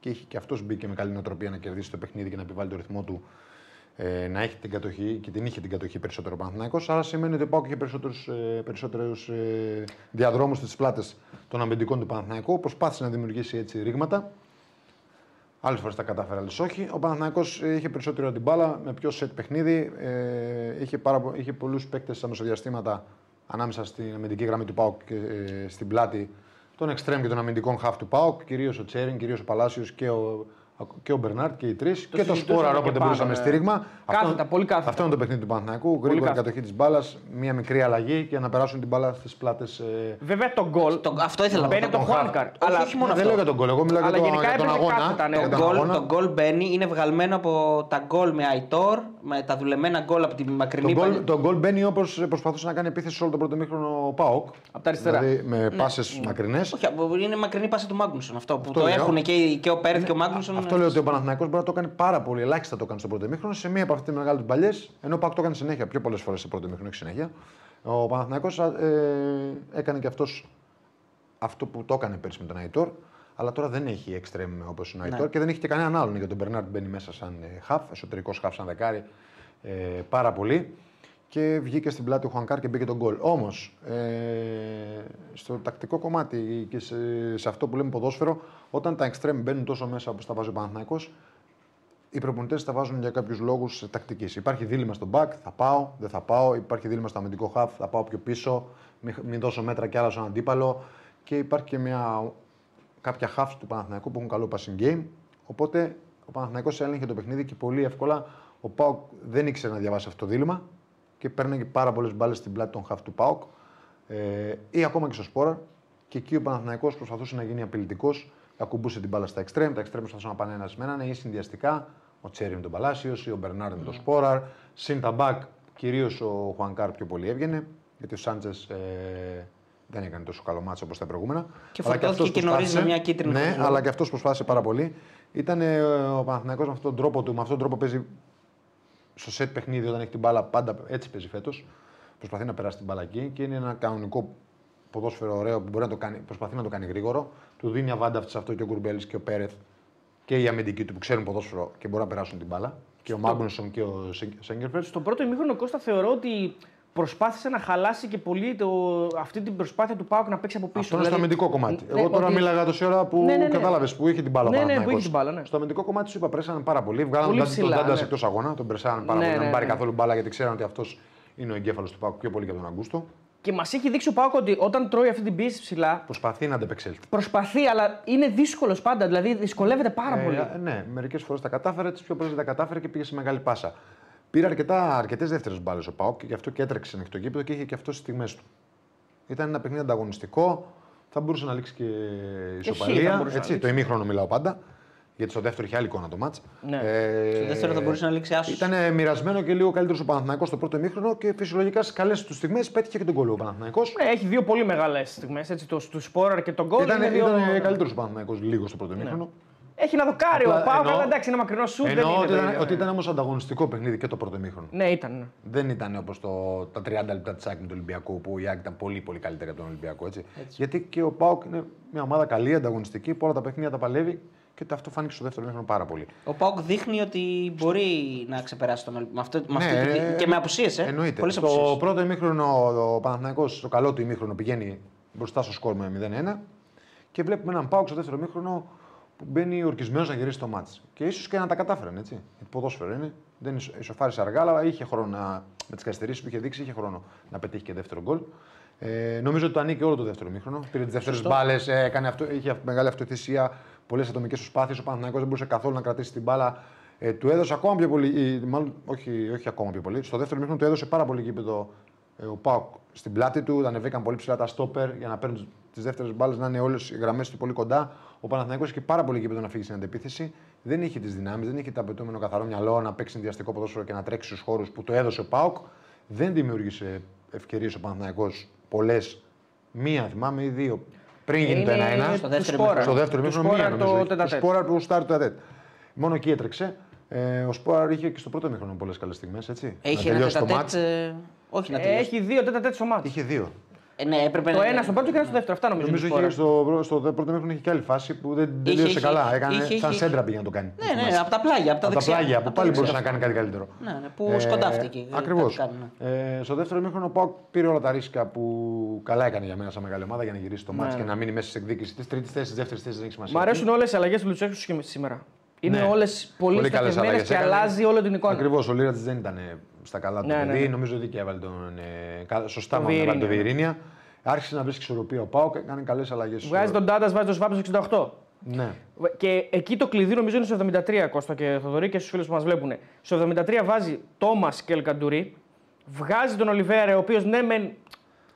και είχε και αυτός μπήκε με καλή νοοτροπία να κερδίσει το παιχνίδι και να επιβάλλει το ρυθμό του, ε, να έχει την κατοχή και την είχε την κατοχή περισσότερο ο Παναθηναϊκός, άρα σημαίνει ότι ο Πάοκ είχε περισσότερους, ε, περισσότερους ε, διαδρόμους στις πλάτες των αμυντικών του Παναθηναϊκού, προσπάθησε να δημιουργήσει έτσι ρήγματα. Άλλες φορές τα κατάφερε, άλλε όχι. Ο Παναθηναϊκός ε, είχε περισσότερο την μπάλα, με πιο σετ παιχνίδι. Ε, είχε, πάρα, πο- είχε πολλούς παίκτες στα μεσοδιαστήματα ανάμεσα στην αμυντική γραμμή του Πάοκ και ε, στην πλάτη των εξτρέμ και των αμυντικών χαφ του Πάοκ. Κυρίως ο Τσέριν, κυρίως ο Παλάσιος και ο, και ο Μπερνάρτ και οι τρεις. Και το συζητούσαμε Σπόρα και όποτε πάνω, μπορούσαμε ναι. στήριγμα. Κάθετα, Αυτό- πολύ κάθετα. Αυτό είναι το παιχνίδι του Παναθηναϊκού. Γρήγορη κάθετα. κατοχή της μπάλας, μία μικρή αλλαγή και να περάσουν την μπάλα στις πλάτες. Ε, Βέβαια το γκολ. Το- αυτό ήθελα να Μπαίνει πω. από το τον Χουάνκαρ. Όχι, Αλλά όχι μόνο δεν αυτό. λέω για τον κόλλο, εγώ μιλάω Αλλά για, το, γενικά για τον έπρεπε αγώνα. κάθετα, ναι. για Το τον γκολ, αγώνα. το γκολ μπαίνει, είναι βγαλμένο από τα γκολ με Αϊτόρ, με τα δουλεμένα γκολ από τη μακρινή Το γκολ, παλιά- το γκολ μπαίνει όπως προσπαθούσε να κάνει επίθεση σε όλο το πρώτο μήχρονο ο Πάοκ. Από τα αριστερά. Δηλαδή με πάσες μακρινές. Όχι, από- είναι μακρινή πάσα του Μάγνουσον αυτό που Αυτό το λέω. έχουν και, οι- και ο Πέρθ και ο Μάγνουσον. Αυτό λέω ότι ο Παναθηναϊκός μπορεί να το κάνει πάρα πολύ. Ελάχιστα το έκανε στο πρώτο μήχρονο. Σε μία από αυτές τις μεγάλες παλιέ. Ενώ ο Πάοκ το έκανε συνέχεια, πιο πολλές φορές στο πρώτο μήχρονο, όχι συνέχεια. Ο Παναθηναϊκός ε, έκανε και αυτός αυτό που το έκανε πέρσι με τον Αϊτόρ. Αλλά τώρα δεν έχει εξτρέμ όπως είναι ο Αϊτόρ και δεν έχει και κανέναν άλλον. Γιατί τον Μπερνάρντ μπαίνει μέσα σαν ε, χαφ, εσωτερικός χαφ, σαν δεκάρι. Ε, πάρα πολύ. Και βγήκε στην πλάτη ο Χουανκάρ και μπήκε τον γκολ. Όμως, ε, στο τακτικό κομμάτι και σε, σε αυτό που λέμε ποδόσφαιρο, όταν τα εξτρέμ μπαίνουν τόσο μέσα όπως τα βάζει ο Παναθηναϊκός, οι προπονητές τα βάζουν για κάποιους λόγους τακτικής. Υπάρχει δίλημα στο back, θα πάω, δεν θα πάω. Υπάρχει δίλημα στο αμυντικό half, θα πάω πιο πίσω, μην, μην δώσω μέτρα κι άλλα στον αντίπαλο. Και υπάρχει και μια, κάποια half του Παναθηναϊκού που έχουν καλό passing game. Οπότε ο Παναθηναϊκός έλεγχε το παιχνίδι και πολύ εύκολα ο Πάοκ δεν ήξερε να διαβάσει αυτό το δίλημα και παίρνει πάρα πολλές μπάλες στην πλάτη των half του Πάοκ ε, ή ακόμα και στο Σπόραρ. Και εκεί ο Παναθηναϊκός προσπαθούσε να γίνει απειλητικός, ακουμπούσε την μπάλα στα εξτρέμ. Τα εξτρέμ προσπαθούσαν να πάνε ένας με έναν ή συνδυαστικά. Ο Τσέρι με τον Παλάσιος ή ο Μπερνάρ με τον Σπόραρ. Συν τα μπακ, κυρίως ο Χουανκάρ πιο πολύ έβγαινε. Γιατί ο Σάντζε ε, δεν έκανε τόσο καλό ματς όπως τα προηγούμενα. Και Αλλά φορτώθηκε αυτός και νωρίς με προσπάθησε. μια κίτρινη Ναι, κάρτα. αλλά και αυτός προσπάθησε πάρα πολύ. Ήταν ε, ο Παναθηναϊκός με αυτόν τον τρόπο του, με αυτόν τον τρόπο παίζει στο σετ παιχνίδι όταν έχει την μπάλα, πάντα έτσι παίζει φέτος. Προσπαθεί να περάσει την μπάλα εκεί και είναι ένα κανονικό ποδόσφαιρο ωραίο που μπορεί να το κάνει, προσπαθεί να το κάνει γρήγορο. Του δίνει αβάνταυτ σε αυτό και ο Γκουρμπέλης και ο Πέρεθ και οι αμυντικοί του που ξέρουν ποδόσφαιρο και μπορούν να περάσουν την μπάλα. Και ο Μάγνουσον και ο Σέγκερφελτ. Στο πρώτο ημίχρονο Κώστα θεωρώ ότι προσπάθησε να χαλάσει και πολύ το, αυτή την προσπάθεια του Πάουκ να παίξει από πίσω. Αυτό είναι στο Δηλαδή, αμυντικό κομμάτι. ναι, Εγώ τώρα ότι- μίλαγα τόση ώρα που Ναι, ναι, ναι. κατάλαβες που είχε την μπάλα. ο Ναι, ναι, που Παναθηναϊκός. είχε την μπάλα, ναι. Στο αμυντικό κομμάτι σου είπα πρέσανε πάρα πολύ. Βγάλαν Πολύ τον ψηλά, Τάντα ναι. εκτός αγώνα. Τον πρεσάνε πάρα Ναι, πολύ. να ναι, μην πάρει ναι. καθόλου μπάλα γιατί ξέραν ότι αυτός είναι ο εγκέφαλος του Πάκου πιο πολύ για τον Αγκούστο. Και μας έχει δείξει ο Πάουκ ότι όταν τρώει αυτή την πίεση ψηλά, Προσπαθεί να αντεπεξέλθει. προσπαθεί, αλλά είναι δύσκολος πάντα. Δηλαδή δυσκολεύεται πάρα πολύ. Ε, ναι, μερικές φορές τα κατάφερε, τις πιο πολλές δεν τα κατάφερε και πήγε σε μεγάλη πάσα. Πήρε αρκετά, αρκετές δεύτερες μπάλες ο Πάοκ και γι' αυτό και έτρεξε ανοιχτό γήπεδο και είχε και αυτός στι στιγμές του. Ήταν ένα παιχνίδι ανταγωνιστικό. Θα μπορούσε να λήξει και χ θα ισοπαλία. μπορούσε να Έτσι, λήξει. το ημίχρονο μιλάω πάντα. Γιατί στο δεύτερο είχε άλλη εικόνα το μάτς. Ναι. Ε, Στο δεύτερο θα μπορούσε να λήξει άσος. Ήταν μοιρασμένο και λίγο καλύτερος ο Παναθηναϊκός στο πρώτο ημίχρονο και φυσιολογικά στις καλές τους στιγμές πέτυχε και τον κόλλο ο Παναθηναϊκός. Ναι, έχει δύο πολύ μεγάλες στιγμές. Το, του Σπόραρ και τον γκολ. Ήταν, είναι δύο... ήταν καλύτερος ο Παναθηναϊκός λίγο στο πρώτο ημίχρονο. Έχει να δοκάρει Απλά ο Πάουκ, εννοώ- αλλά εντάξει, είναι μακρινός σου. δεν Εννοώ είναι ότι το ήταν, ίδιο. ότι ήταν όμως ανταγωνιστικό παιχνίδι και το πρώτο ημίχρονο. Ναι, ήταν. ναι. Δεν ήταν όπως τα 30 λεπτά της ΑΕΚ με τον Ολυμπιακό που η ΑΕΚ ήταν πολύ πολύ καλύτερη από τον Ολυμπιακό. Έτσι. Γιατί και ο Πάοκ είναι μια ομάδα καλή, ανταγωνιστική, που όλα τα παιχνίδια τα παλεύει και αυτό φάνηκε στο δεύτερο ημίχρονο πάρα πολύ. Ο Πάουκ δείχνει ότι μπορεί να ξεπεράσει τον Ολυμπιακό. Με αυτό, με αυτή Ναι, τη- ε, και με απουσίες. Ε. Εννοείται. Πολλές Στο απουσίες. πρώτο ημίχρονο ο Παναθηναϊκός στο καλό του ημίχρονο πηγαίνει μπροστά στο σκορ με 0-1 και βλέπουμε έναν Πάοκ στο δεύτερο ημίχρονο που μπαίνει ορκισμένος να γυρίσει το μάτς. Και ίσως και να τα κατάφεραν έτσι. Γιατί ποδόσφαιρο είναι. Δεν ισο- ισοφάρισε αργά, αλλά είχε χρόνο να, με τις καθυστερήσεις που είχε δείξει, είχε χρόνο να πετύχει και δεύτερο γκολ. Ε, νομίζω ότι το ανήκει όλο το δεύτερο μήχρονο. Πήρε τις δεύτερες μπάλες, έκανε αυτό, είχε μεγάλη αυτοθυσία. πολλές ατομικές προσπάθειες. Ο Παναθηναϊκός δεν μπορούσε καθόλου να κρατήσει την μπάλα. Ε, του έδωσε ακόμα πιο πολύ, ή, μάλλον όχι, όχι ακόμα πιο πολύ. Στο δεύτερο μήχρονο του έδωσε πάρα πολύ γήπεδο ε, ο Πάουκ στην πλάτη του. Ανεβήκαν πολύ ψηλά τα στόπερ για να παίρνουν τις δεύτερες μπάλες, να είναι όλες οι γραμμές του πολύ κοντά. Ο Παναθηναϊκός είχε πάρα πολύ γήπεδο να φύγει στην αντεπίθεση. Δεν είχε τις δυνάμεις, δεν είχε το απαιτούμενο καθαρό μυαλό να παίξει συνδυαστικό ποδόσφαιρο και να τρέξει στους χώρους που το έδωσε ο Πάουκ. Δεν δημιούργησε ευκαιρίες ο Παναθηναϊκός πολλές. Μία θυμάμαι ή δύο. Πριν γίνει το 1-1. Είναι στο τους δεύτερο Σπόρα. Στο δεύτερο Τους μήχρονο Σπόρα μία το νομίζω. Το τετατέτ. Σπόρα που στάρει το τετατέτ. Μόνο εκεί έτρεξε. Ε, ο Σπόρα είχε και στο πρώτο μήχρονο πολλές καλές στιγμές. Έχει να ένα τελειώσει το τετατέτ. μάτς. ε, Όχι να τελειώσει. Έχει δύο τέτα τέτοια στο μάτι. Είχε δύο. Ε, ναι, έπρεπε Το να- ένα στο πρώτο και ένα στο δεύτερο. Αυτά νομίζω. Νομίζω είναι του είχε Σπόρα. στο, στο πρώτο μήχρονο είχε και άλλη φάση που δεν Είχε, τελείωσε είχε, καλά. είχε, Έκανε είχε, σαν είχε. σέντρα πήγε να το κάνει. Ναι, ναι, από τα πλάγια, από τα Από τα δεξιά. πλάγια από που τα πάλι δεξιά. μπορούσε να κάνει κάτι καλύτερο. Ναι, ναι, που σκοντάφτηκε. Ακριβώ. κάτι κάνει, ναι. Ε, στο δεύτερο μήχρονο ο Πάουκ πήρε όλα τα ρίσκα που καλά έκανε για μένα σαν μεγάλη ομάδα για να γυρίσει το μάτς Ναι. και να μείνει μέσα σε εκδίκηση τη τρίτη θέση, τη δεύτερη θέση δεν έχει σημασία. Μ' αρέσουν όλες οι αλλαγές του Λουτσέσκου και σήμερα. Είναι Ναι. όλες πολύ, Πολύ καλές στοχευμένες αλλαγές και έκανε. αλλάζει όλο την εικόνα. Ακριβώς, ο Λίρατ δεν ήταν ε, στα καλά του Ναι, ναι, παιδί. ναι. Νομίζω δίκαια έβαλε τον. Ε, κα- σωστά Το μάλλον έβαλε τον Βιερίνια, Βιερίνια. Άρχισε να βρίσκει ισορροπία ο Πάουκ, έκανε καλές αλλαγές. Βγάζει τον Τάντα, βάζει τον Σβάμπ στο 68. Ναι. Και εκεί το κλειδί νομίζω είναι στο 73 Κώστα και Θοδωρή και στους φίλους που μας βλέπουν. Στο 73 βάζει Τόμας και Ελκαντουρί. Βγάζει τον Ολιβέρα, ο οποίος ναι, μεν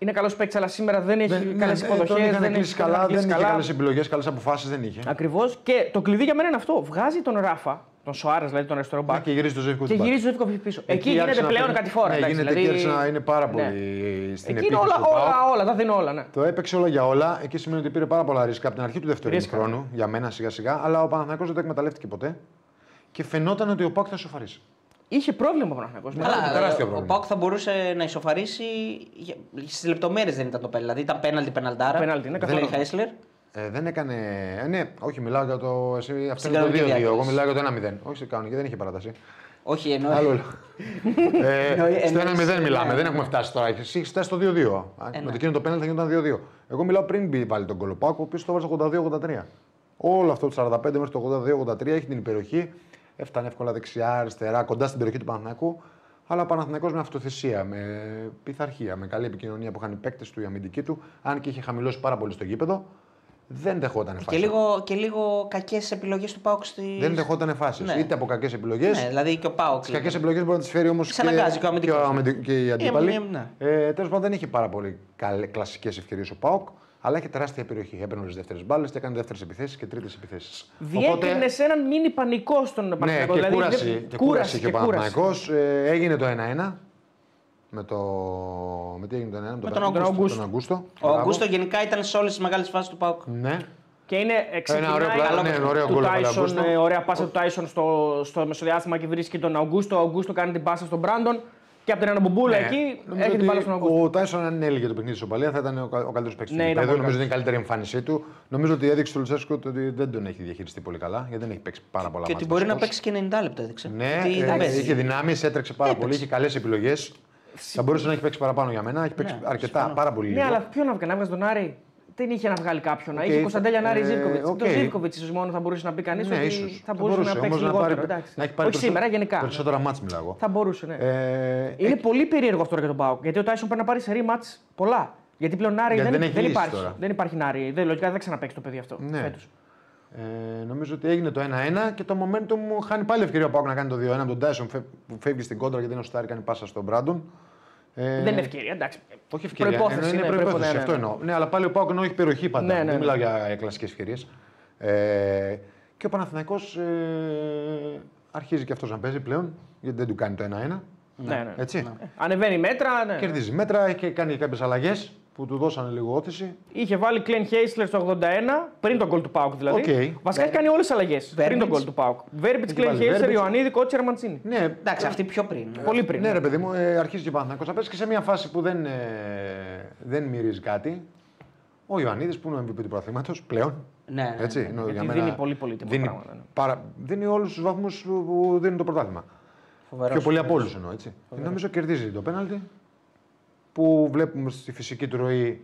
είναι καλός παίκτης, αλλά σήμερα δεν έχει Δεν- καλές ναι, ε, υποδοχέ. τον είχαν Δεν κλείσει καλά, δεν είχε καλές επιλογές, καλές αποφάσεις δεν είχε. Ακριβώς. Και το κλειδί για μένα είναι αυτό. Βγάζει τον Ράφα, τον Σοάρες, δηλαδή τον αριστερό Να μπακ. και γυρίζει το Ζεύκο Και γυρίζει το Ζεύκο πίσω. Εκεί, γίνεται άρχισε να πλέον παίρνει- κατηφόρα. Ναι, εντάξει, γίνεται δηλαδή... και άρχισε να είναι πάρα πολύ Ναι. στην Εκεί είναι επίθεση όλα, του ΠΑΟΚ. όλα, όλα, τα δίνω όλα. Ναι. Το έπαιξε όλα για όλα. Εκεί σημαίνει ότι πήρε πάρα πολλά ρίσκα από την αρχή του δεύτερου Ρίσκα. χρόνου για μένα σιγά σιγά. Αλλά ο Παναθηναϊκός δεν το εκμεταλλεύτηκε ποτέ. Και φαινόταν ότι ο Πάουκ θα σοφαρίσει. Είχε πρόβλημα ο Παναθηναϊκός. Ναι. Μεγάλο. Αλλά τεράστιο ε, ο πρόβλημα. Πάουκ θα μπορούσε να ισοφαρίσει. Στις λεπτομέρειες δεν ήταν το πέναλτι. Δηλαδή ήταν πέναλτι πεναλτάρα. Πέναλτι, ναι, δεν καθόλου. είχε Χέσλερ. Ε, δεν έκανε. Ε, ναι, όχι, μιλάω για το. Εσύ, αυτό Στην είναι το 2-2. κανονική Εγώ διάρκεια. μιλάω για το 1-0. Όχι σε κανονική, δεν είχε παράταση. Όχι, εννοώ. Άλλο λέω. (laughs) ε, Εννοεί- στο 1-0 εννοείς, μιλάμε, ναι, δεν ναι. έχουμε φτάσει τώρα. Εσύ έχει φτάσει στο 2-2. Α, ναι. Με το εκείνο το πέναλτι θα γινόταν 2-2. Εγώ μιλάω πριν μπει πάλι τον Κολοπάκο, ο οποίος το έβαζε 82-83. Όλο αυτό το 45 μέχρι το 82-83 έχει την υπεροχή. Έφτανε εύκολα δεξιά, αριστερά, κοντά στην περιοχή του Παναθηναϊκού. Αλλά ο Παναθηναϊκός με αυτοθεσία, με πειθαρχία, με καλή επικοινωνία που είχαν οι παίκτες του, η αμυντική του, αν και είχε χαμηλώσει πάρα πολύ στο γήπεδο, δεν δεχόταν Και φάση. λίγο, και λίγο κακές επιλογές του Πάουκ στη. Δεν δεχόταν φάσεις. Ναι. Είτε από κακές επιλογές, Ναι, δηλαδή και ο Πάουκ. τις κακές επιλογές μπορεί να τις φέρει όμως Σε αναγκάζει και ο αμυντικός. αμυντι- και οι αντίπαλοι. Ε, ναι. Ε, Τέλος πάντων δεν είχε πάρα πολύ κλασικές ευκαιρίες ο Πάοκ, αλλά είχε τεράστια περιοχή. Έπαιρνε τις δεύτερες μπάλες και έκανε δεύτερες επιθέσεις και τρίτες επιθέσεις. Διέκρινε σε έναν μίνι πανικό στον Ναι, Παναθηναϊκό. και δηλαδή, κούραση, δεν- και κούραση και ο κούραση. Παναθηναϊκός. Ε, έγινε το 1-1. Με, το... με τι έγινε το 1-1, με, τον Πέρα- Αυγούστο. Τον Αυγούστο. Ο Μπράβο. Αγκούστο γενικά ήταν σε όλες τις μεγάλες φάσεις του Πάουκ. Ναι. Και είναι ξεκινάει ωραίο πλάνο, ναι, ωραίο του γκολ έβαλε ο Tyson, Αυγούστο. ε, ωραία πάσα του Τάισον στο, στο μεσοδιάστημα και βρίσκει τον Αυγούστο. Ο Αυγούστο κάνει την πάσα στον Μπράντον και από την Αναμπομπούλα Ναι. εκεί Νομίζω έχει την ότι μπάλα στον Αυγούστο. Ο Τάισον, αν έλεγε το παιχνίδι τη Οπαλία, θα ήταν ο, κα- ο καλύτερος παίκτης Ναι, του ήταν γηπέδου. πολύ Νομίζω ότι είναι η καλύτερη εμφάνισή του. Νομίζω ότι έδειξε στο Λουτσέσκο ότι δεν τον έχει διαχειριστεί πολύ καλά, γιατί δεν έχει παίξει πάρα πολλά Και ότι μάτια μπορεί να βασικός. παίξει και 90 λεπτά, έδειξε. Ναι, Τι ε, δεν παίζει. είχε δυνάμεις, έτρεξε πάρα πολύ, είχε καλές επιλογές. Θα μπορούσε να έχει παίξει παραπάνω για μένα. Έχει παίξει Ναι, αρκετά, πάρα πολύ λίγο. Ναι, αλλά ποιον να βγάλει, να βγάζει τον Άρη; Δεν είχε να βγάλει κάποιον. Οκ, είχε Κωνσταντέλια Νάρη ε, Ζήβκοβιτ. οκ. Το Ζήβκοβιτ ίσω μόνο θα μπορούσε να πει κανείς Ναι, ότι ίσως. θα μπορούσε να παίξει όμως λιγότερο. πάρει- εντάξει. να έχει πάρει Όχι περισσο- σήμερα, γενικά. Περισσότερα μάτς μιλάω εγώ. Θα μπορούσε, ναι. Ε, Είναι πολύ περίεργο αυτό για τον Πάοκ. Γιατί ο Τάισον πρέπει να πάρει σε rematch πολλά. Γιατί πλέον Νάρη Γιατί δεν, δεν έχει δεν λύση υπάρχει. τώρα. Δεν υπάρχει Νάρη. Δεν, λογικά δεν ξαναπέξει το παιδί αυτό. Ναι. φέτος. Ε, νομίζω ότι έγινε το 1-1 και το momentum μου χάνει πάλι ευκαιρία ο Πάουκ να κάνει το 2-1 από τον Τάισον που φεύγει στην κόντρα γιατί είναι ο Στάρι, κάνει πάσα στον Μπράντον. Ε, Δεν είναι ευκαιρία, εντάξει. Όχι ευκαιρία. Προϋπόθεση, είναι ναι, προϋπόθεση. προϋπο- ναι, αυτό ναι. εννοώ. Ναι, αλλά πάλι ο Πάουκ εννοώ έχει περιοχή πάντα. Ναι, ναι, Δεν ναι. μιλάω για κλασικές ευκαιρίες. Ε, και ο Παναθηναϊκός ε, αρχίζει και αυτός να παίζει πλέον γιατί δεν του κάνει το 1-1. Ναι, ναι. Έτσι. Ε, Ανεβαίνει μέτρα. Ναι. Κερδίζει μέτρα, έχει κάνει κάποιες αλλαγές που του δώσανε λίγο ώθηση. Είχε βάλει Κλάιν Χάισλερ στο 81, πριν τον γκολ του Πάουκ δηλαδή. Οκ. Βασικά έχει κάνει όλες τις αλλαγές πριν τον Βέρμπιτς. γκολ του Πάουκ. Βέρμπιτ, Έχει Κλάιν βάλει Χάισλερ, Βέρμπιτς. Ιωαννίδη, Κότσερα, Μαντσίνη. Ναι, Εντάξει, αυτή πιο πριν. Πολύ πριν. Ναι, ρε παιδί μου, ε, αρχίζει και ο Παναθηναϊκός να παίζει και σε μια φάση που δεν, ε, δεν μυρίζει κάτι. Ο Ιωαννίδης που είναι ο MVP του πρωταθλήματο πλέον. Ναι, ναι, Έτσι, ναι. είναι ο- Γιατί για μένα δίνει πολύ πολύτιμα δίνει, πράγματα, ναι. Πάρα, δίνει όλους τους βαθμούς που, που δίνει το πρωτάθλημα. Φοβερός, Πιο πολύ από φοβερός. όλους εννοώ. Έτσι. Και νομίζω κερδίζει το πέναλτι που βλέπουμε στη φυσική του ροή.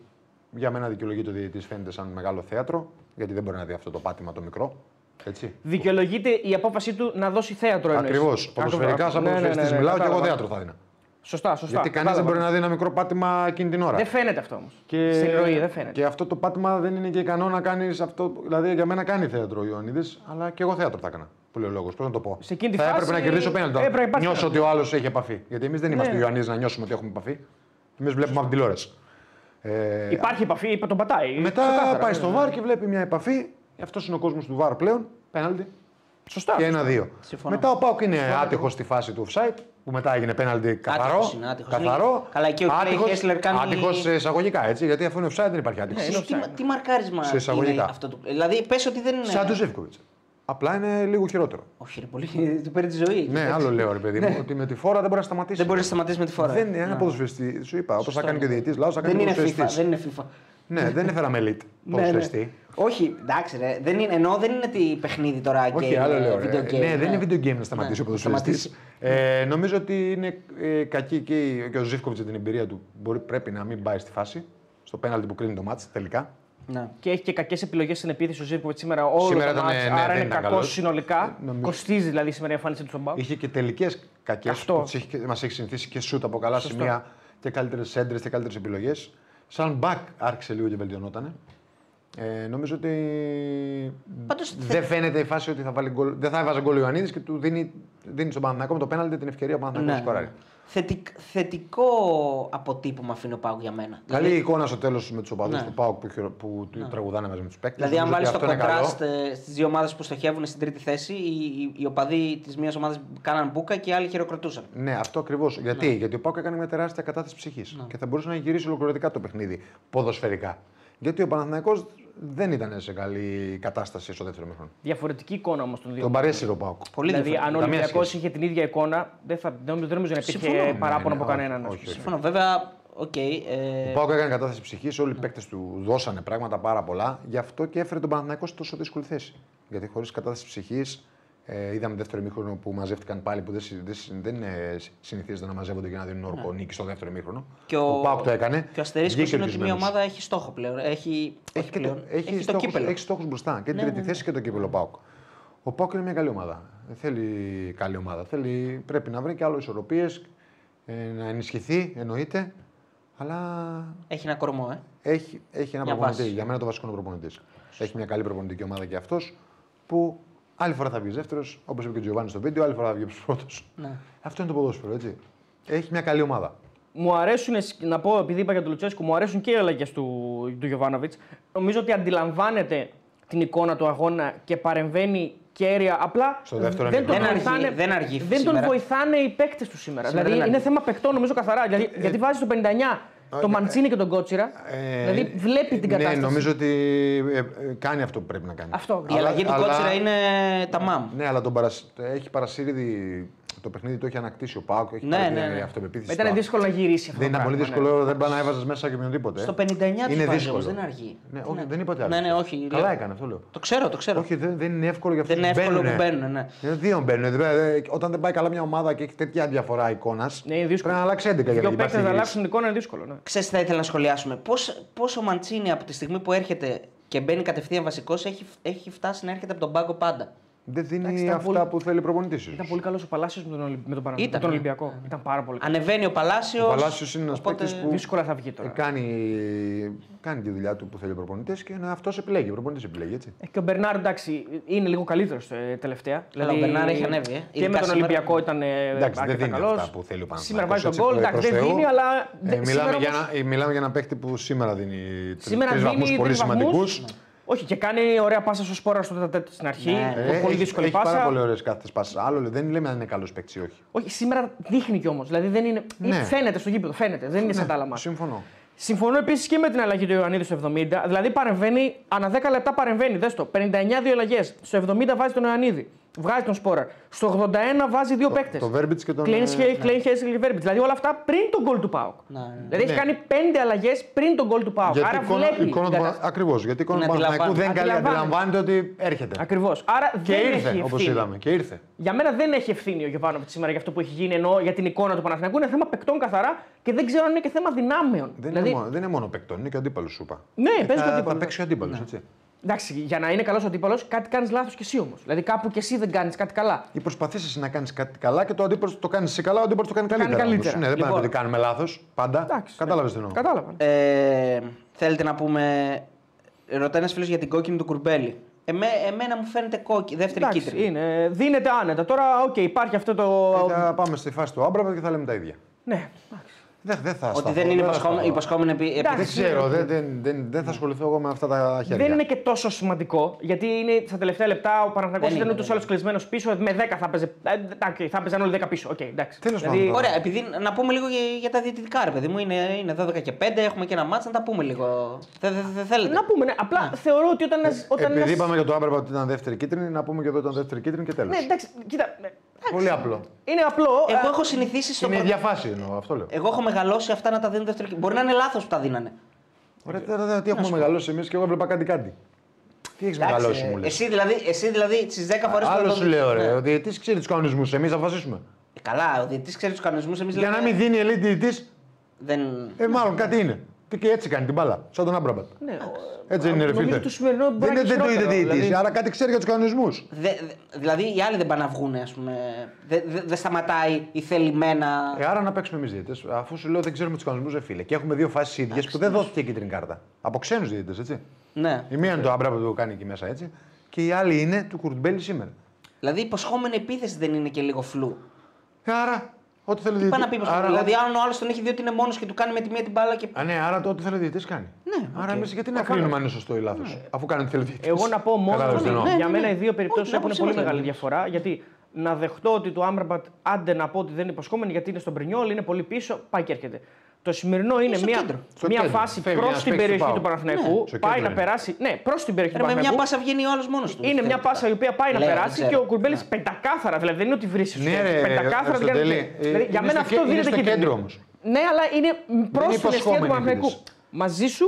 Για μένα δικαιολογείται ο διαιτητής φαίνεται σαν μεγάλο θέατρο, γιατί δεν μπορεί να δει αυτό το πάτημα το μικρό. Έτσι. Δικαιολογείται η απόφασή του να δώσει θέατρο εννοείς. Ακριβώς. Ακριβώς. Ποδοσφαιρικά, σαν Ναι, ναι, ναι, ποδοσφαιριστής ναι, μιλάω και εγώ κατάλαβα. θέατρο θα δίνα. Σωστά, σωστά. Γιατί κανείς δεν Κατάλαβα. μπορεί να δει ένα μικρό πάτημα εκείνη την ώρα. Δεν φαίνεται αυτό όμως. Και... Στην ροή δεν φαίνεται. Και αυτό το πάτημα δεν είναι και ικανό να κάνεις αυτό. Δηλαδή για μένα κάνει θέατρο ο Ιωαννίδης, αλλά και εγώ θέατρο θα έκανα. Που λέει ο λόγος. Πώς να το πω; Σε εκείνη τη θα φάση έπρεπε να κερδίσω πέναλτι. έπρεπε να υπάρχει Νιώσω ότι πέναλτι. ο άλλος έχει επαφή. Γιατί εμείς δεν είμαστε Ναι. ο Ιωαννίδης να νιώσουμε ότι έχουμε επαφή. Εμείς βλέπουμε από την τηλεόραση. Ε, Υπάρχει επαφή, είπα, τον πατάει. μετά Ξεκάθαρα, πάει ναι. στο βαρ και βλέπει μια επαφή. Αυτός είναι ο κόσμος του βαρ πλέον. Πέναλτι. Σωστά. Και ένα-δύο. Συμφωνώ. Μετά ο Πάουκ είναι άτυχος στη φάση του offside, που μετά έγινε πέναλτι καθαρό. Άτυχος είναι, άτυχος είναι. καθαρό. Καλά, εκεί ο Clay Hessler κάνει- Άτυχος σε εισαγωγικά έτσι, γιατί αφού είναι offside δεν υπάρχει άτυχος. Ναι, είναι Τι, offside. τι μαρκάρισμα Σε είναι εισαγωγικά. αυτό το. Δηλαδή, πες ότι δεν είναι. Σαν τους Ζεύκοβιτ. Απλά είναι λίγο χειρότερο. Όχι, ρε, πολύ. Του παίρνει τη ζωή. Ναι, άλλο λέω ρε παιδί μου, ότι με τη φόρα δεν μπορεί να σταματήσει. Δεν μπορείς να σταματήσεις με τη φορά. Δεν είναι ένα Ναι. ποδοσφαιριστή. Σου είπα, όπως θα κάνει και ο διαιτητής, λαό θα κάνει Δεν και ο είναι FIFA. ποδοσφαιριστής. Δεν είναι FIFA. Ναι, δεν έφεραμε elite (laughs) Ναι, ναι. ποδοσφαιριστή. Όχι, εντάξει, ρε. Δεν είναι, ενώ δεν είναι τι παιχνίδι τώρα Όχι, game, άλλο λέω. video ρε. game, Ναι, δεν είναι video game να σταματήσει Ναι, ο ποδοσφαιριστής. σταματήσει. Ε, νομίζω ότι είναι ε, κακή και, η- και ο Ζήφκοβιτς την εμπειρία του. Μπορεί, πρέπει να μην πάει στη φάση. Στο πέναλτι που κρίνει το μάτς τελικά. Ναι. Και έχει και κακές επιλογές στην επίθεση ο Ζήρκοβιτ σήμερα. Όλος Σήμερα το ήταν, μάτς, ναι, άρα δεν είναι ήταν κακός καλός. συνολικά. Ε, νομίζω- Κοστίζει δηλαδή σήμερα η εμφάνιση του στον Πάο. Είχε και τελικές κακές Αυτό. που μας έχει συνηθίσει και σούτ από καλά Σωστό. σημεία και καλύτερες έντρες και καλύτερες επιλογές. Σαν back άρχισε λίγο και βελτιωνόταν. Ε, νομίζω ότι Πάντως, δεν φαίνεται η φάση ότι θα βάλει γκολ. Δεν θα έβαζε γκολ ο Ιωαννίδης και του δίνει, δίνει στον Παναθηναϊκό με το πέναλτι την ευκαιρία ο Παναθηναϊκός να σκοράρει. Θετικ, θετικό αποτύπωμα αφήνει ο Πάουκ για μένα. Καλή εικόνα στο τέλος με τους οπαδούς Ναι. του Πάουκ που, χειρο- που του τραγουδάνε μαζί με τους παίκτες. Δηλαδή, αν βάλεις το κοντράστ στις δύο ομάδες που στοχεύουν στην τρίτη θέση, οι, οι, οι οπαδοί της μία ομάδας κάναν μπουκα και οι άλλοι χειροκροτούσαν. Ναι, αυτό ακριβώς. Γιατί; Γιατί ο Πάουκ έκανε μια τεράστια κατάθεση ψυχής και θα μπορούσε να γυρίσει ολοκληρωτικά το παιχνίδι ποδοσφαιρικά. Γιατί ο Παναθηναϊκός δεν ήταν σε καλή κατάσταση στο δεύτερο ημίχρονο. Διαφορετική εικόνα όμως των δύο. Τον παρέσυρε ο Πάουκ. Πολύ δηλαδή, αν ο Καμία Ολυμπιακός σχέση. είχε την ίδια εικόνα, δεν, θα, δεν, δεν νομίζω να υπήρχε Συμφωνώ. παράπονο Ναι, από ναι, κανέναν. όχι, ας όχι, πούμε. όχι. Συμφωνώ. Βέβαια, οκ. ε, Ο Πάουκ έκανε κατάθεση ψυχής, όλοι οι παίκτες του δώσανε πράγματα πάρα πολλά, γι' αυτό και έφερε τον Παναθηναϊκό σε τόσο δύσκολη θέση. Γιατί χωρίς κατάθεση ψυχής, ε, είδαμε δεύτερο μήχρονο που μαζεύτηκαν πάλι που δεν, συ- δεν, συ- δεν ε, συνηθίζεται να μαζεύονται και να δίνουν όρκο νίκη στο δεύτερο μήχρονο. και ο, Πάουκ το έκανε. Και ο αστερίσκος βγήκε είναι ότι μια ορκισμένος. ομάδα έχει στόχο πλέον. Έχει, Έχει, όχι και πλέον. το, έχει, το στόχους, κύπελο. έχει στόχους μπροστά και την Ναι, τρίτη ναι, ναι. θέση και το κύπελο Πάουκ. Ο Πάουκ είναι μια καλή ομάδα. Δεν θέλει καλή ομάδα. Θέλει, πρέπει να βρει και άλλο ισορροπίες, ε, να ενισχυθεί εννοείται. Αλλά Έχει ένα κορμό, ε. έχει, έχει ένα Μια προπονητή. βάση. Για μένα το βασικό είναι ο προπονητής. Έχει μια καλή προπονητική ομάδα και αυτός που άλλη φορά θα βγεις δεύτερος, όπως είπε και ο Τζιοβάνι στο βίντεο, άλλη φορά θα βγει πρώτο. Ναι. Αυτό είναι το ποδόσφαιρο, έτσι. Έχει μια καλή ομάδα. Μου αρέσουν, να πω, επειδή είπα για τον Λουτσέσκου, μου αρέσουν και οι αλλαγές του, του Γιωβάνοβιτς. Νομίζω ότι αντιλαμβάνεται την εικόνα του αγώνα και παρεμβαίνει κέρια. Απλά Στο δεύτερο δεν, τον ημίχρονο. Δεν αργεί- βοηθάνε, δεν αργεί δεν τον σήμερα. βοηθάνε οι παίκτες του σήμερα. Σήμερα δηλαδή δεν είναι αργεί. θέμα παιχτών νομίζω καθαρά. Δηλαδή, γιατί βάζεις το 59 το Μαντσίνη και τον Κότσιρα. Ε, δηλαδή βλέπει την κατάσταση. Ναι, νομίζω ότι ε, ε, κάνει αυτό που πρέπει να κάνει. Αυτό. Η αλλαγή του Κότσιρα είναι τα μαμ. Ναι, αλλά τον παρασ... έχει παρασύρει δι- το παιχνίδι, το έχει ανακτήσει ο Πάουκ, έχει Ναι, πάρει ναι, μια ναι. αυτοπεποίθηση. Ήταν στο- δύσκολο να γυρίσει αυτό. Δεν το ήταν πολύ πράγμα, ναι. δύσκολο, δεν πάει να έβαζες μέσα και με οτιδήποτε. Στο 59 του είναι βάζει δύσκολο. όμως, δεν αργεί. Ναι, όχι, δεν είπα ότι Ναι, ναι, αργεί. όχι. Καλά λέω. έκανε, αυτό λέω. Το ξέρω, το ξέρω. Όχι, δεν, δεν είναι εύκολο για αυτό Δεν είναι εύκολο που μπαίνουν, ναι. Δύο μπαίνουν. Δηλαδή, όταν δεν πάει καλά μια ομάδα και έχει τέτοια διαφορά εικόνας, Ναι, είναι δύσκολο. πρέπει να αλλάξει 11 για Δύο να παίκτες υπάρχει να γύριση. αλλάξουν την εικόνα είναι δύσκολο. Ναι. Ξέρεις τι θα ήθελα να σχολιάσουμε. Πώς, πώς ο Μαντσίνη από τη στιγμή που έρχεται και μπαίνει κατευθείαν βασικός έχει, έχει φτάσει να έρχεται από τον πάγκο πάντα; Δεν δίνει Εντάξει, ήταν αυτά πολύ- που θέλει η προπονητής Ήταν πολύ καλός ο Παλάσιος με τον, Ολυ- με τον, Πανα- Ήταν, με τον ναι. Ολυμπιακό. Ήταν πάρα πολύ καλός. Ανεβαίνει ο Παλάσιος. Ο Παλάσιος είναι ένας παίκτης που- Δύσκολα θα βγει τώρα. Κάνει, κάνει τη δουλειά του που θέλει ο προπονητής και αυτός επιλέγει. Ο προπονητής επιλέγει, έτσι. Ε, Και ο Μπερνάρ εντάξει είναι λίγο καλύτερος τελευταία. Αλλά ο Μπερνάρ έχει ανέβει, ε. Και Ειδικά με τον σήμερα. Ολυμπιακό ήταν ε, Εντάξει, δεν αρκετά δίνει καλός. αυτά που θέλει ο Παναθηναϊκός, Σήμερα βάζει τον έτσι, γκολ. προς Εντάξει, δεν Θεού. δίνει, αλλά. Ε, δεν- μιλάμε, σήμερα για όμως- ένα, ε, μιλάμε για ένα παίκτη που σήμερα δίνει Σήμερα τρεις δίνει βαθμούς πολύ τρεις βαθμούς. σημαντικούς. Όχι, και κάνει ωραία πάσα στο σπόρα στο τέταρτο στην αρχή. Ναι, πολύ έχει, δύσκολη έχει πάσα. πάρα πολύ ωραίες κάθε πάσες. Άλλο λέει, δεν λέμε αν είναι καλός παίκτης ή όχι. Όχι, σήμερα δείχνει κι όμως. Δηλαδή δεν είναι. Ναι. Φαίνεται στο γήπεδο, φαίνεται. Δεν είναι σαν τα άλλα μάτια. Συμφωνώ. Συμφωνώ επίσης και με την αλλαγή του Ιωαννίδη στο 70. Δηλαδή παρεμβαίνει, ανά 10 λεπτά παρεμβαίνει. Δες το. 59 δύο αλλαγές. Στο 70 βάζει τον Ιωαννίδη. Βγάζει τον Σπόρα. Στο 81 βάζει δύο παίκτες. Το Βέρμπιτ και τον. Κλέιν ε, Χέσλι και Βέρμπιτ. Δηλαδή όλα αυτά πριν τον γκολ του Πάουκ. Ναι, ναι. Δηλαδή έχει Ναι. κάνει πέντε αλλαγές πριν τον γκολ του Πάουκ. Γιατί Άρα η εικόνα, βλέπει. η εικόνα του Πανα- Ακριβώς, γιατί η εικόνα Την του Παναθηναϊκού δεν καλή, αντιλαμβάνεται. αντιλαμβάνεται ότι έρχεται. Ακριβώς. Άρα Και δεν ήρθε, έχει όπως ευθύνη. είδαμε. Και ήρθε. Για μένα δεν έχει ευθύνη ο Γιωβάνοβιτς σήμερα για αυτό που έχει γίνει ενώ για την εικόνα του Παναθηναϊκού. Είναι θέμα παικτών καθαρά και δεν ξέρω αν είναι και θέμα δυνάμεων. Δεν, δηλαδή, είναι μόνο, δεν είναι μόνο παικτών, είναι και ο αντίπαλος σου είπα. Ναι, Ε, παίζει και ο θα, αντίπαλος, θα παίξει ο αντίπαλος, έτσι. Εντάξει, για να είναι καλός ο αντίπαλος, κάτι κάνεις λάθος κι εσύ όμως. Δηλαδή κάπου κι εσύ δεν κάνεις κάτι καλά. Ή προσπαθήσεις να κάνεις κάτι καλά και το αντίπαλος το κάνεις εσύ καλά, ο αντίπαλος το κάνει κάνει καλύτερα. καλύτερα. όμως. Ναι, δεν πάει Λοιπόν. να ότι κάνουμε λάθος πάντα. Εντάξει, Κατάλαβες ναι. τι εννοώ. Κατάλαβα. Ε, θέλετε να πούμε. Ρωτάει ένα φίλο για την κόκκινη του Κουρμπέλη. Εμέ, εμένα μου φαίνεται κόκκι, δεύτερη Εντάξει, κίτρινη. είναι, δίνεται άνετα. Τώρα, οκ, υπάρχει αυτό το. Ε, Θα πάμε στη φάση του Άμπραμπατ και θα λέμε τα ίδια. Ναι, Δεν, δεν θα Ότι σταθώ, δεν είναι θα υποσχόμενο, σταθώ. υποσχόμενο επί, επί- Δεν Εντάξει. ξέρω, δεν, δεν, δεν, δεν θα ασχοληθώ εγώ με αυτά τα χέρια. δεν είναι και τόσο σημαντικό. Γιατί είναι στα τελευταία λεπτά ο Παναθηναϊκός Δεν ήταν είναι, ούτως ή δεν άλλως κλεισμένος πίσω. Με 10 θα παίζει. Ε, εντάξει, θα παίζαν όλοι 10 πίσω. Οκ, εντάξει. Τέλος δηλαδή, πάντων. Ωραία, επειδή να πούμε λίγο για, για τα διαιτητικά, ρε παιδί μου. Είναι, είναι 12 και 5, έχουμε και ένα μάτσα, να τα πούμε λίγο. Δεν δε, δε θέλετε; Να πούμε, ναι. Απλά θεωρώ ότι όταν. ένας- όταν Επειδή ένας- είπαμε για το Άμπραμπατ ότι ήταν δεύτερη κίτρινη, να πούμε και εδώ ήταν δεύτερη κίτρινη και τέλος. Ναι, εντάξει, κοίτα. Ναι, Πολύ απλό. Είναι απλό. Εγώ ε, έχω συνηθίσει στο Είναι η πρώτο- διαφάση εννοώ, αυτό λέω. Εγώ έχω μεγαλώσει αυτά να τα δίνουν δεύτερη. Μπορεί να είναι λάθος που τα δίνανε. Ωραία, τώρα δε, τι έχουμε μεγαλώσει εμείς και εγώ έβλεπα κάτι κάτι. Τι έχεις Εντάξει, μεγαλώσει, ε, μου λες; εσύ δηλαδή, εσύ δηλαδή στι 10 φορές Άλλο σου λέω, ρε. Ο διαιτή ξέρεις τους κανονισμούς. Εμείς θα αποφασίσουμε. Καλά, ο διαιτητή ξέρεις τους κανονισμούς. Εμείς Για να μην δίνει ελίτ διαιτή, Δεν... ε, μάλλον κάτι είναι. Και- Και έτσι κάνει την μπάλα. Σαν τον Άμπραμπατ. ναι, ο- Έτσι είναι, ρε νομίζω φίλε. το σημερινό μπορεί Δεν να είναι είναι δεν το είδε χειρότερο, διαιτή, δηλαδή. άρα κάτι ξέρει για τους κανονισμούς. Δε, δε- δηλαδή οι άλλοι δεν πάνε να βγουν, ας πούμε. Δεν δε, δεν σταματάει η θελημένα. Ε, άρα να παίξουμε εμείς διαιτές. Αφού σου λέω δεν ξέρουμε τους κανονισμούς, ρε φίλε. Και έχουμε δύο φάσεις ίδιες που δεν δόθηκε κίτρινη κάρτα. Από ξένους διαιτητέ, έτσι. Ναι. Η μία είναι το Άμπραμπατ που το κάνει εκεί μέσα έτσι. Και η άλλη είναι του Κουρτμπέλη σήμερα. Δηλαδή η υποσχόμενη επίθεση δεν είναι και λίγο φλού. Ε, άρα, ό,τι θέλει ο Τι διαιτητής- πάει να πει υποσχόμενη. άρα, Δηλαδή, αν ο άλλος τον έχει δει ότι είναι μόνος και του κάνει με τη μία την μπάλα και. Α, ναι, άρα το ό,τι θέλει ο διαιτητής κάνει. Ναι, Άρα οκ. εμείς γιατί να κρίνουμε αν είναι σωστό ή λάθος. Αφού κάνει ό,τι θέλει ο διαιτητής. Εγώ να πω μόνο Κατάλαβες ότι τι εννοώ. Ναι, για ναι, μένα ναι. οι δύο περιπτώσεις Όχι, την έχουν άποψή πολύ μας μεγάλη λέμε. διαφορά. Γιατί να δεχτώ ότι το Άμπραμπατ, άντε να πω ότι δεν είναι υποσχόμενη γιατί είναι στον Πρινιόλ, είναι πολύ πίσω, πάει και έρχεται. Το σημερινό είναι στο μια, κέντρο. Στο μια κέντρο. φάση Φεύγει προς ένας την παίκτης του περιοχή του ΠΑΟΚ. Παναθηναϊκού. Στο Πάει κέντρο να είναι. περάσει. Ναι, προς την περιοχή του Ρε, με μια Παναθηναϊκού. πάσα βγαίνει ο άλλο μόνος τους. Είναι μια πάσα η οποία πάει να Λέω, δεν περάσει ξέρω. και ο Κουρμπέλης Ναι. πεντακάθαρα. Δηλαδή δεν είναι ότι βρίσκει. Ναι, ρε, πεντακάθαρα στο δεν κάνει. τέλει. Ε, Δηλαδή, για είναι μένα στο αυτό κέ- είναι δίνεται στο και κέντρο όμως. Ναι, αλλά είναι προς είναι την αιστεία του υποσχόμενη Παναθηναϊκού. επίθεση. Μαζί σου,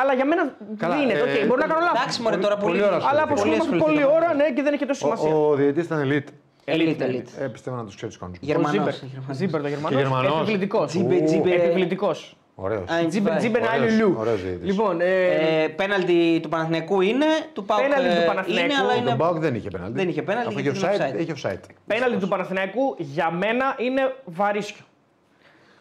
αλλά για μένα Καλά, δίνεται. ε, Οκ, μπορεί να κάνω λάθος. Εντάξει, μωρέ, τώρα πολύ πολύ. ώρα Αλλά ασχοληθήκαμε. αποσχολούμαστε Πολύ πολλή ασχοληθήκαμε. ώρα, ναι, και δεν έχει τόσο σημασία. Ο, ο διαιτητής ήταν elite. Elite, elite. Ε, πιστεύω να τους ξέρεις τους κανονισμούς. Ο Γερμανός. Ζίμπερ. Γερμανός. Ζίμπερ το Γερμανό. Και Γερμανός. Επιβλητικός. Τζίμπε, τζίμπε. Επιβλητικός. Ωραίος. Α, Τζίμπερ Τζίμπε. Τζίμπερ Ωραίος, Άιλου. ωραίος διαιτητής. Λοιπόν, ε, Ε, πέναλτι του Παναθηναϊκού είναι, του Πάουκ Πέναλτι του ε, Παναθηναϊκού. είναι, αλλά Τον είναι. Μπάουκ δεν είχε πέναλτι. Δεν είχε πέναλτι, Αφού είχε είχε offside. offside, είχε offside. πέναλτι του Παναθηναϊκού για μένα είναι βαρύσιο.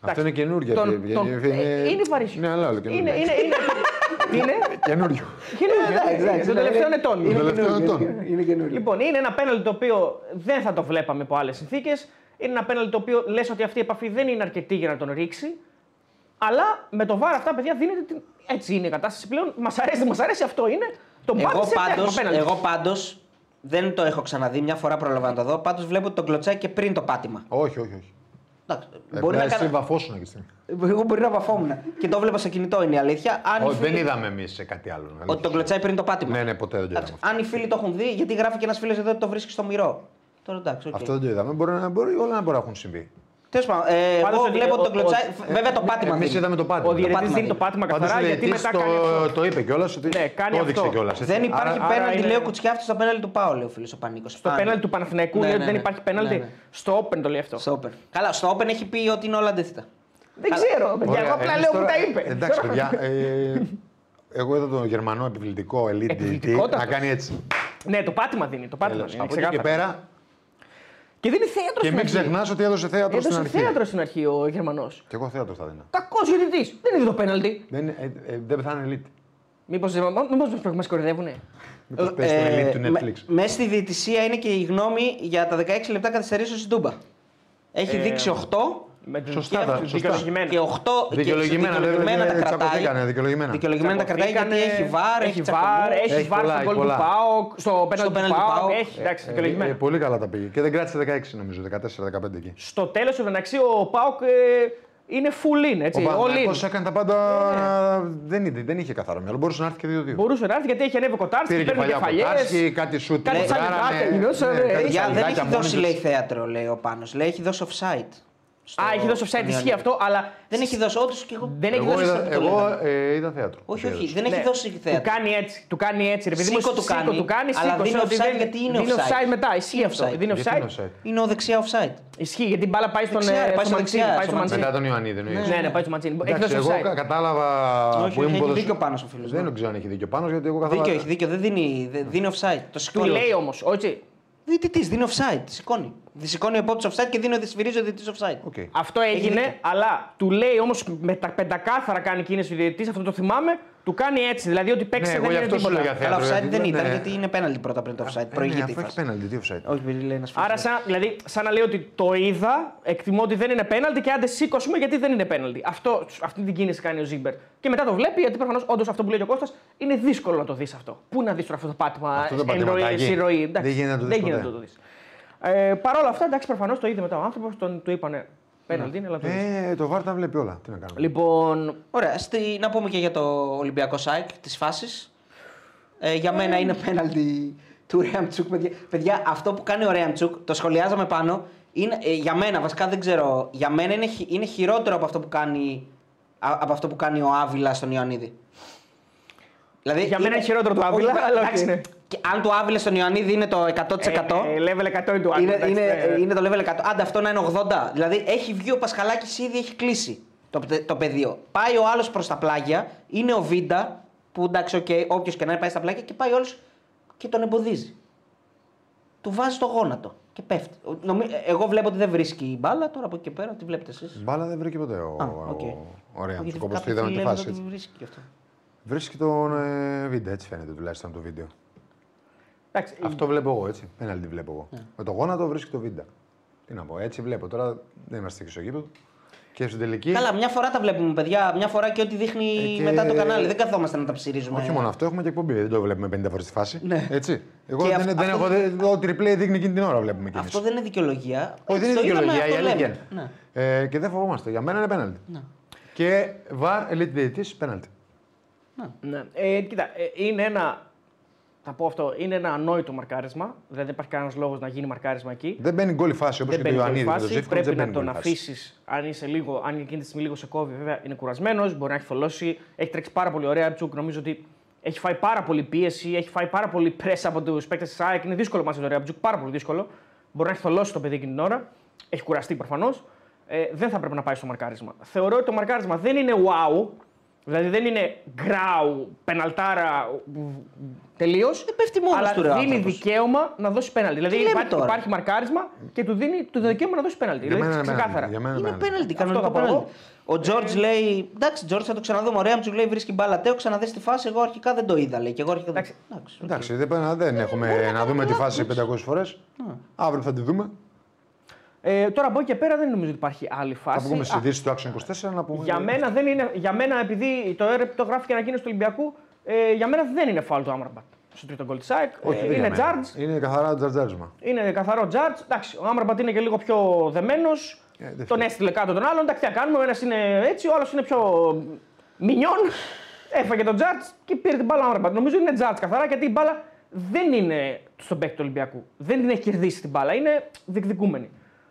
Αυτό είναι καινούργιο. Τον- είναι- τον- ε, είναι βαρύσιο. Ναι, αλλά άλλο Είναι, καινούργιο. είναι, είναι. Είναι. (laughs) Καινούριο. Καινούργιο. Των τελευταίων ετών. Των τελευταίων ετών. Είναι καινούριο. Λοιπόν, είναι ένα πέναλτι το οποίο δεν θα το βλέπαμε από άλλες συνθήκες. Είναι ένα πέναλτι το οποίο λες ότι αυτή η επαφή δεν είναι αρκετή για να τον ρίξει. Αλλά με το βάρο αυτά, παιδιά, δίνεται. την- Έτσι είναι η κατάσταση πλέον. Μας αρέσει, δεν μας αρέσει, αυτό είναι. Τον Εγώ πάτησε, πάντω, έχουμε πέναλτι. εγώ πάντως, δεν το έχω ξαναδεί, μια φορά πρόλαβα να το δω. Πάντως βλέπω ότι τον κλωτσάει και πριν το πάτημα. Όχι, όχι, όχι. Εντάξει, Ε, μπορεί να εσύ κάνω... βαφώσουν εκεί στην. Εγώ μπορεί να βαφόμουν. και το βλέπα στο κινητό είναι η αλήθεια. Αν οι Όχι, δεν φίλοι- είδαμε εμείς σε κάτι άλλο. Ότι τον κλωτσάει πριν το πάτημα. Ναι, ναι, ποτέ δεν το Εντάξει, είδαμε. αν οι φίλοι το έχουν δει, γιατί γράφει και ένας φίλος εδώ ότι το βρίσκει στο μυρό. Τώρα εντάξει, οκ. Αυτό δεν το είδαμε. Μπορεί να μπορεί, όλα να μπορεί να έχουν συμβεί. Τέλος πάντων, ε, Πάντως εγώ ότι- βλέπω ο- τον κλωτσάει. ο- Βέβαια το πάτημα. Εμείς δίνει. είδαμε το πάτημα. Ο διαιτητής πάτημα δίνει το δίνει. πάτημα Πάντως καθαρά ο γιατί διαιτητής μετά κάνει αυτό. το, το είπε κιόλας ότι. Ναι, κάνει το έδειξε αυτό. κιόλας. Δεν υπάρχει Άρα- πέναλτι, άρα λέει ο είναι- Κουτσιάφτη, στο πέναλτι του Πάου, λέει ο φίλος ο Πανίκο. Στο πέναλτι του Παναθηναϊκού Ναι, λέει ότι ναι, δεν ναι. υπάρχει πέναλτι. Ναι, ναι. Στο Open το λέει αυτό. Στο Open. Καλά, στο Open έχει πει ότι είναι όλα αντίθετα. Δεν ξέρω, παιδιά. Εγώ απλά λέω που τα είπε. Εντάξει, παιδιά. ε, εγώ είδα τον Γερμανό επιβλητικό elite διαιτητή Επιβλητικότατος. να κάνει έτσι. Ναι, το πάτημα δίνει. Το πάτημα Τέλος. δίνει. Από εκεί και ξεκάθαρα. πέρα. Και δίνει θέατρος Και στην μην αρχή. ξεχνάς ότι έδωσε θέατρο στην Έδωσε αρχή. θέατρο στην αρχή ο Γερμανός. Και εγώ θέατρο θα δίνα. Κακός διαιτητή. Δεν είδε το πέναλτι. Δεν, είναι- ε, ε, δεν θα είναι elite. Μήπως μας κορυδεύουνε. Μήπως πες το elite του Netflix. Ε, Μέσα στη διαιτησία είναι και η γνώμη για τα 16 λεπτά καθυστερήσεως στην Τούμπα. Έχει Ε, δείξει 8 Με την Σωστά, και- τα- σωστά. δικαιολογημένα. και 8 Δικαιολογημένα, και δεν- δικαιολογημένα δεν- τα κρατάει. τσακωθήκανε, δικαιολογημένα. Δικαιολογημένα τα κρατάει γιατί Τσακωθήκανε, έχει βάρ, έχει βάρ, έχει Έχει βάρ πολλά, στο έχει γκολ του πολλά. Πάοκ, στο πέναλτι του πέναλτι του Πάοκ. ΠΑΟΚ. Έχει, εντάξει, Ε, δικαιολογημένα. ε, πολύ καλά τα πήγε. Και δεν κράτησε 16 νομίζω, 14-15 εκεί. Στο τέλος του μεταξύ ο Πάοκ ε, είναι full in. Ο Έτσι, all in. Παναθηναϊκός έκανε τα πάντα. Δεν, είδε- δεν είχε καθαρό μυαλό. Μπορούσε να έρθει και 2-2. Μπορούσε να έρθει γιατί έχει ανέβει ο Κοτάρσκι, Πήρε παίρνει κεφαλιά από κεφαλιές. Τάρσκι, κάτι σουτ. Κάτι που σαν βγάλανε. λεπτά, γινόταν, Ναι, ε, κάτι Παιδιά, δεν σαλιδάκια έχει μόνοι δώσει τους. λέει θέατρο, λέει ο Πάνος. Λέει έχει δώσει offside. Στο- Α, έχει δώσει offside, στον ισχύει Ιωαννίδη. αυτό, αλλά Δεν έχει δώσει, όντως και εγώ. δεν έχει Εγώ δώσει. είδα, το εγώ, λέγαμε. ε, είδα θέατρο. Όχι, όχι, Είδα. δεν έχει Ναι, δώσει Του θέατρο. κάνει έτσι, του κάνει έτσι. Ρε παιδί μου, Σήκω του κάνει, του κάνει, αλλά σήκωσε, δίνει ότι offside δεν- γιατί είναι δίνει offside. offside μετά. Ισχύει Είναι αυτό. offside. Δίνει Γιατί είναι offside. offside; Είναι ο δεξιά offside. Ισχύει γιατί η μπάλα πάει στον Δεξιά, ε, πάει στο στο Μαντσίνη. δεξιά, Πάει στο στο Μαντσίνη. Μετά τον Ιωαννίδη εννοείς. Ναι, ναι, πάει στο Μαντσίνη. Έχει Εντάξει, δώσει εγώ offside. κα- κατάλαβα Όχι, που όχι, ήμουν έχει ποδοσφαι- δίκιο πάνω στο φίλος. Δεν ξέρω αν έχει δίκιο πάνω γιατί εγώ κατάλαβα. Δίκιο, έχει δίκιο. Δεν δίνει, δεν- δίνει offside. Το Του σηκώνει. λέει όμως, όχι. Διαιτητή, δίνει offside. Τη σηκώνει. Τη σηκώνει ο επόπτη offside και δίνει ο σφυρίζει ο διαιτητή offside. Οκ. Αυτό Έχει έγινε, δίκιο. αλλά του λέει όμως με τα πεντακάθαρα κάνει κίνηση ο διαιτητής, αυτό το θυμάμαι, του κάνει έτσι. Δηλαδή ότι παίξει Ναι, εγώ δεν γι' είναι αυτό σου τίποτα. λέω για Καλά, θέατρο, offside γιατί δεν ήταν είναι- γιατί είναι πέναλτι πρώτα πριν το offside. Ε, ναι, Προηγείται η αφού έχει φάση. πέναλτι, τι offside. Όχι, επειδή λέει ένας Άρα, σαν, δηλαδή, σαν να λέει ότι το είδα, εκτιμώ ότι δεν είναι πέναλτι και άντε σήκω γιατί δεν είναι πέναλτι. Αυτό, αυτή την κίνηση κάνει ο Ζίμπερτ. Και μετά το βλέπει γιατί προφανώς όντως αυτό που λέει και ο Κώστας είναι δύσκολο να το δεις αυτό. Πού να δεις τώρα αυτό το πάτημα Αυτό το εν ροή, πατηματάκι. σε ροή. Εντάξει, Δεν γίνεται να το δεις δεν γίνεται ποτέ. να το δεις. Ε, Παρ' όλα αυτά, εντάξει, προφανώς το είδε μετά ο άνθρωπος, τον του είπανε πέναλτι, είναι, αλλά το είδε. Ε, το VAR τα βλέπει όλα. Τι να κάνουμε. Λοιπόν, Ωραία, στη, να πούμε και για το Ολυμπιακός ΑΕΚ τη φάση. Ε, για μένα είναι πέναλτι του Ρέαμτσουκ. Παιδιά. παιδιά, αυτό που κάνει ο Ρέαμτσουκ, το σχολιάζαμε πάνω. Είναι, ε, για μένα, βασικά δεν ξέρω, για μένα είναι, χει- είναι χειρότερο από αυτό που κάνει, α- από αυτό που κάνει ο Άβυλα στον Ιωαννίδη. Δηλαδή, Για μένα είναι χειρότερο του Άβυλα, Όχι, αλλά εντάξει, όχι, είναι. Και αν του Άβυλα στον Ιωαννίδη είναι το 100%. ε, ε, level 100 είναι του άλλου. Είναι, εντάξει, είναι, ναι, ναι. είναι το level 100. Άντε αυτό να είναι 80. Δηλαδή έχει βγει ο Πασχαλάκης ήδη έχει κλείσει το, το πεδίο. Πάει ο άλλος προς τα πλάγια. Είναι ο Βίντα που εντάξει, okay, όποιος και να είναι πάει στα πλάγια και πάει ο άλλο και τον εμποδίζει. Του βάζει το γόνατο και πέφτει. Νομι... Εγώ βλέπω ότι δεν βρίσκει η μπάλα. Τώρα από εκεί και πέρα τι βλέπετε εσείς. Μπάλα δεν βρήκε ποτέ ο, Α, ο, οκ. ο Γιάρεμτσουκ, Γιατί όπως το κάποιοι είδαμε τη λένε φάση. ότι έτσι. βρίσκει και αυτό. Βρίσκει τον ε, Βίντα, έτσι φαίνεται τουλάχιστον τον Βίντα. Εντάξει, Αυτό βλέπω εγώ, έτσι. Πέναλτι βλέπω εγώ. Ναι. Με το γόνατο βρίσκει τον Βίντα. Τι να πω, έτσι βλέπω. Τώρα δεν είμαστε και στο γήπεδο. Και στην τελική. Καλά, μια φορά τα βλέπουμε, παιδιά. Μια φορά και ό,τι δείχνει Ε, και- μετά το κανάλι. Δεν καθόμαστε να τα ψυρίζουμε. Όχι μόνο αυτό, έχουμε και εκπομπή. Δεν το βλέπουμε 50 φορές τη φάση. Ναι. Έτσι. Εγώ Και δεν, αυ- δεν αυτό- έχω. Δεν, το replay δείχνει εκείνη την ώρα βλέπουμε κι εμείς. Αυτό δεν είναι δικαιολογία. Όχι, δεν είναι Το είδαμε, δικαιολογία. Η αυτό αλήθεια λέμε. είναι. Ναι. Ε, και δεν φοβόμαστε. Για μένα είναι πέναλτι. Ναι. Και βαρ elite διαιτητή πέναλτι. Ναι. Ε, κοίτα, ε, είναι ένα. Θα πω αυτό, είναι ένα ανόητο μαρκάρισμα. Δηλαδή δεν υπάρχει κανένας λόγος να γίνει μαρκάρισμα εκεί. Δεν μπαίνει γκολ η φάση όπως δεν και το μπαίνει Ιωαννίδη. η με το φάση. Ζήφκοβιτς, Πρέπει δεν να μπαίνει τον γκολ η φάση. αφήσεις. Αν είσαι λίγο, αν εκείνη τη στιγμή λίγο σε κόβει, βέβαια είναι κουρασμένος, μπορεί να έχει θολώσει. Έχει τρέξει πάρα πολύ ωραία. Τσουκ νομίζω ότι έχει φάει πάρα πολύ πίεση, έχει φάει πάρα πολύ πρέσα από τους παίκτες της ΑΕΚ. Είναι δύσκολο μαζί το Ρέαμτσουκ, πάρα πολύ δύσκολο. Μπορεί να έχει θολώσει το παιδί εκείνη την ώρα. Έχει κουραστεί προφανώς. Ε, δεν θα πρέπει να πάει στο μαρκάρισμα. Θεωρώ ότι το μαρκάρισμα δεν είναι wow. Δηλαδή δεν είναι γκράου, πεναλτάρα τελείως. Δεν πέφτει μόνος αλλά του, ρε, δίνει άνθρωπος. δικαίωμα να δώσει πέναλτι. Δηλαδή λέμε υπάρχει, τώρα; υπάρχει μαρκάρισμα και του δίνει το δικαίωμα να δώσει πέναλτι. Για μένα Δηλαδή είναι ξεκάθαρα. πέναλτι. Για μένα Είναι πέναλτι, Αυτό κανονικό θα πω εγώ. πέναλτι. Ο Τζόρτζ λέει. Εντάξει, Τζόρτζ θα το ξαναδούμε. Ωραία, μου λέει βρίσκει μπάλα. Τέο, ξαναδεί τη φάση. Εγώ αρχικά δεν το είδα, λέει. Και εγώ αρχικά. Εντάξει. Εντάξει, οκ. Εντάξει, δεν, πέρα- δεν έχουμε να δούμε τη φάση 500 φορές. Αύριο θα τη δούμε. Ε, τώρα από εκεί και πέρα δεν νομίζω ότι υπάρχει άλλη Θα φάση. βγούμε Α, στις ειδήσεις του Action 24 να πούμε. για, μένα δεν είναι, για μένα, επειδή το ΕΡΕΠ το γράφει και ανακοίνωση του Ολυμπιακού, ε, για μένα δεν είναι φάουλ του Άμραμπατ στο τρίτο γκολ της ΑΕΚ. Όχι, Ε, δεν είναι για μένα. charge, Είναι καθαρά τζαρτζάρισμα. είναι καθαρό charge. Εντάξει, ο Άμραμπατ είναι και λίγο πιο δεμένος. Ε, δεν τον φταίει. έστειλε κάτω τον άλλον. Εντάξει, τι να κάνουμε. Ο ένας είναι έτσι, ο άλλος είναι πιο μινιόν. Έφαγε τον charge και πήρε την μπάλα ο Άμραμπατ. Νομίζω είναι charge καθαρά γιατί η μπάλα δεν είναι στον παίκτη του Ολυμπιακού. Δεν την έχει κερδίσει την μπάλα. Είναι διεκδικούμενη.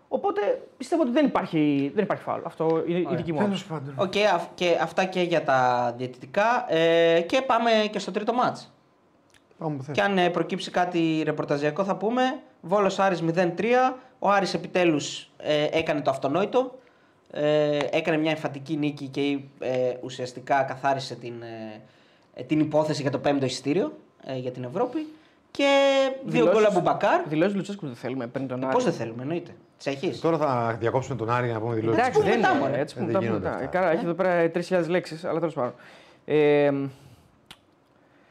Οπότε πιστεύω ότι δεν υπάρχει, δεν υπάρχει φάουλ. Αυτό είναι η δική μου άποψη. Τέλο πάντων. Οκ, αυ- και αυτά και για τα διαιτητικά. Ε, και πάμε και στο τρίτο μάτς. Πάμε που Και θες. αν ε, προκύψει κάτι ρεπορταζιακό θα πούμε. Βόλος Άρης 0-3. Ο Άρης επιτέλους ε, έκανε το αυτονόητο. Ε, έκανε μια εμφαντική νίκη και ε, ουσιαστικά καθάρισε την, ε, ε, την υπόθεση για το πέμπτο εισιτήριο ε, για την Ευρώπη. Και δύο Δηλώσεις- γκολ από Μπακάρ. Δηλώσεις Λουτσέσκου δεν θέλουμε πριν τον Άρη. Πώς δεν θέλουμε, εννοείται. Τι έχει. Τώρα θα διακόψουμε τον Άρη να πούμε δηλώσεις. Εντάξει, πούμε δεν μετά, είναι. μωρέ. Έτσι Ε, πούμε δεν τα πούμε γίνονται μετά. αυτά. Ε, Καλά, έχει εδώ πέρα 3.000 λέξεις, αλλά τέλος πάντων. Ε,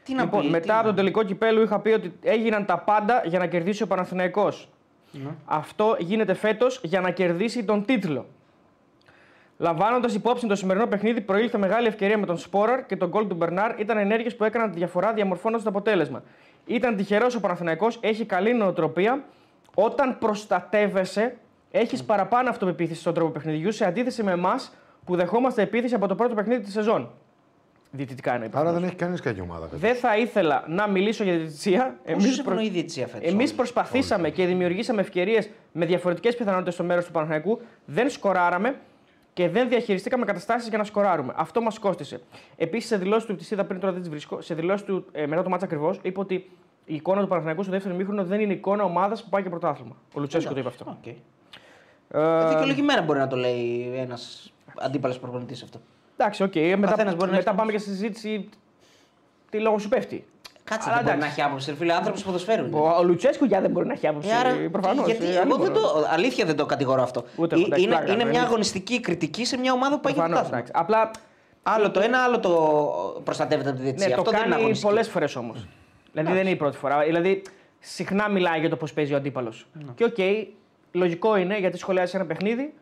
Τι να λοιπόν, πει, μετά τι από να- τον τελικό κυπέλου είχα πει ότι έγιναν τα πάντα για να κερδίσει ο Παναθηναϊκός. Ναι. Αυτό γίνεται φέτος για να κερδίσει τον τίτλο. Λαμβάνοντας υπόψη το σημερινό παιχνίδι, προήλθε μεγάλη ευκαιρία με τον Σπόραρ και τον γκολ του Μπερνάρ. Ήταν ενέργειες που έκαναν τη διαφορά διαμορφώνοντας το αποτέλεσμα. Ήταν τυχερός ο Παναθηναϊκός, έχει καλή νοοτροπία. Όταν προστατεύεσαι, έχεις παραπάνω αυτοπεποίθηση στον τρόπο παιχνιδιού σε αντίθεση με εμάς που δεχόμαστε επίθεση από το πρώτο παιχνίδι της σεζόν. Διαιτητικά είναι. Άρα δεν έχει κανείς κακή ομάδα. φέτος. Δεν θα ήθελα να μιλήσω για διαιτησία. Εμείς Εμείς, προ... ευνοεί η διετησία φέτος. Εμείς όλους. προσπαθήσαμε και δημιουργήσαμε ευκαιρίες με διαφορετικές πιθανότητες στο μέρος του Παναθηναϊκού. Δεν σκοράραμε και δεν διαχειριστήκαμε καταστάσεις για να σκοράρουμε. Αυτό μας κόστησε. Επίσης, σε δηλώσεις του, της είδα πριν τώρα δεν τις βρίσκω, σε δηλώσεις του ε, μετά το μάτσα ακριβώς, είπε ότι η εικόνα του Παναθηναϊκού στο δεύτερο ημίχρονο δεν είναι εικόνα ομάδας που πάει για πρωτάθλημα. Ο Λουτσέσκο το είπε αυτό. Οκ. Ε, Δικαιολογημένα μπορεί να το λέει ένας αντίπαλος προπονητής αυτό. εντάξει, οκ. μετά καθένας μπορεί να μετά έχει πάμε και στη συζήτηση τι λόγο σου πέφτει. Κάτσε, Αλλά δεν μπορεί να εντάξει. έχει άποψη. ρε Φίλε, άνθρωπος ποδοσφαίρου. είναι. Ο, ο Λουτσέσκο για δεν μπορεί να έχει άποψη. Ε, άρα, προφανώς, γιατί ε, εγώ ανήμορο. δεν το, αλήθεια δεν το κατηγορώ αυτό. Ούτε Ε, εγώ, εντάξει, είναι πλάκα, είναι δεν μια είναι. αγωνιστική κριτική σε μια ομάδα που πάει για Προφανώς, πρωτάθλημα. εντάξει. Απλά Άλλο το ένα, άλλο το προστατεύεται από τη διαιτησία. Ναι, αυτό το δεν είναι κάνει αγωνιστική. πολλές φορές όμως. Δηλαδή δεν είναι η πρώτη φορά. Δηλαδή συχνά μιλάει για το πώς παίζει ο αντίπαλος. Ναι. Και οκ, λογικό είναι γιατί σχολιάζει ένα παιχνίδι,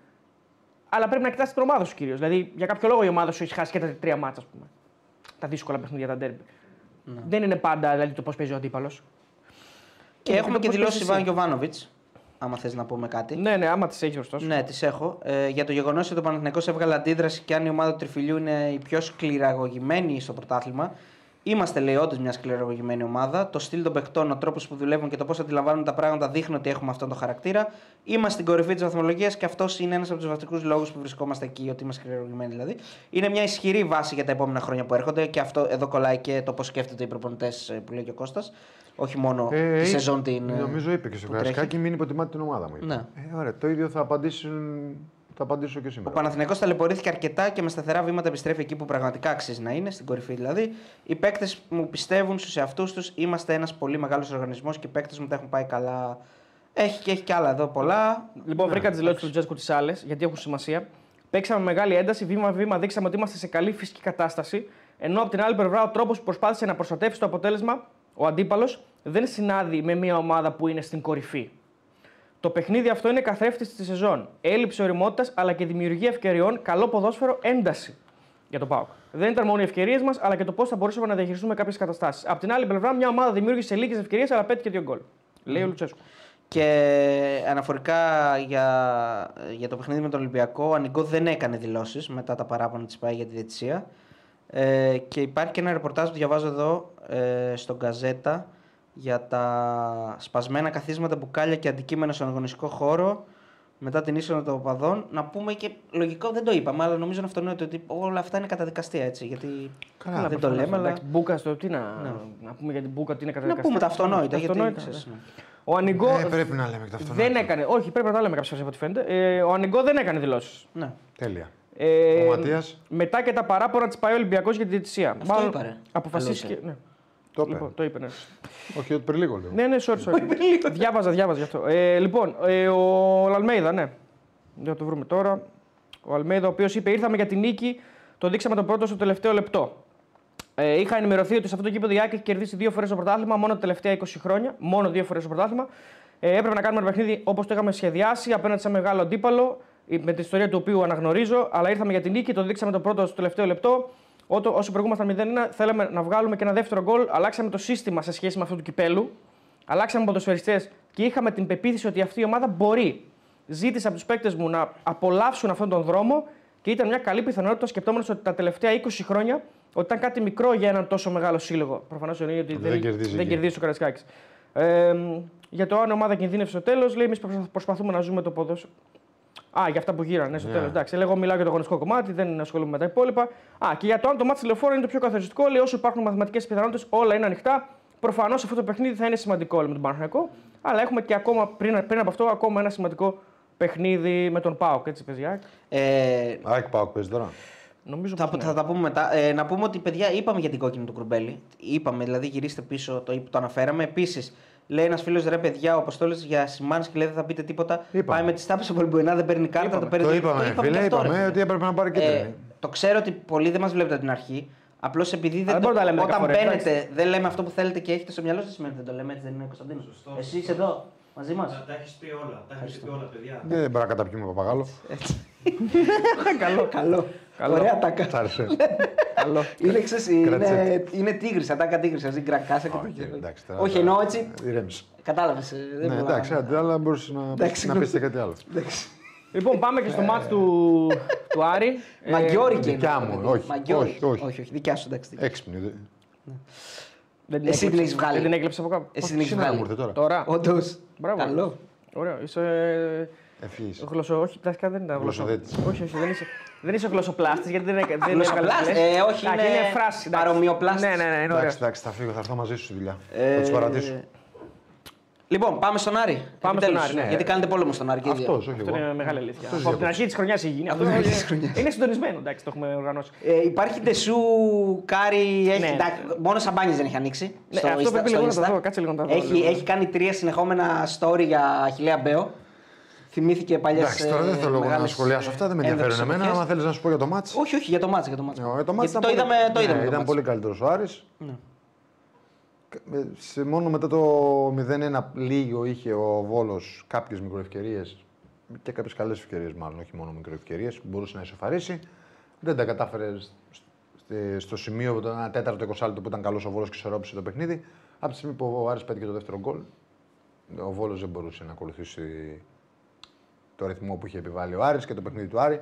αλλά πρέπει να κοιτάξει την ομάδα σου κυρίως. Δηλαδή για κάποιο λόγο η ομάδα σου έχει χάσει και τα τρία μάτσα, ας πούμε. Τα δύσκολα παιχνίδια, τα ντέρμπι. Ναι. Δεν είναι πάντα δηλαδή, το πώς παίζει ο αντίπαλος. Και έχουμε και δηλώσεις Ιβάν Ιβάν Γιοβάνοβιτς. Άμα θες να πούμε κάτι. Ναι, ναι, άμα τις έχεις ωστόσο. Ναι, τις έχω. Ε, για το γεγονός ότι ο Παναθηναϊκός έβγαλε αντίδραση και αν η ομάδα του Τριφυλλιού είναι η πιο σκληραγωγημένη στο πρωτάθλημα. Είμαστε, λέει, όντως μια σκληραγωγημένη ομάδα. Το στυλ των παιχτών, ο τρόπος που δουλεύουν και το πώς αντιλαμβάνουν τα πράγματα δείχνει ότι έχουμε αυτόν τον χαρακτήρα. Είμαστε στην κορυφή της βαθμολογίας και αυτός είναι ένας από τους βασικούς λόγους που βρισκόμαστε εκεί, ότι είμαστε σκληραγωγημένοι δηλαδή. Είναι μια ισχυρή βάση για τα επόμενα χρόνια που έρχονται και αυτό εδώ κολλάει και το πώς σκέφτονται οι προπονητές που λέει και ο Κώστας. Όχι μόνο Ε, τη είπε- σεζόν την. ε, Νομίζω είπε και στο που τρέχει. Καρασκάκι μην υποτιμάτε την ομάδα μου. είπε. Ναι. Ε, ωραία, το ίδιο θα, απαντήσουν, θα απαντήσω και Ο σήμερα. Παναθηναϊκός ταλαιπωρήθηκε αρκετά και με σταθερά βήματα επιστρέφει εκεί που πραγματικά αξίζει να είναι, στην κορυφή δηλαδή. Οι παίκτες μου πιστεύουν στους εαυτούς τους. Είμαστε ένας πολύ μεγάλος οργανισμός και οι παίκτες μου τα έχουν πάει καλά. Έχει και έχει και άλλα εδώ πολλά. Λοιπόν, βρήκα τις δηλώσεις του Τζέσκου τις άλλες, γιατί έχουν σημασία. Παίξαμε μεγάλη ένταση, βήμα-βήμα δείξαμε ότι είμαστε σε καλή φυσική κατάσταση. Ενώ από την άλλη πλευρά ο τρόπος που προσπάθησε να προστατεύσει το αποτέλεσμα, ο αντίπαλος, δεν συνάδει με μια ομάδα που είναι στην κορυφή. Το παιχνίδι αυτό είναι καθρέφτης της σεζόν. Έλλειψη οριμότητας αλλά και δημιουργία ευκαιριών, καλό ποδόσφαιρο, ένταση για το ΠΑΟΚ. Δεν ήταν μόνο οι ευκαιρίες μας, αλλά και το πώς θα μπορούσαμε να διαχειριστούμε κάποιες καταστάσεις. Από την άλλη πλευρά, μια ομάδα δημιούργησε λίγες ευκαιρίες, αλλά πέτυχε δύο γκολ. Λέει ο Λουτσέσκου. Και αναφορικά για, για το παιχνίδι με τον Ολυμπιακό, ο Ανιγκό δεν έκανε δηλώσεις μετά τα παράπονα της ΠΑΕ για τη διετησία. Ε, και υπάρχει και ένα ρεπορτάζ που διαβάζω εδώ ε, στον Καζέτα για τα σπασμένα καθίσματα, μπουκάλια και αντικείμενα στον αγωνιστικό χώρο μετά την είσοδο των οπαδών. Να πούμε και λογικό δεν το είπαμε, αλλά νομίζω να αυτονοείται ότι όλα αυτά είναι καταδικαστία έτσι. Γιατί Καλά, δεν το προφανώς, λέμε, αλλά. εντάξει, Μπούκα στο τι να, Ναι. να πούμε για την Μπούκα τι είναι Να καταδικαστή. πούμε τα αυτονόητα. Γιατί, Αυτονόητα, ξέρεις, ναι. ναι. Ο Ανιγκό Ε, πρέπει να λέμε και τα αυτονόητα. δεν έκανε. Όχι, πρέπει να τα λέμε κάποιες φορές από ό,τι φαίνεται. Ε, ο Ανιγκό δεν έκανε δηλώσεις. Ναι. Τέλεια. Ε, Ο Ματίας; Μετά και τα παράπονα της πάει ο Ολυμπιακός για τη διαιτησία. Αυτό είπα, ρε. Αποφασίστηκε. Καλώς, Ναι. Το είπε. Λοιπόν, το είπε, ναι. Όχι, ότι πριν λίγο λέω. ναι, ναι, sorry, sorry. διάβαζα, διάβαζα γι' αυτό. Ε, λοιπόν, ε, ο Αλμέιδα, ναι. Δεν θα το βρούμε τώρα. Ο Αλμέιδα, ο οποίος είπε: Ήρθαμε για την νίκη, το δείξαμε τον πρώτο στο τελευταίο λεπτό. Ε, είχα ενημερωθεί ότι σε αυτό το κήπεδο η Άκη έχει κερδίσει δύο φορές το πρωτάθλημα μόνο τα τελευταία 20 χρόνια. Μόνο δύο φορές το πρωτάθλημα. Ε, έπρεπε να κάνουμε ένα παιχνίδι όπως το είχαμε σχεδιάσει απέναντι σε ένα μεγάλο αντίπαλο, ε, με την ιστορία του οποίου αναγνωρίζω. Αλλά ήρθαμε για την νίκη, το δείξαμε το πρώτο στο τελευταίο λεπτό. Ότο- Όσο προηγούμασταν 0-1, θέλαμε να βγάλουμε και ένα δεύτερο γκολ. Αλλάξαμε το σύστημα σε σχέση με αυτό του κυπέλου. Αλλάξαμε ποδοσφαιριστές και είχαμε την πεποίθηση ότι αυτή η ομάδα μπορεί. Ζήτησα από τους παίκτες μου να απολαύσουν αυτόν τον δρόμο και ήταν μια καλή πιθανότητα σκεπτόμενος ότι τα τελευταία 20 χρόνια ότι ήταν κάτι μικρό για έναν τόσο μεγάλο σύλλογο. Προφανώς εννοεί ότι Δεν δεν, κερδίζει δεν εκεί. κερδίζει ο Καρασκάκης. Ε, για το αν η ομάδα κινδύνευσε στο τέλος, λέει: Εμείς προσπαθούμε να ζούμε το ποδόσφαιρο. Α, για αυτά που γύρανε στο Ναι. τέλος. Εντάξει, εγώ μιλάω για το αγωνιστικό κομμάτι, δεν ασχολούμαι με τα υπόλοιπα. Α, και για το αν το μάτι τηλεφόρο είναι το πιο καθοριστικό, λέει όσο υπάρχουν μαθηματικές πιθανότητες, όλα είναι ανοιχτά. Προφανώς αυτό το παιχνίδι θα είναι σημαντικό με τον Παναγιακό, αλλά έχουμε και ακόμα πριν, πριν από αυτό ακόμα ένα σημαντικό παιχνίδι με τον Πάοκ. Έτσι, παιδιά. Ε, ΑΕΚ Πάοκ παίζει τώρα. Νομίζω Θα, πως ναι. θα τα πούμε μετά. Ε, να πούμε ότι παιδιά είπαμε για την κόκκινη του Κουρμπέλη. Είπαμε, δηλαδή γυρίστε πίσω, το, το αναφέραμε. Επίσης, λέει ένας φίλος ρε παιδιά, ο Αποστόλης για σημάνει και λέει δεν θα πείτε τίποτα. Είπαμε. Πάει με τις τάπες ο Πολυμπουενά, δεν παίρνει κάρτα, το παίρνει Το το- είπαμε, το φίλε, και αυτό, ρε, είπαμε φίλε. ότι έπρεπε να πάρει και Ε, τρένη. το ξέρω ότι πολλοί δεν μας βλέπετε από την αρχή. Απλώς επειδή δεν Αλλά το, μπορούμε να τα λέμε όταν δέκα φορές, μπαίνετε, δεν λέμε αυτό που θέλετε και έχετε στο μυαλό σας σημαίνει δεν το λέμε, έτσι δεν είναι Κωνσταντίνο. Εσύ είσαι εδώ μαζί μας. Τα έχεις πει όλα. Τα έχεις πει όλα, παιδιά. Δεν μπορεί να καταπιούμε παπαγάλο. (laughs) καλό, καλό. Καλό. Ωραία τάκα. Τ' άρεσε. Καλό. Είναι, ξέρεις, είναι, Κράτησε. είναι τίγρης, ατάκα τίγρης, δηλαδή γκρακάσα και Όχι, τέτοια. εντάξει, τώρα- Όχι, εννοώ έτσι. Ηρέμησε. Κατάλαβες. Ναι, εντάξει, άντε, αλλά μπορούσε να, Εντάξει, να πεις και κάτι άλλο. Εντάξει. Λοιπόν, πάμε και στο μάτς του, του Άρη. Ε, Μαγκιόρικη. δικιά είναι, μου, παιδί. όχι, Μαγκιόρικη. όχι, όχι. όχι, όχι, δικιά σου, εντάξει. δικιά σου. Έξυπνη. δε. δεν την Εσύ την έκλεψε- έχεις βγάλει. Δεν την έκλεψες από κάπου. Εσύ την έχεις Σήμερα μου βγάλει. ήρθε τώρα; Τώρα. Όντως. Μπράβο. Καλό. Ωραίο. Είσαι. Ευθύς. Γλωσσο... Όχι, βασικά δεν ήταν γλωσσο. Γλωσσοδέτης. Όχι, όχι, δεν είσαι, δεν είσαι γλωσσοπλάστης γιατί δεν, δεν Γλωσσοπλάστη, έβγαλες ε, λες. όχι, Εντάξει, είναι είναι φράση. εντάξει. παρομοιοπλάστης. Ναι, ναι, ναι, είναι ωραίο. Εντάξει, εντάξει, θα φύγω, θα έρθω μαζί σου στη δουλειά. Ε, Θα τους παρατήσω. Λοιπόν, πάμε στον Άρη. Πάμε Επιτέλους. στον Άρη, ναι. Γιατί κάνετε πόλεμο στον Άρη. και οι δύο. Αυτός, όχι Αυτό εγώ. είναι μεγάλη αλήθεια. Αυτός Από την είναι αρχή της χρονιάς έχει γίνει. Από την αρχή της χρονιάς. Είναι συντονισμένο, εντάξει, το έχουμε οργανώσει. Ε, υπάρχει Ντεσού, Κάρι, έχει, Ναι. εντάξει, μόνο Σαμπάνι δεν έχει ανοίξει. Ναι, αυτό πρέπει λίγο να το δω, κάτσε λίγο να τα δω, Έχει, λίγο. έχει κάνει τρία συνεχόμενα story για Αχιλλέα Μπέο. Θυμήθηκε παλιές. Εντάξει, τώρα δεν θέλω εγώ να σχολιάσω αυτά, δεν με ενδιαφέρουν εμένα. Αν θέλεις να σου πω για το μάτς. Όχι, όχι, για το μάτς. Για το μάτς. Ε, το μάτς Γιατί ήταν το πολύ- είδαμε, το ναι, είδαμε. το Ήταν μάτς. πολύ καλύτερος ο Άρης. Ναι. Ε, Σε μόνο μετά το 0-1 λίγο είχε ο Βόλος κάποιες μικροευκαιρίες και κάποιες καλές ευκαιρίες, μάλλον όχι μόνο μικροευκαιρίες που μπορούσε να ισοφαρίσει. Δεν τα κατάφερε σ- σ- στο σημείο, το ένα τέταρτο 20 λεπτό που ήταν καλός ο Βόλος και ισορρόπησε το παιχνίδι. Από τη στιγμή που ο Άρης πέτυχε το δεύτερο γκολ, ο Βόλος δεν μπορούσε να ακολουθήσει το ρυθμό που είχε επιβάλει ο Άρης και το παιχνίδι του Άρη.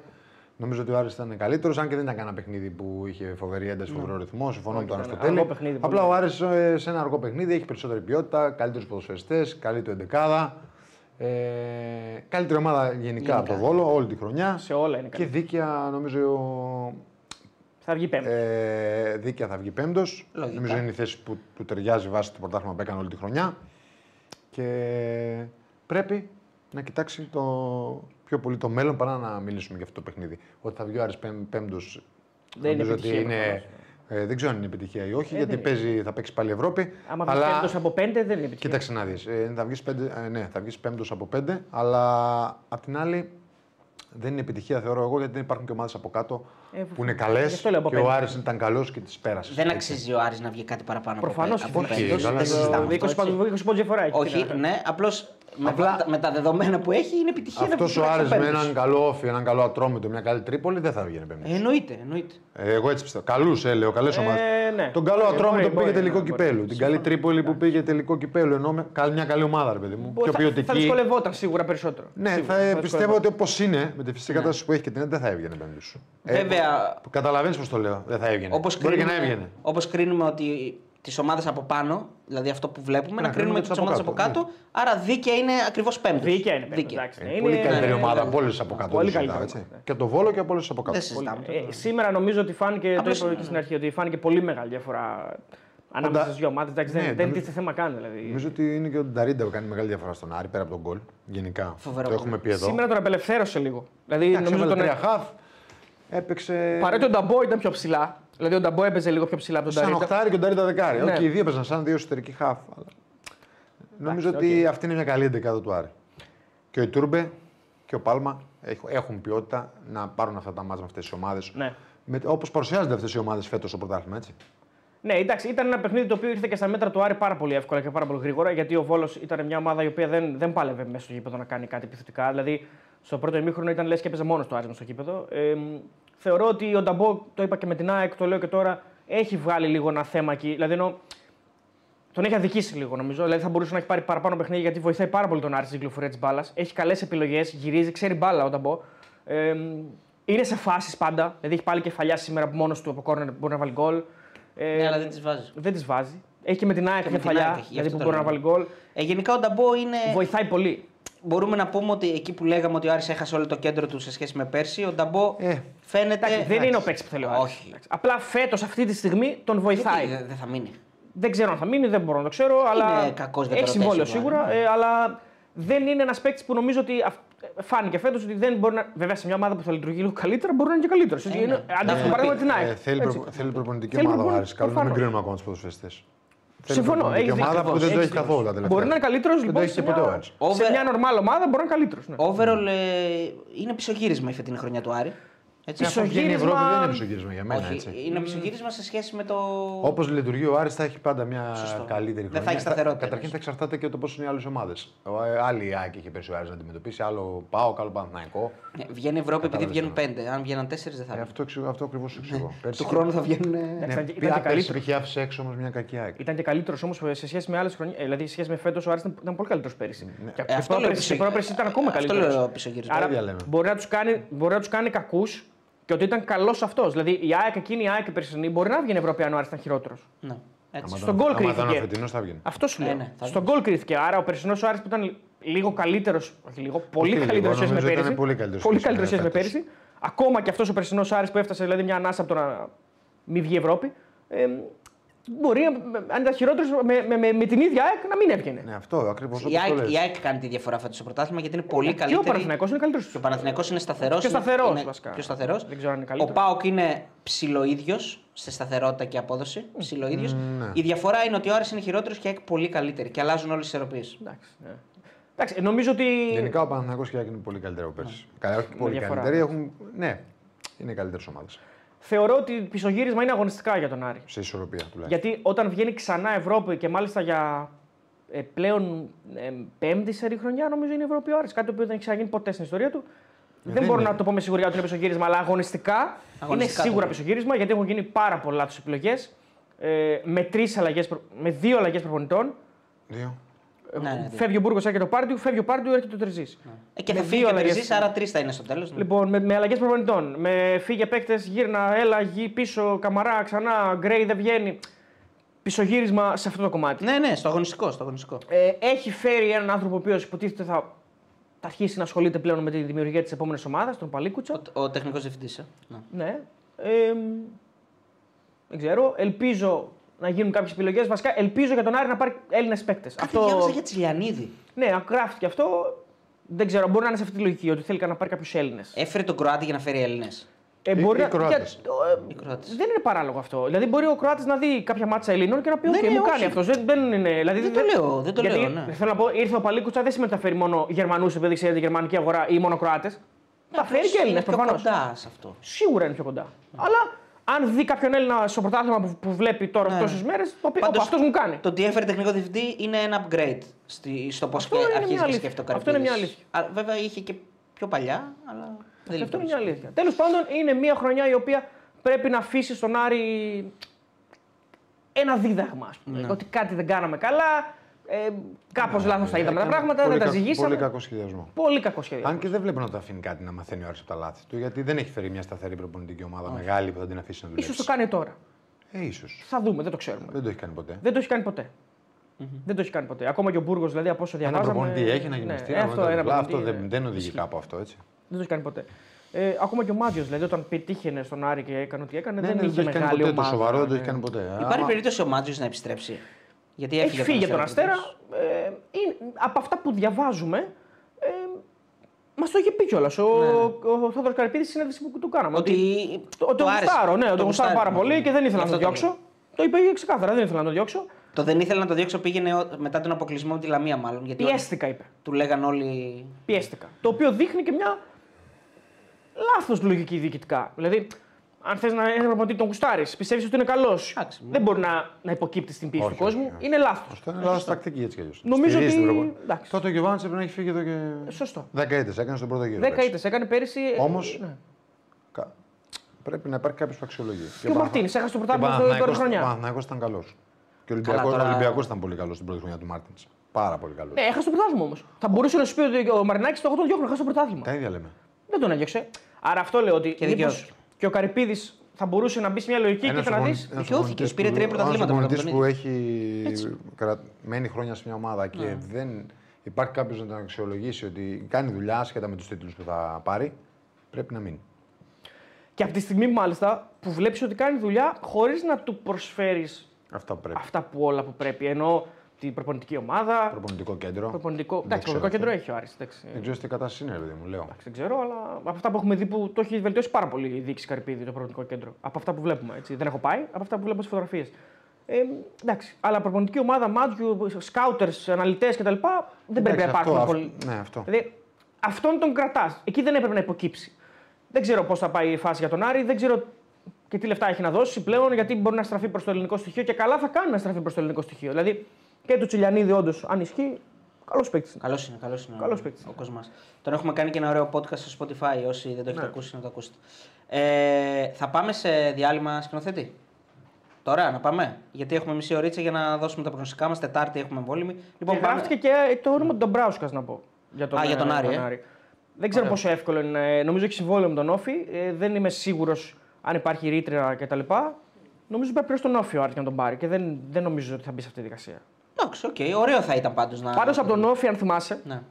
Νομίζω ότι ο Άρης ήταν καλύτερος, αν και δεν ήταν κανένα παιχνίδι που είχε φοβερή ένταση, φοβερό ρυθμό. Συμφωνώ με τον ήταν Αριστοτέλη. αργό παιχνίδι, πολύ. Απλά ο Άρης ε, σε ένα αργό παιχνίδι έχει περισσότερη ποιότητα, καλύτερους ποδοσφαιριστές, καλύτερη εντεκάδα. Ε, καλύτερη ομάδα γενικά, από το Βόλο όλη τη χρονιά. Σε όλα είναι Και καλή. δίκαια νομίζω Θα βγει πέμπτη. ε, δίκαια θα βγει πέμπτος. Λογικά. Νομίζω είναι η θέση που του ταιριάζει βάσει το πρωτάθλημα που έκανε όλη τη χρονιά. Και πρέπει να κοιτάξει το πιο πολύ το μέλλον παρά να μιλήσουμε για αυτό το παιχνίδι. Ότι θα βγει ο Άρης πέμ- πέμπτος Δεν είναι νομίζω ότι επιτυχία, είναι. προφανώς. Ε, δεν ξέρω αν είναι επιτυχία ή όχι, Ε, γιατί δεν παίζει, θα παίξει πάλι Ευρώπη. Άμα βγει αλλά πέμπτος από πέντε δεν είναι επιτυχία. κοίταξε να δεις. Ε, θα βγεις ε, ναι, θα βγεις πέμπτος από πέντε, αλλά απ' την άλλη δεν είναι επιτυχία θεωρώ εγώ γιατί δεν υπάρχουν και ομάδες από κάτω Ε, που είναι καλές γι' αυτό λέω από και ο πέντε. Άρης ήταν καλός και τις πέρασε. Δεν αξίζει ο Άρης να βγει κάτι παραπάνω Προφανώς από, πέ- από όχι, πέμπτος. καλά, Δεν δεν συζητάμε 20 αυτό, έτσι. πόντου 20 πόντους διαφορά έχει. Όχι, Τι να- ναι, απλώς με, Απλά- τα- με τα δεδομένα που έχει είναι επιτυχία να Αυτός βγει ο Άρης με πέμπτος. έναν καλό όφη, έναν καλό ατρόμητο, μια καλή τρίπολη δεν θα βγαίνει πέμπτη. Ε, Εννοείται, εννοείται. Ε, εγώ έτσι πιστεύω. Καλούς, ε, λέω, καλές ομάδες. ναι. Τον καλό Ε, ατρόμητο μπορεί, που πήγε μπορεί, τελικό ναι, μπορεί. κυπέλου. Την καλή τρίπολη που πήγε τελικό κυπέλου. Ενώ με καλ- μια καλή ομάδα, ρε παιδί μου. Μπορεί- Πιο θα- ποιοτική. Θα δυσκολευόταν σίγουρα περισσότερο. Ναι, Σίγουρα, θα, πιστεύω δυσκολευόταν. ότι όπως είναι, με τη φυσική κατάσταση που έχει και την δεν θα έβγαινε πέμπτη σου. Βέβαια, Καταλαβαίνεις πώς το λέω. Δεν θα έβγαινε. όπως Μπορεί και να κρίνουμε, έβγαινε. όπως κρίνουμε ότι τις ομάδες από πάνω, δηλαδή αυτό που βλέπουμε, να, Να κρίνουμε κρίνουμε τις τις ομάδες από από κάτω, κάτω. Άρα δίκαια είναι ακριβώς πέμπτο. Δίκαια είναι πέμπτος, εντάξει. Είναι Είναι- πολύ καλύτερη ναι, ομάδα ναι. από όλες από κάτω. Πολύ δεν συζητάω, καλύτερη έτσι. Και το βόλο και από όλες από κάτω. Δεν συζητάμε. Ε, σήμερα νομίζω ότι φάνηκε, το Απλώς είπα είναι, και στην αρχή, ότι φάνηκε πολύ μεγάλη διαφορά ανάμεσα Οντα- στις δύο ομάδες. Ναι, δεν δεν νομίζω- τίθεται θέμα καν. Δηλαδή. Νομίζω ότι είναι και ο Νταρίντα που κάνει μεγάλη διαφορά στον Άρη πέρα από τον γκολ. Γενικά. Φοβερό Το γκολ. έχουμε πει εδώ. Σήμερα τον απελευθέρωσε λίγο. Δηλαδή Εντάξει, νομίζω έβαλε τον. τρία χαφ. Έπαιξε. Παρότι ο Νταμπό ήταν πιο ψηλά. Δηλαδή ο Νταμπό έπαιζε λίγο πιο ψηλά από τον Σαν Ταρίντα. οχτάρι και ο Νταρίντα δεκάρι. Ναι. Όχι, οι δύο έπαιζαν σαν δύο εσωτερικοί χαφ. Αλλά... Νομίζω ότι αυτή είναι μια καλή εντεκάδα του Άρη. Και ο Ιτούρμπε και ο Πάλμα έχ- έχουν ποιότητα να πάρουν αυτά τα μάτια με αυτές τις ομάδες. Ναι. Όπως παρουσιάζονται αυτές οι ομάδες φέτος στο πρωτάθλημα, έτσι. Ναι, εντάξει, ήταν ένα παιχνίδι το οποίο ήρθε και στα μέτρα του Άρη πάρα πολύ εύκολα και πάρα πολύ γρήγορα. Γιατί ο Βόλος ήταν μια ομάδα η οποία δεν, δεν πάλευε μέσα στο γήπεδο να κάνει κάτι επιθετικά. Δηλαδή, στο πρώτο ημίχρονο ήταν λες και έπαιζε μόνος του Άρη μες στο γήπεδο. Ε, μ, θεωρώ ότι ο Νταμπό, το είπα και με την ΑΕΚ, το λέω και τώρα, έχει βγάλει λίγο ένα θέμα εκεί. Δηλαδή, ενώ τον έχει αδικήσει λίγο νομίζω. Δηλαδή, θα μπορούσε να έχει πάρει παραπάνω παιχνίδι γιατί βοηθάει πάρα πολύ τον Άρη στην κυκλοφορία τη μπάλας. Έχει καλές επιλογές, γυρίζει, ξέρει μπάλα ο Νταμπό. Ε, μ, είναι σε φάσεις πάντα. Δηλαδή, έχει πάλι κεφαλιά σήμερα που μόνος του από κόρνερ μπορεί να βάλει γκολ. Ε, Ναι, αλλά δεν τις βάζει. δεν τις βάζει. Έχει και με την ΑΕΚ Και με την κεφαλιά, ΑΕΚ έχει, γι' δηλαδή αυτό που το μπορεί να λέω. βάλει γκολ. Ε, γενικά ο Νταμπό είναι. Βοηθάει πολύ. Μπορούμε να πούμε ότι εκεί που λέγαμε ότι ο Άρης έχασε όλο το κέντρο του σε σχέση με πέρσι, ο Νταμπό Ε, φαίνεται. Εντάξει, δεν είναι ο παίκτης που θέλει ο Άρης. Όχι. Εντάξει. Απλά φέτος αυτή τη στιγμή τον βοηθάει. Γιατί δεν θα μείνει. Δεν ξέρω αν θα μείνει, δεν μπορώ να το ξέρω. αλλά κακός για το έχει συμβόλαιο rotation, σίγουρα. ναι. ε, αλλά δεν είναι ένας παίκτης που νομίζω ότι αυ- φάνηκε φέτος ότι δεν μπορεί να. Βέβαια σε μια ομάδα που θα λειτουργεί λίγο καλύτερα μπορεί να είναι και καλύτερος. ναι. είναι Αντίθετο Ναι. παράδειγμα την ΑΕΚ. ε, θέλει, Έτσι. προπο- θέλει προπονητική Θέλει ομάδα ο προπονη- Άρης. Καλό να μην προφανώς. κρίνουμε ακόμα τους ποδοσφαιριστές. Συμφωνώ, Θέλει έχεις ομάδα δίκιο. που δεν το Έχεις έχει δίκιο. καθόλου τα τελευταία. Μπορεί να είναι καλύτερος Δεν λοιπόν. το έχεις σε και ποτέ ο μια- Άρης. Σε Over- μια νορμάλ ομάδα μπορεί να είναι καλύτερος. Ναι. Overall ε, είναι πισωγύρισμα η φετινή χρονιά του Άρη. Έτσι. Πίσω- Αυτό βγαίνει η Ευρώπη Πισωγύρισμα- δεν είναι πισωγύρισμα για μένα. Όχι, Έτσι. είναι πισωγύρισμα σε σχέση με το. Όπως λειτουργεί ο Άρης θα έχει πάντα μια Σωστό. καλύτερη Δεν θα χρονιά. έχει σταθερότητα, Καταρχήν εννοείς. θα εξαρτάται και το πώς είναι οι άλλες ομάδες. Άλλη η ΑΕΚ είχε πέσει ο Άρης να αντιμετωπίσει, άλλο ΠΑΟΚ, άλλο Παναθηναϊκό. Ναι, βγαίνει Ευρώπη επειδή Κατάλαβες βγαίνουν τώρα. πέντε. Αν βγαίναν τέσσερις δεν θα Ε, βγαίνουν. αυτό εξηγώ- αυτό ακριβώς σου εξηγώ. Πέρσι Του χρόνου θα βγαίνουν. Εντάξει, Ναι, ήταν και- πια- ήταν και πέρσι καλύτερο. είχε άφησε έξω όμως μια κακή ΑΕΚ. Ήταν και καλύτερο όμως σε σχέση με άλλες χρονιές. Δηλαδή, σε σχέση με φέτος, ο Άρης ήταν, ήταν πολύ καλύτερο πέρυσι. Και Ε, αυτό λέω πρόπερσι- πισω- και πρόπερσι ήταν ακόμα αυτό καλύτερο. λέω πισωγύρισμα. Άρα ίδια λέμε; μπορεί να τους κάνει, μπορεί να τους κάνει κακούς και ότι ήταν καλός αυτός. Δηλαδή η ΑΕΚ εκείνη η ΑΕΚ η περσινή μπορεί να βγει Ευρωπαϊκό αν ο Άρης ήταν χειρότερος. Ναι. Έτσι. Άμα στον ήταν- γκολ άμα ήταν ο κρίθηκε. φετινός θα βγαίνει. Αυτό σου Ε, λέω. ναι, θα Στον γκολ κρίθηκε. Άρα ο περσινός ο Άρης που ήταν λίγο καλύτερος. Όχι λίγο, πολύ λίγο, καλύτερος σχέση με νομίζω ήταν πέρυσι. πολύ καλύτερος Πολύ σχέση με καλύτερο σχέση με φέτος. πέρυσι. Ακόμα και αυτός ο περσινός Άρης που έφτασε δηλαδή μια ανάσα από το να μην βγει η Ευρώπη. Ε, μπορεί, αν ήταν χειρότερος, με, με, με, με την ίδια ΑΕΚ να μην έβγαινε. Ναι, αυτό ακριβώς Η όπω το ΑΕΚ, η λες. ΑΕΚ κάνει τη διαφορά φέτος στο πρωτάθλημα γιατί είναι πολύ Και ο καλύτερη. Παναθηναϊκός είναι καλύτερος. Και ο Παναθηναϊκός είναι σταθερός. Πιο σταθερός, βασικά. Πιο σταθερός. Δεν ξέρω αν είναι Ο καλύτερος. Πάοκ είναι ψιλοίδιος σε σταθερότητα και απόδοση. Ψιλοίδιος. ναι. Η διαφορά είναι ότι ο Άρης είναι χειρότερος και η ΑΕΚ πολύ καλύτερη και αλλάζουν όλες τις ισορροπίε. Εντάξει, ναι. Εντάξει, νομίζω ότι. Γενικά ο Παναθηναϊκός και η ΑΕΚ είναι πολύ καλύτερο από πέρσι. Καλά, όχι πολύ διαφορά. καλύτεροι, έχουν. Ναι, είναι καλύτερες ομάδες. Θεωρώ ότι πισωγύρισμα είναι αγωνιστικά για τον Άρη. Σε ισορροπία τουλάχιστον. Γιατί όταν βγαίνει ξανά Ευρώπη και μάλιστα για ε, πλέον ε, πέμπτη σερή χρονιά, νομίζω είναι η Ευρώπη ο Άρης. Κάτι το οποίο δεν έχει ξαναγίνει ποτέ στην ιστορία του. δεν δεν μπορώ είναι. να το πω με σιγουριά ότι είναι πισωγύρισμα, αλλά αγωνιστικά, Αγωνιστικά είναι σίγουρα το λέω. πισωγύρισμα γιατί έχουν γίνει πάρα πολλά λάθο επιλογές. Ε, με, τρεις αλλαγές, προ- με δύο αλλαγές προπονητών. Δύο. Ε, Ναι, ναι, φεύγει ο Μπούργος, έρχεται ο Πάρντιου, φεύγει ο Πάρντιου, έρχεται ο Τερζής. Ε, και Με θα φύγει δύο και ο αλλαγές. Τερζής, άρα τρεις θα είναι στο τέλος. Λοιπόν, με, με αλλαγές προπονητών. Με φύγε παίκτε, γύρνα, έλα, γη, πίσω, καμαρά, ξανά, γκρέι δεν βγαίνει. Πισωγύρισμα σε αυτό το κομμάτι. Ναι, ναι, στο αγωνιστικό. Στο αγωνιστικό. Ε, έχει φέρει έναν άνθρωπο ο οποίος υποτίθεται θα, θα αρχίσει να ασχολείται πλέον με τη δημιουργία της επόμενης ομάδας, τον Παλίκουτσα. Ο, ο τεχνικός διευθυντής. Ε. Ναι. Ναι. Ε, δεν ξέρω. Ελπίζω να γίνουν κάποιες επιλογές. Βασικά, ελπίζω για τον Άρη να πάρει Έλληνες παίκτες. Κάτι διάβαζα για Τσιλιανίδη. Ναι, γράφτηκε αυτό. Δεν ξέρω, μπορεί να είναι σε αυτή τη λογική ότι θέλει να πάρει κάποιους Έλληνες. Έφερε τον Κροάτι για να φέρει Έλληνες. Ε, οι μπορεί να... Κροάτες. για- ε, Οι Κροάτες. δεν είναι παράλογο αυτό. Δηλαδή, μπορεί ο Κροάτης να δει κάποια μάτσα Ελλήνων και να πει: Ναι, «OK, ναι, μου όχι. κάνει αυτός. Δεν, δεν, είναι, δηλαδή, Δεν το λέω, δεν το γιατί, λέω, ναι. Θέλω να πω, ήρθε ο Παλίκουτσα δεν σημαίνει ότι θα φέρει μόνο Γερμανούς επειδή ξέρει τη γερμανική αγορά ή μόνο Κροάτες. Θα φέρει και Έλληνες Είναι πιο προφανώς. κοντά σε αυτό. Σίγουρα είναι πιο κοντά. Αλλά αν δει κάποιον Έλληνα στο πρωτάθλημα που, που βλέπει τώρα Ναι. τόσες μέρες, θα πει: Πάντως, Αυτό μου κάνει. Το ότι έφερε τεχνικό διευθυντή είναι ένα upgrade στη, στο πώς Αυτό είναι μια αρχίζει και αλήθεια. σκέφτεται ο Αυτό είναι μια Καρυπίδης. αλήθεια. Α, Βέβαια είχε και πιο παλιά, αλλά δεν Αυτό είναι λειτουργήσε. μια αλήθεια. Τέλος πάντων, είναι μια χρονιά η οποία πρέπει να αφήσει στον Άρη ένα δίδαγμα. Ας πούμε. Ότι κάτι δεν κάναμε καλά, ε, κάπως λάθος τα είδαμε τα πράγματα, δεν τα ζυγίσαμε. Πολύ κακό σχεδιασμό. Πολύ κακό σχέδιο. Αν και δεν βλέπω να το αφήνει κάτι να μαθαίνει ο Άρης από τα λάθη του, γιατί δεν έχει φέρει μια σταθερή προπονητική ομάδα μεγάλη που θα την αφήσει να δουλέψει. σω το κάνει τώρα. Ε, ίσως. Θα δούμε, δεν το ξέρουμε. Δεν το έχει κάνει ποτέ. Δεν το έχει κάνει ποτέ. Δεν το έχει κάνει ποτέ. Ακόμα και ο Μπούργος, δηλαδή από όσο Ένα διαβάζαμε. προπονητή έχει να ναι, γυμναστεί. ε, ένα αυτό, προπονητή. ένα αυτό προπονητή, δεν, ε, δεν οδηγεί ισχύει. κάπου αυτό έτσι. Δεν το έχει κάνει ποτέ. Ε, ακόμα και ο Μάτζιο, δηλαδή, όταν πετύχαινε στον Άρη και έκανε ό,τι έκανε, Ναι, δεν ναι, είχε δεν το έχει κάνει μεγάλη ποτέ. Το ομάδα. σοβαρό δεν το ναι. έχει κάνει ποτέ. Υπάρχει Άμα- περίπτωση ο Μάτζιο να επιστρέψει; Γιατί έφυγε, Έχει φύγει από τον Αστέρα. Αστέρα. Ε, είναι- από αυτά που διαβάζουμε, ε, μας το είχε πει κιόλας ο, ο Θόδωρος Καρυπίδης στη συνέντευξη που του κάναμε. Ότι το, ότι το τον άρεσε. γουστάρω, ναι, Το τον γουστάρω πάρα γουστάρει, πολύ και δεν ήθελα να Αυτό τον το διώξω. Το είπε ξεκάθαρα, δεν ήθελα να τον διώξω. Το δεν ήθελα να το διώξω πήγαινε ο- μετά τον αποκλεισμό με τη Λαμία, μάλλον. Γιατί Πιέστηκα, είπε. του λέγαν όλοι. Πιέστηκα. Το οποίο δείχνει και μια λάθος λογική διοικητικά. Δηλαδή, αν θες να ένα προπονητή τον γουστάρει, πιστεύεις ότι είναι καλός. Εντάξει, Δεν μπορεί να, να υποκύπτεις στην πίεση Όχι, του κόσμου. όχι, όχι. Είναι λάθος. Αυτό είναι λάθος τακτική έτσι κι αλλιώς. Νομίζω ότι- εντάξει. Τότε ο Γιωβάνης πρέπει να έχει φύγει εδώ και. Σωστό. Δεκαετίε έκανε στον πρώτο γύρο. Δέκα εντάξει. ήττε έκανε πέρυσι. ε, Όμως, ναι. Κα- Πρέπει να υπάρχει κάποιος που αξιολογεί. Και ο Μαρτίνης έχασε το πρωτάθλημα Και στην πρώτη Παναθηναϊκός- χρονιά. Ο Παναθηναϊκός ήταν καλός. Και ο Καλά, τώρα- Ολυμπιακός ήταν πολύ καλός στην πρώτη χρονιά του Μάρτινς. Πάρα πολύ καλός. Ναι, έχασε το πρωτάθλημα όμως. Θα μπορούσε να σου πει ότι ο Μαρινάκης το 8 τον διώχνει, έχασε το πρωτάθλημα. Τα ίδια λέμε. Δεν τον έδιωξε. Άρα αυτό λέω ότι. Και δικαίως. Μήπως και ο Καρυπίδης θα μπορούσε να μπει σε μια λογική Ένας και να δεις. προπονητής- ένας δικαιώθηκε, προπονητής πήρε που- τρία πρωταθλήματα ένας μετά από προπονητής τον που έχει κρατ- μένει χρόνια σε μια ομάδα και Ναι. δεν υπάρχει κάποιος να τον αξιολογήσει ότι κάνει δουλειά ασχετά με τους τίτλους που θα πάρει, πρέπει να μείνει. Και από τη στιγμή μάλιστα που βλέπεις ότι κάνει δουλειά χωρίς να του προσφέρεις Αυτά που πρέπει. αυτά που όλα που πρέπει. Ενώ την προπονητική ομάδα. Προπονητικό κέντρο. Προπονητικό. Δεν Εντάξει, ξέρω προπονητικό κέντρο αυτό. έχει ο Άρης. εντάξει. Δεν ξέρω τι κατάσταση είναι, παιδί μου, λέω. Εντάξει, δεν ξέρω, αλλά από αυτά που έχουμε δει που το έχει βελτιώσει πάρα πολύ η διοίκηση Καρυπίδη, το προπονητικό κέντρο. Από αυτά που βλέπουμε. Έτσι. Δεν έχω πάει, από αυτά που βλέπω στις φωτογραφίες. Ε, εντάξει. Αλλά προπονητική ομάδα, μάτιου, σκάουτερ, αναλυτές κτλ. Δεν πρέπει να Εντάξει, υπάρχουν αυτό, πολύ. αυτό- Ναι, αυτό. Δηλαδή αυτόν τον κρατάς. Εκεί δεν έπρεπε να υποκύψει. Δεν ξέρω πώς θα πάει η φάση για τον Άρη, δεν ξέρω και τι λεφτά έχει να δώσει πλέον, γιατί μπορεί να στραφεί προς το ελληνικό στοιχείο και καλά θα κάνει να στραφεί προς το ελληνικό στοιχείο. Δηλαδή και του Τσιλιανίδη, όντως, αν ισχύει, καλός παίκτης. Καλός είναι, καλός είναι. Καλός παίκτης. Ο Κοσμάς. Τον έχουμε κάνει και ένα ωραίο podcast στο Spotify. Όσοι δεν το έχετε ακούσει, να το ακούσετε. Ε, θα πάμε σε διάλειμμα σκηνοθέτη; Τώρα να πάμε; Γιατί έχουμε μισή ωρίτσα για να δώσουμε τα προγνωστικά μας. Τετάρτη έχουμε εμβόλιμη. Λοιπόν, Και πάμε. γράφτηκε και το όνομα του Ντομπράουσκα να πω. Για τον, Α, για τον ε, Άρη, ε. Δεν ξέρω Ωραία. πόσο εύκολο είναι. Νομίζω έχει συμβόλαιο με τον ΟΦΗ. Ε, δεν είμαι σίγουρος αν υπάρχει ρήτρα κτλ. Νομίζω πρέπει προ τον ΟΦΗ ο Άρης για να τον πάρει και δεν, δεν νομίζω ότι θα μπει σε αυτή τη διαδικασία. Εντάξει, οκ. Ωραίο θα ήταν πάντως να. Πάντως από τον ΟΦΗ, αν θυμάσαι, Ναι.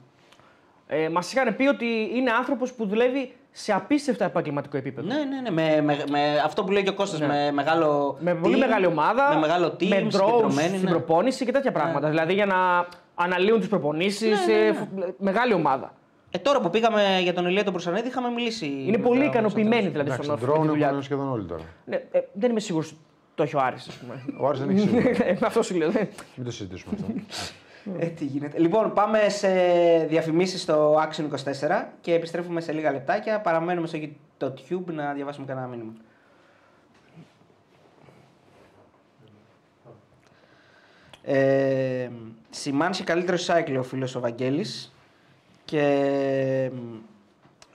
ε, μας είχαν πει ότι είναι άνθρωπος που δουλεύει σε απίστευτα επαγγελματικό επίπεδο. Ναι, ναι, ναι. Με, με, με αυτό που λέει και ο Κώστας, Ναι. με μεγάλο. Με πολύ team, μεγάλη ομάδα, Με μεγάλο team, με drones συγκεντρωμένη, στην ναι. προπόνηση και τέτοια πράγματα. Δηλαδή για να αναλύουν τις προπονήσεις. Ναι, ναι, ναι. Μεγάλη ομάδα. Ε, τώρα που πήγαμε για τον Ηλία τον Προσανίδη, είχαμε μιλήσει. Είναι με πολύ τα- ικανοποιημένοι δηλαδή Εντάξει, στον τον Όφη με τη drone δουλειά έχουν του. σχεδόν όλοι τώρα. Ναι, ε, δεν είμαι σίγουρος το έχει ο Άρης, ας πούμε. Ο Άρης δεν έχει σίγουρα. Ε, Αυτό σου λέω. ναι. Μην το συζητήσουμε αυτό. Ε, τι γίνεται. Λοιπόν, πάμε σε διαφημίσεις στο Action 24 και επιστρέφουμε σε λίγα λεπτάκια. Παραμένουμε στο YouTube να διαβάσουμε κανένα μήνυμα. Ε, σημάνσει καλύτερο cycle ο φίλος ο Βαγγέλης και μ,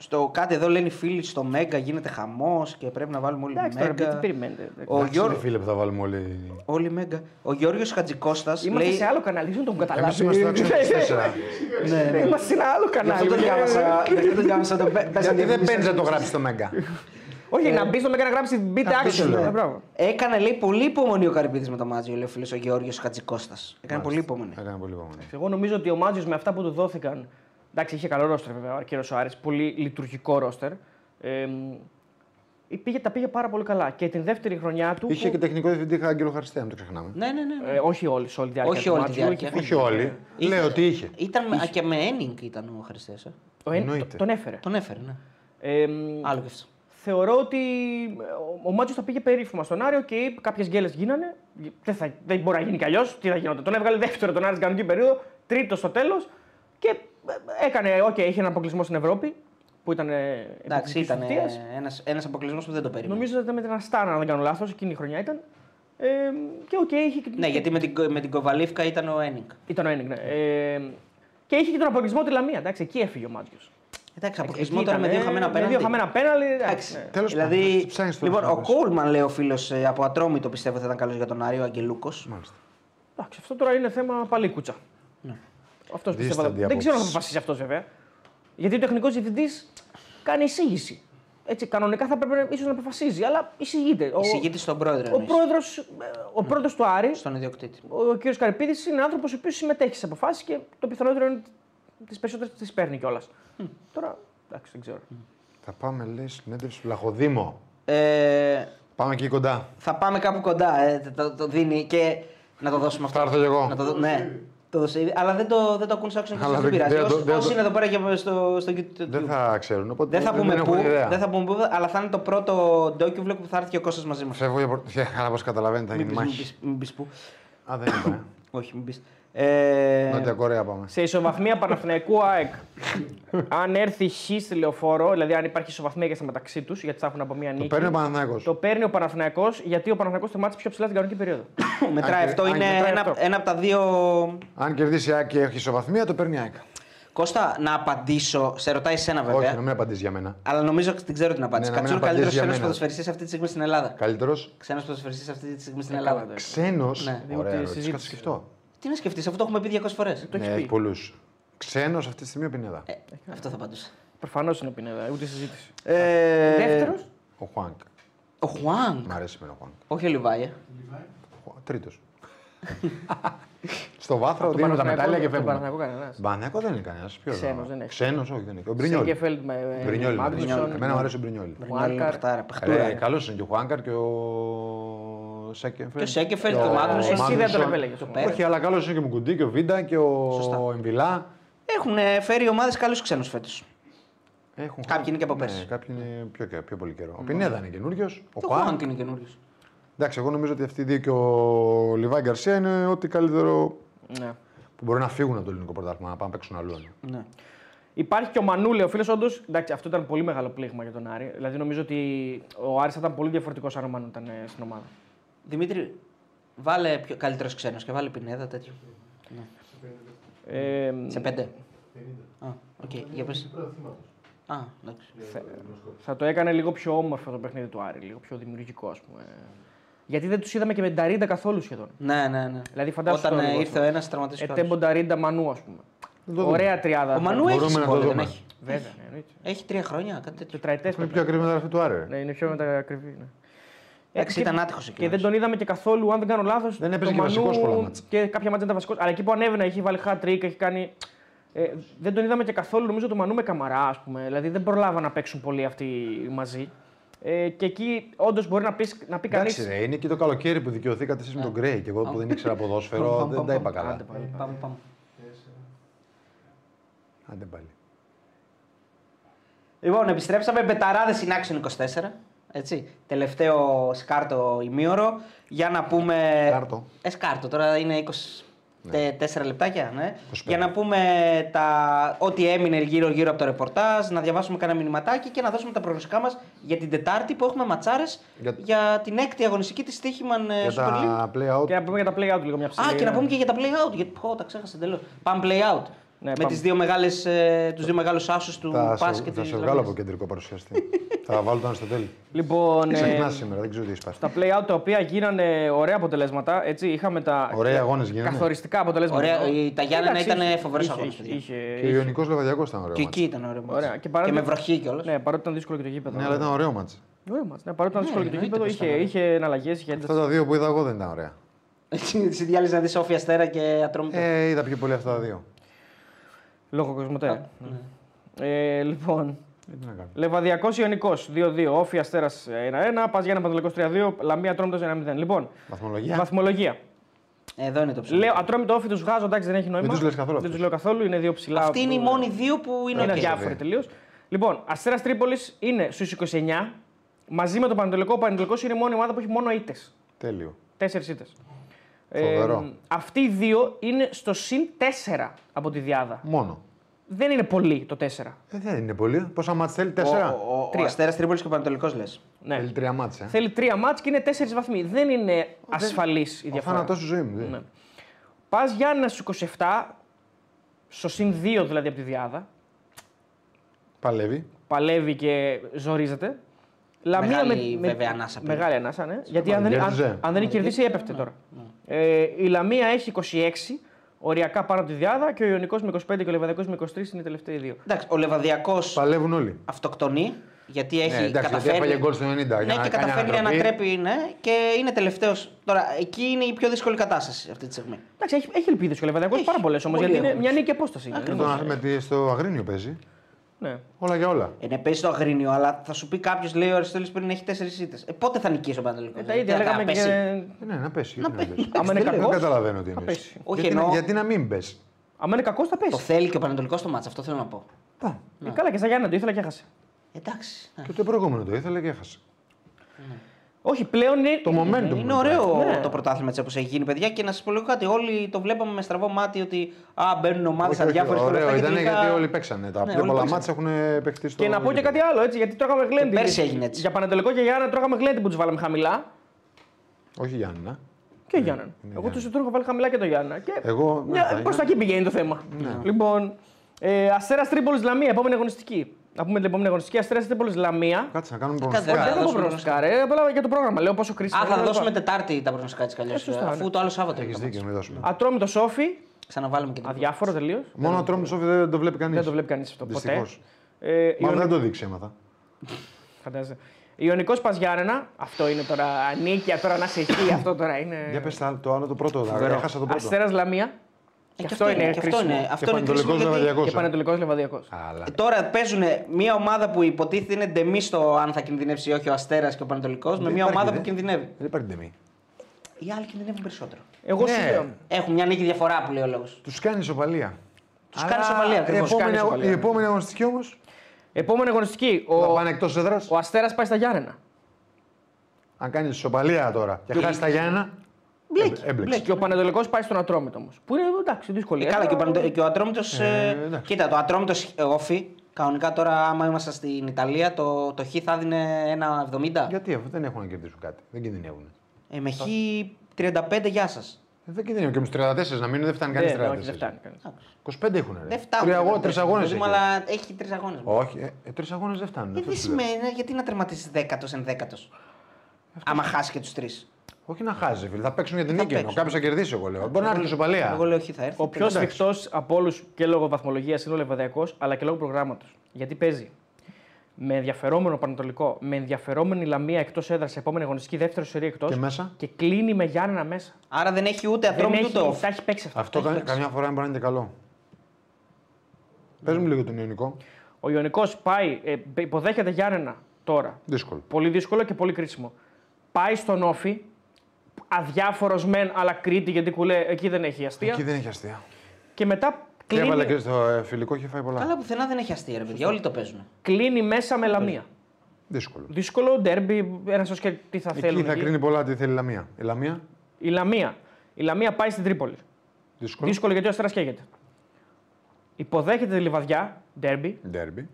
στο κάτι εδώ λένε οι φίλοι στο Μέγκα γίνεται χαμός και πρέπει να βάλουμε όλοι Εντάξει τώρα, Μέγκα. τι περιμένετε. Ο Εντάξει, Γιώργο- είναι φίλε που θα βάλουμε όλοι. Όλοι Μέγκα. Ο Γιώργος Χατζικώστας Είμαστε λέει... σε άλλο κανάλι, δεν τον Εμείς καταλάβει. είμαστε στο Action 24. Ναι, ναι. Είμαστε σε ένα άλλο Γι' αυτό κανάλι. το διάβασα. Γι' αυτό το διάβασα. το πέ- πες Γιατί δεν διαφημίσεις. παίρνεις να το γράψεις στο Μέγκα. Όχι, να μπεις στο Μέγκα να γράψεις beat Αυτό action. σου λέω. Ε, μπράβο. Έκανε λέει πολύ υπομονή ο Καρυπίδης με το Μάτζιο, λέει ο φίλος ο Γεώργιο Χατζικώστας. Έκανε πολύ υπομονή. Έκανε πολύ υπομονή. Εγώ νομίζω ότι ο Μάτζιο με αυτά που του δόθηκαν. Εντάξει, είχε καλό ρόστερ βέβαια ο κύριο Άρης, πολύ λειτουργικό ρόστερ. Ε, μ, πήγε, τα πήγε πάρα πολύ καλά. Και την δεύτερη χρονιά του. Είχε που- και τεχνικό διευθυντή Άγγελο Χαριστέα, μην το ξεχνάμε. Ναι, ναι, ναι. ναι. Ε, όχι όλοι, σε όλη τη διάρκεια. Όχι του όλη τη Μάντζιου, διάρκεια. είχε φύγει. Όχι όλοι. Είχε- Λέω ότι είχε. Ήταν με- α, και με Ένινγκ ήταν ο Χριστέ. Ε. Ο Εν- Εννοείται. τον έφερε. Τον έφερε, ναι. Ε, μ, Άλλο και αυτό. θεωρώ ότι ο, ο Μάντζιο θα πήγε περίφημα στον Άρη και κάποιες γκέλες γίνανε. Δεν, θα, δεν μπορεί να γίνει κι αλλιώς. Τι θα γινόταν. Τον έβγαλε δεύτερο τον Άρης στην κανονική περίοδο, τρίτο στο τέλος και ε, έκανε. Οκ, είχε ένα αποκλεισμό στην Ευρώπη που ήταν. ε, Εντάξει, εποχής ήταν θητείας. ένας αποκλεισμός που δεν το περίμενε. Νομίζω ότι με την Αστάνα, αν δεν κάνω λάθος, εκείνη η χρονιά ήταν. Ε, και οκ, είχε και. Ναι, γιατί με την, με την Κοβαλίφκα ήταν ο Ένινγκ. Ήταν ο Ένιγκ, ναι. Ε, και είχε και τον αποκλεισμό τη Λαμία. Εντάξει, εκεί έφυγε ο Μάτζιος. Εντάξει, αποκλεισμό τώρα με δύο χαμένα Με πέναλτι. δύο χαμένα πέναλτι. εντάξει, Εντάξει. ναι. Τέλος πάντων, δηλαδή, ψάχνεις τώρα λοιπόν, να ο πεις. Κόλμαν, λέει ο φίλος από Ατρόμητο, πιστεύω θα ήταν καλός για τον Άριο, ο Αγγελούκος. Μάλιστα. Εντάξει, αυτό τώρα είναι θέμα παλίκουτσα. Ναι. Αυτός Δίστανται πιστεύω. οι Δεν ξέρω αν θα απόψεις. αποφασίσει αυτός βέβαια. Γιατί ο τεχνικός διευθυντής κάνει εισήγηση. Έτσι, κανονικά θα πρέπει ίσως να αποφασίζει, αλλά εισηγείται. Ο, Εισηγείται στον πρόεδρο. ο εννοείς. πρόεδρο ο πρόεδρος του Άρη, Στον ιδιοκτήτη. ο, ο κ. Καρυπίδης, είναι άνθρωπος ο οποίος συμμετέχει σε αποφάσεις και το πιθανότερο είναι τις περισσότερες τις παίρνει κιόλας. Τώρα, εντάξει, δεν ξέρω. Θα πάμε, λέει, συνέντευξη του Λαχοδήμο. Ε, Πάμε εκεί κοντά. θα πάμε κάπου κοντά. Ε, το, το δίνει και να το δώσουμε αυτό. Θα έρθω κι εγώ. Να το, δω- ναι, το δώσε ήδη. Αλλά δεν το, δεν το ακούν σε άξιο Αλλά δεν δεν- πειράζει. δεν το- Όσοι, δεν όσοι το- είναι εδώ πέρα και στο, στο YouTube. Δεν θα ξέρουν. Οπότε Δεν θα πούμε έχουν πού, ιδέα. δεν θα πούμε πού, αλλά θα είναι το πρώτο docu που θα έρθει και ο Κώστας μαζί μας. Φεύγω για πορ- (laughs) Αλλά όπως καταλαβαίνετε θα Μην γίνει πεις, μην μάχη. πεις, μην πεις πού. Α, δεν είπα. ε. Όχι, μην πεις. Ε, Νότια Κορέα πάμε. Σε ισοβαθμία Παναθηναϊκού ΑΕΚ, αν έρθει χ στη λεωφόρο, δηλαδή αν υπάρχει ισοβαθμία και στα μεταξύ τους, γιατί θα έχουν από μία Το νίκη. παίρνει ο Παναθηναϊκός. Το παίρνει ο Παναθηναϊκός γιατί ο Παναθηναϊκός τερμάτισε πιο ψηλά την κανονική περίοδο. (coughs) μετράει αν- αυτό, αν είναι μετράει ένα, αυτό. ένα από τα δύο... Αν κερδίσει η ΑΕΚ και έχει ισοβαθμία, το παίρνει η ΑΕΚ. Κώστα, να απαντήσω, σε ρωτάει εσένα βέβαια. Όχι, να μην απαντήσεις για μένα. Αλλά νομίζω ότι την ξέρω την απάντηση. Ναι, να μην Κατσούρ, καλύτερος απαντήσεις για ξένος μένα. ποδοσφαιριστής αυτή τη στιγμή στην Ελλάδα. Καλύτερος; Ξένος ποδοσφαιριστής αυτή τη στιγμή στην Ε, Ελλάδα. καλά, Ξένος; Ναι. Ούτε Ωραία, ερώτηση. συζήτηση. Κάτσε σκεφτώ. Τι να σκεφτείς, αφού το έχουμε πει 200 φορές. Το Ναι, έχεις έχει πει. πολλούς. Ξένος αυτή τη στιγμή ο Πινέδα. Ε, αυτό θα απαντούσα. Προφανώς είναι ο Πινέδα, ούτε συζήτηση. Ε, Δεύτερος; Ο Χουάνκ. Ο Χουάνγκ. Μ' αρέσει με ο Χουάνκ. Όχι ο Λιβάη. ε. Τρίτος. Στο βάθρο δίνουμε τα μετάλλια και Τον φεύγουμε. Παναθηναϊκό κανένας. Μπανέκο δεν είναι κανένας. Ποιος Ξένος δεν έχει. Ξένος, όχι δεν έχει. Ο Μπρινιόλ. Σέγκεφελντ με Μπρινιόλ. μου αρέσει. Μάγνουσον. Εμένα μου αρέσει ο Μπρινιόλ. Μπρινιόλ είναι Χουάνκαρ. παιχτάρα, παιχτούρα. Ε, Καλός είναι και ο Χουάνκαρ και ο Σέκεφελ. Και ο Σέκεφελντ και ο Μάγνουσον. Εσύ δεν τον επέλεγες. Το όμως. πέρα. Όχι, αλλά καλός είναι και ο Μουκουντή και ο Βίντα και ο Σωστά. Εμβιλά. Έχουν φέρει ομάδες καλούς ξένους φέτος. Έχουν Κάποιοι είναι και από ναι, πέρσι. Κάποιοι είναι πιο, πιο πολύ καιρό. Ο Πινέδα είναι καινούριος. Ο Το Χουάνκ. Χουάνγκ είναι καινούριος. Εντάξει, εγώ νομίζω ότι αυτοί οι δύο και ο Λιβάη Γκαρσία είναι ό,τι καλύτερο Ναι. που μπορεί να φύγουν από το ελληνικό πρωτάθλημα να πάνε να παίξουν αλλού. Ναι. Υπάρχει και ο Μανούλη, ο φίλος όντως. Εντάξει, αυτό ήταν πολύ μεγάλο πλήγμα για τον Άρη. Δηλαδή νομίζω ότι ο Άρης θα ήταν πολύ διαφορετικός αν ο Μανούλη ήταν ε, στην ομάδα. Δημήτρη, βάλε πιο καλύτερος ξένος και βάλε πινέδα τέτοιο. Ναι. Ε, Σε πέντε. Α, οκ, για πες. Α, εντάξει. θα, θα το έκανε λίγο πιο όμορφο το παιχνίδι του Άρη, λίγο πιο δημιουργικό, ας πούμε. Γιατί δεν τους είδαμε και με την Νταρίντα καθόλου σχεδόν. Ναι, ναι, ναι. Δηλαδή, φαντάσου Όταν τώρα ε, λίγο, ήρθε ο ένας, τραυματίστηκε. ο άλλος. Ετέμπο Νταρίντα Μανού, ας πούμε. το δούμε. Ωραία τριάδα. Ο Μανού Μπορούμε έχει να το συμβόλαιο, δεν δούμε. έχει. Βέβαια, ναι, εννοείται. Έχει τρία χρόνια, κάτι τέτοιο. Τετραετές. Είναι πιο ακριβή μεταγραφή του Άρη. ρε. Ναι, είναι πιο μετακριβή. Ναι. Εντάξει, και- ήταν άτυχος εκεί. Και δεν τον είδαμε και καθόλου, αν δεν κάνω λάθος. Δεν έπαιζε και βασικός πολλά μάτς. Και κάποια ματς ήταν βασικό. Αλλά εκεί που ανέβαινε, έχει βάλει hat trick, έχει κάνει. Ε, δεν τον είδαμε και καθόλου, νομίζω, το Μανού με καμαρά, ας πούμε. Δηλαδή δεν προλάβα να παίξουν πολύ αυτοί μαζί. Ε, και εκεί όντως μπορεί να, πεις, να πει κανεί. Εντάξει, ρε, είναι και το καλοκαίρι που δικαιωθήκατε εσείς με τον Γκρέι. Και εγώ που δεν ήξερα ποδόσφαιρο Πάμε, δεν πάμε, τα είπα πάμε. καλά. Πάμε, πάμε. Άντε πάλι. Λοιπόν, επιστρέψαμε. Μπεταράδες in action 24. Έτσι. Τελευταίο σκάρτο ημίωρο. Για να πούμε. Σκάρτο. Ε, σκάρτο. Τώρα είναι 24 λεπτάκια. Ναι. 25. Για να πούμε τα... ό,τι έμεινε γύρω-γύρω από το ρεπορτάζ, να διαβάσουμε κανένα μηνυματάκι και να δώσουμε τα προγνωστικά μας για την Τετάρτη που έχουμε ματσάρες για... Για- την έκτη αγωνιστική της Τύχημαν Για Super League. τα play out. Και να πούμε για τα play out λίγο μια ψηλή. Α, και να πούμε και για τα play out. Γιατί πω, τα ξέχασα εντελώς. Πάμε play out. Ναι, με πάμε. τις δύο μεγάλες, ε, τους δύο μεγάλους άσους του Θα Πας σε, και θα της σε βγάλω από Λαμίας. κεντρικό παρουσιαστή. θα βάλω τον Αριστοτέλη. Λοιπόν, Ξεχνά ε, σήμερα, δεν ξέρω τι έχει πάθει. τα play out τα οποία γίνανε ωραία αποτελέσματα. Έτσι, είχαμε τα Ωραίοι αγώνες γίνανε. καθοριστικά αποτελέσματα. Ωραία, η- τα Γιάννενα Εντάξει, ήταν είχε- φοβερός είχε- αγώνας, είχε- παιδιά. είχε- Και ο Ιωνικός Λεβαδιακός ήταν ωραίο. Και μάτς. εκεί ήταν ωραίο μάτς. Ωραία, και Και, παρά- με βροχή κιόλας. Ναι, παρότι ήταν δύσκολο και το γήπεδο. Ναι, αλλά ήταν ωραίο μάτς. Ωραίο μάτς. Ναι, παρότι ήταν δύσκολο και το εννοείται γήπεδο, πως είχε, ήταν είχε εναλλαγές, είχε ένταση. Αυτά τα δύο που είδα εγώ δεν ήταν ωραία. Εσύ διάλυσε να δεις Όφη Αστέρα και Ατρόμητο. Ε, είδα πιο πολύ αυτά τα δύο. Λόγω κοσμοτέ. ναι. Ε, λοιπόν, Ε, Τι να κάνω. Λεβαδιακός Ιωνικός 2-2, Όφη Αστέρας 1-1, Πας Γιάννα Πανατολικό 3-2, Λαμία Ατρόμητος 1-0. Λοιπόν, Βαθμολογία. βαθμολογία. Εδώ είναι το ψωμί. Λέω Ατρόμητο ΟΦΗ τους βγάζω, εντάξει δεν έχει νόημα. Δεν τους λες καθόλου Δεν αυτούς. του λέω καθόλου, είναι δύο ψηλά. Αυτοί είναι οι που- μόνοι δύο που είναι Είναι οκ. αδιάφοροι τελείως. Λοιπόν, Αστέρας Τρίπολης είναι στους 29. Μαζί με το Παναιτωλικό, ο Παναιτωλικός είναι η μόνη ομάδα που έχει μόνο ήττες. Τέλειο. Τέσσερις ήττες. Φοβερό. αυτοί οι δύο είναι στο συν 4 από τη διάδα. Μόνο. Δεν είναι πολύ το 4. Ε, δεν είναι πολύ. Πόσα μάτς θέλει, Ο, τέσσερα; ο, ο Τρία. Αστέρας Τρίπολης και ο Παναιτωλικός λες. Ναι. Θέλει τρία μάτς. Ε. Θέλει τρία μάτς και είναι τέσσερις βαθμοί. Δεν είναι ασφαλής η Ο διαφορά. θάνατός στη ζωή μου. δεν. Ναι. Πας Γιάννα στους 27, στο συν 2 δηλαδή από τη διάδα. Παλεύει. Παλεύει και ζορίζεται. Λαμία Μεγάλη, βέβαια, ανάσα πήρε. Μεγάλη ανάσα, ναι. Γιατί αν δεν, αν, Κέρδιζε. αν δεν είχε κερδίσει, έπεφτε τώρα. Ε, η Λαμία έχει 26, οριακά πάνω από τη διάδα και ο Ιωνικός με 25 και ο Λεβαδιακός με 23 είναι οι τελευταίοι δύο. Εντάξει, ο Λεβαδιακός Παλεύουν όλοι. αυτοκτονεί γιατί έχει Ναι, εντάξει, γιατί καταφέρει. έφαγε γκολ στο 90. για ναι, να και κάνει καταφέρει να ανατροπή. ανατρέπει, ναι, και είναι τελευταίος. Τώρα, εκεί είναι η πιο δύσκολη κατάσταση αυτή τη στιγμή. Εντάξει, έχει, έχει ελπίδες και ο Λεβαδιακός Έχει. πάρα πολλές όμως Πολύ γιατί είναι έχουν. μια νίκη απόσταση. Και το- με τη- στο Αγρίνιο παίζει. Ναι. Όλα για όλα. Ε, ναι, παίζει το αγρίνιο, αλλά θα σου πει κάποιος, λέει ο Αριστοτέλης πριν έχει τέσσερις ήττε. Ε, πότε θα νικήσει ο Πανατολικό. Ε, τα ίδια λέγαμε και. Ε, Ναι, να πέσει. γιατί να πέσει. Άμα είναι Δεν κακός, καταλαβαίνω τι θα είναι. πέσει. Όχι, γιατί, εννοώ- γιατί να μην πέσει. Αν είναι κακός, θα Το πέσει. θέλει και ο Πανατολικό στο μάτσα, αυτό θέλω να πω. Ε, καλά, και στα Γιάννα το ήθελα και έχασε. Εντάξει. ναι. Και το προηγούμενο το ήθελε και έχασε. Όχι, πλέον είναι. Το momentum. Είναι ωραίο Ναι. το πρωτάθλημα έτσι όπως έχει γίνει, παιδιά. Και να σας πω λίγο κάτι. Όλοι το βλέπαμε με στραβό μάτι ότι α, μπαίνουν ομάδες Όχι, όχι, αδιάφορε Ωραίο ήταν γιατί όλοι παίξανε. Τα Ναι, πιο όλοι πολλά παίξανε. μάτσα έχουν παίχτη στο. Και να πω και κάτι άλλο, έτσι, γιατί τρώγαμε γλέντι. πέρσι έγινε έτσι. Για Πανατολικό και Γιάννα τρώγαμε γλέντι που τους βάλαμε χαμηλά. Όχι Γιάννη. Και Γιάννα. είναι Εγώ Γιάννη. τους έχω βάλει χαμηλά και το Γιάννα. Και... Εγώ. ναι, Μια... τα Προ τα Γιάννη. εκεί πηγαίνει το θέμα. Λοιπόν, ε, Αστέρας Τρίπολης Λαμία, επόμενη αγωνιστική. Να πούμε την επόμενη αγωνιστική. Αστέρα Τρίπολη Λαμία. Κάτσε να κάνουμε δεν Δεν προγνωστικά. θα θα πω δώσουμε προγνωστικά, ρε. Απλά για το πρόγραμμα. Λέω πόσο κρίσιμο. Α, είναι, θα λοιπά. δώσουμε Τετάρτη τα προγνωστικά της καλώ. Ε, σωστά, Αφού ναι. το άλλο Σάββατο Έχεις είναι. δίκιο, μην δώσουμε. Ατρόμητο Σόφι. Ξαναβάλουμε και την Αδιάφορο τελείως. Μόνο ο Τρόμι Σόφι δεν το βλέπει κανείς. Δεν το βλέπει κανείς αυτό ποτέ. Δυστυχώς. Ε, Μα Ιωνι- δεν το δείξει, έμαθα. Φαντάζεσαι. Ιωνικός Παζιάννενα. Αυτό είναι τώρα νίκια, τώρα να σε εκεί. Αυτό τώρα είναι. Για πες τα- το άλλο το πρώτο. Φοβερό. Έχασα το πρώτο. Αστέρας Λαμία. Ε, Και αυτό είναι και αυτό κρίσιμο. είναι. Αυτό είναι κρίσιμο Πανετολικός γιατί Λεβαδιακός. Και ε. Πανετολικός Λεβαδιακός. Αλλά. Ε, Τώρα παίζουν μια ομάδα που υποτίθεται είναι ντεμή στο αν θα κινδυνεύσει ή όχι ο Αστέρας και ο Πανετολικός με Δεν μια υπάρχει, ομάδα δε. που κινδυνεύει. Δεν υπάρχει τιμή. Οι άλλοι κινδυνεύουν περισσότερο. Εγώ Ναι. σου λέω. Έχουν μια νίκη διαφορά που λέει ο λόγος. Τους κάνει ισοπαλία. Τους κάνει ισοπαλία, ακριβώς. Η επόμενη, Κάνει ισοπαλία. η επόμενη αγωνιστική όμως; Επόμενη αγωνιστική. Θα Ο, πάνε εκτός έδρας; ο Αστέρας πάει στα Γιάννενα. Αν κάνεις ισοπαλία τώρα και χάσεις τα Γιάννα. Μπλέκει. Έμπλεξε. μπλέκει. Και ο Πανετολικός πάει στον Ατρόμητο όμως. Που είναι εντάξει, δύσκολη. Ε, καλά, και ο, έδρα. Πανετο- και ο Ατρόμητος. Ε, εντάξει. κοίτα, το Ατρόμητος όφη. Κανονικά τώρα, άμα ήμασταν στην Ιταλία, το, το Χ θα έδινε ένα 70. Γιατί αφού δεν έχουν να κερδίσουν κάτι. Δεν κινδυνεύουν. Ε, με Χ 35, γεια σας. Ε, Δεν κινδυνεύουν και με τους 34 να μείνουν δεν φτάνει Ναι, κανείς ναι, 34. όχι, δεν φτάνει κανείς. 25 έχουν. Ρε. Δεν φτάνουν. Τρεις αγώνες έχει. Αλλά έχει τρεις αγώνες. Όχι, ε, ε, τρεις αγώνες δεν φτάνουν. Ε, αυτό δεν σου λέω. σημαίνει, γιατί να τερματίσει δέκατος ενδέκατο. Άμα χάσει και τους τρεις. Όχι να χάσει, φίλε. Θα παίξουν για την Θα νίκη. εννοώ. παίξουν. Κάποιος θα κερδίσει, εγώ λέω. Μπορεί να έρθει ισοπαλία. Εγώ λέω Χ θα έρθει. Ο πιο Εντάξει. σφιχτός από όλους και λόγω βαθμολογίας είναι ο Λεβαδιακός, αλλά και λόγω προγράμματος. Γιατί παίζει με ενδιαφερόμενο Πανατολικό, με ενδιαφερόμενη Λαμία εκτός έδρας σε επόμενη αγωνιστική δεύτερο σερή εκτός Και μέσα; και κλείνει με Γιάννενα μέσα. Άρα δεν έχει ούτε Δεν ατρόμητο έχει, ούτε όφη. τα έχει παίξει αυτά. Αυτό κα- καμιά φορά μπορεί να είναι και καλό. Πες μου λίγο τον Ιωνικό. Ο Ιωνικός πάει, ε, υποδέχεται Γιάννενα τώρα. Δύσκολο. Πολύ δύσκολο και πολύ κρίσιμο. Πάει στον Όφη, αδιάφορος μεν, αλλά Κρήτη γιατί κουλέ, εκεί δεν έχει αστεία. Εκεί δεν έχει αστεία. Και μετά Και έβαλε κλείνει, και στο ε, φιλικό είχε φάει πολλά. Καλά πουθενά δεν έχει αστεία, ρε παιδιά. Όλοι το παίζουν. κλείνει μέσα με Λαμία. Δύσκολο. Δύσκολο, ντέρμπι, ένας ως και τι θα Εκεί θέλουν. θα εκεί. κρίνει πολλά τι θέλει η Λαμία. Η Λαμία; Η Λαμία. Η Λαμία πάει στην Τρίπολη. Δύσκολο. Δύσκολο γιατί ο Αστέρας καίγεται. Υποδέχεται τη Λιβαδιά, ντέρμπι, Ντέρμπι.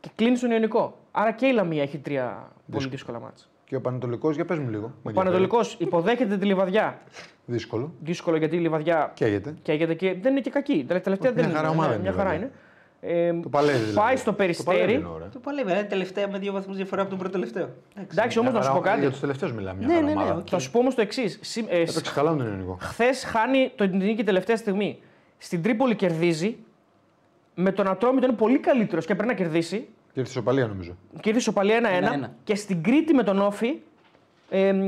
και κλείνει στον Ιωνικό. Άρα και η Λαμία έχει τρία πολύ δύσκολα μάτσα. Και ο Πανατολικό, για πες μου λίγο. Ο Πανατολικό υποδέχεται τη Λιβαδιά. Δύσκολο. Δύσκολο γιατί η Λιβαδιά Καίγεται. καίγεται και δεν είναι και κακή. Τα τελευταία Μια δεν χαρά είναι. ομάδα ναι, είναι Μια η χαρά Λιβαδιά. είναι. Ε, Το παλεύει δηλαδή. Πάει στο Το παλεύει περιστέρι. εννοώ, ρε. Το παλεύει, είναι τελευταία με δύο βαθμούς διαφορά από τον πρώτο τελευταίο. Εντάξει, όμως να σου πω Χαρά- κάτι. Για τους τελευταίους μιλάμε. Μια Ναι, χαρά ναι, ναι, ομάδα. οκ. Θα σου πω όμως το εξής. Έπαιξε καλά με τον Ιωνικό. Χθες χάνει την νίκη τελευταία στιγμή. Στην Τρίπολη κερδίζει. Με τον Ατρόμητο είναι πολύ καλύτερος και πρέπει να κερδίσει. Και τη ισοπαλία νομίζω. Κέρδισε ισοπαλία 1-1. 1-1. Και στην Κρήτη με τον ΟΦΗ εμ,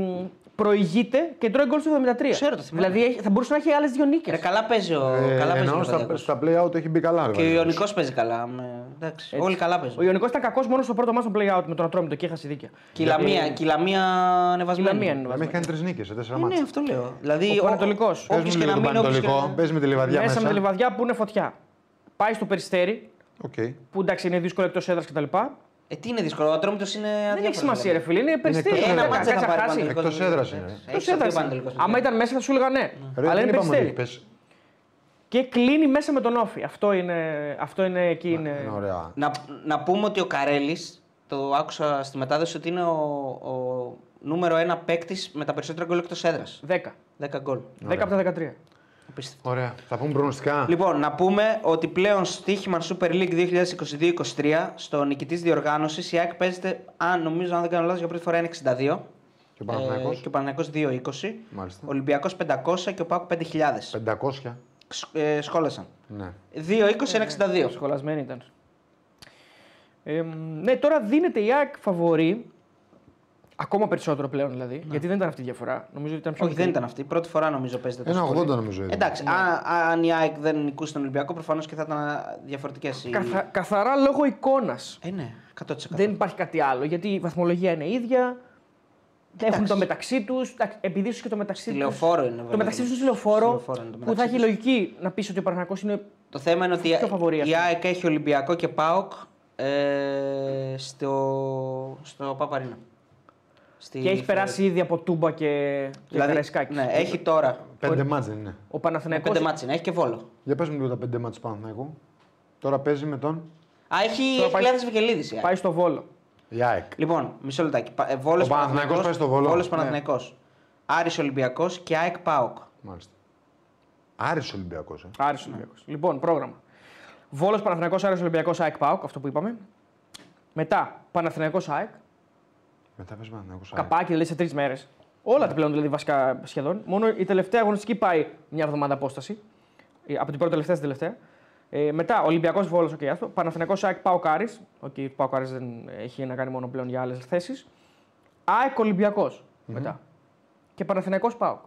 προηγείται και τρώει γκολ στο 73. Ξέρω, το θυμάμαι. δηλαδή έχει- θα μπορούσε να έχει άλλες δύο νίκες. Ρε, καλά παίζει ο, Ε, καλά παίζει ο εννοώ στα, Λεβαδειακός. στα play-out έχει μπει καλά. ρε, Και ο Βαγγέλης. Ιωνικός παίζει καλά. Με... Εντάξει, όλοι καλά παίζουν. Ο Ιωνικός ήταν κακός μόνος στο πρώτο μάτι στο play out με τον Ατρόμητο και έχασε δίκαια. Και η Λαμία, και η Λαμία Η ανεβασμένη. Λαμία είναι Να βασική. έχει κάνει τρεις νίκες σε τέσσερα Ε, Ναι, μάτια. αυτό λέω. Δηλαδή, Ο Πανατολικός. Πες μου Όποιο και λίγο να τον μείνει, όποιος και Πανατολικό. να- Παίζει με τη λιβαδιά Μέσα μέσα. με τη λιβαδιά που είναι φωτιά. Πάει στο περιστέρι, Οκ. που εντάξει είναι δύσκολο εκτός έδρας κτλ. Ε, τι είναι δύσκολο, ο Ατρόμητο είναι. Δεν έχει σημασία, ρε φίλε. Είναι περιστέρι. εκτός Ένα έδρας. μάτσα θα πάρει χάσει. Πανατολικός. Εκτός έδρας είναι. Έχει Εκτός δύο έδρας είναι. Πανατολικός, Άμα παιδιά. ήταν μέσα θα σου έλεγα ναι. Ρε, Αλλά δεν είναι είπαμε ότι περιστέρι. πες. Και κλείνει μέσα με τον Όφη. Αυτό είναι, αυτό είναι εκεί. Είναι... Είναι ωραία. Να, να πούμε ότι ο Καρέλης, το άκουσα στη μετάδοση ότι είναι ο, ο νούμερο ένα παίκτης με τα περισσότερα γκολ εκτός έδρας. 10. 10 γκολ. 10 από τα 13. Απίστευτο. Ωραία. Θα πούμε προγνωστικά. Λοιπόν, να πούμε ότι πλέον στοίχημα Super League 2022-2023 στο νικητής διοργάνωσης η ΑΕΚ παίζεται, αν νομίζω, αν δεν κάνω λάθος, για πρώτη φορά είναι 62. Και ο Παναθηναϊκός. Ε, και ο Παναθηναϊκός 2-20. Μάλιστα. Ολυμπιακός 500 και ο ΠΑΟΚ 5.000. 500. Σ- Ε, σχόλασαν. Ναι. 2-20-1-62. Σχολασμένη ήταν. Ε, ναι, τώρα δίνεται η ΑΕΚ φαβορή. Ακόμα περισσότερο πλέον δηλαδή. Γιατί δεν ήταν αυτή η διαφορά. Νομίζω ότι ήταν πιο Όχι, δεν ήταν αυτή. Πρώτη φορά νομίζω παίζεται τόσο Ένα πολύ. 80 νομίζω ήταν. Εντάξει, αν, αν η ΑΕΚ δεν νικούσε τον Ολυμπιακό, προφανώς και θα ήταν διαφορετικές οι. Καθα, καθαρά λόγω εικόνας. Ε, ναι, 100%. Δεν υπάρχει κάτι άλλο. Γιατί η βαθμολογία είναι ίδια. Έχουν το μεταξύ τους. Επειδή ίσω και το μεταξύ Στη του. λεωφόρο είναι. Το βέβαια. μεταξύ τους Στη στη λεωφόρο. λεωφόρο είναι το Που θα μεταξύ έχει τους. λογική να πεις ότι ο Παναγιακό είναι. Το θέμα είναι ότι Πιο φαβορή, η ας πούμε. ΑΕΚ έχει Ολυμπιακό και ΠΑΟΚ ε, στο, στο Παπαρίνα. Στη και έχει περάσει ήδη από Τούμπα και, και Δηλαδή, Καραϊσκάκη. ναι, έχει τώρα. Πέντε μάτς δεν είναι. Ο Παναθηναϊκός Πέντε μάτς είναι, έχει και βόλο. Για πες μου λίγο τα πέντε μάτς του Παναθηναϊκού. Τώρα παίζει με τον Α, έχει, Τώρα έχει πάει- Κλάδης Βικελίδης η ΑΕΚ. πάει στο Βόλο. η ΑΕΚ. Λοιπόν, μισό λεπτάκι. Πα- ε, Βόλος Ο Παναθηναϊκός πάει στο Βόλο. Βόλος Ναι. Παναθηναϊκός. Άρης Ολυμπιακός και ΑΕΚ ΠΑΟΚ. Μάλιστα. Άρης Ολυμπιακός. Ε. Άρης Ολυμπιακός. Λοιπόν, πρόγραμμα. Βόλος Παναθηναϊκός Άρης Ολυμπιακός ΑΕΚ ΠΑΟΚ, αυτό που είπαμε. Μετά Παναθηναϊκός ΑΕΚ. Μετά παίζει Παναθηναϊκός. ΑΕΚ. Καπάκι δηλαδή σε τρεις μέρες. Όλα τα πλέον δηλαδή βασικά σχεδόν. Μόνο η τελευταία αγωνιστική πάει μια εβδομάδα απόσταση. Ε, Από την πρώτη τελευταία στην τελευταία. Ε, μετά Ολυμπιακός Βόλος, οκ, άστο. Παναθηναϊκός ΑΕΚ ΠΑΟΚ Άρης. OK, okay, ΠΑΟΚ Άρης δεν έχει να κάνει μόνο πλέον για άλλες θέσεις. ΑΕΚ Ολυμπιακός μετά. Και Παναθηναϊκός ΠΑΟΚ.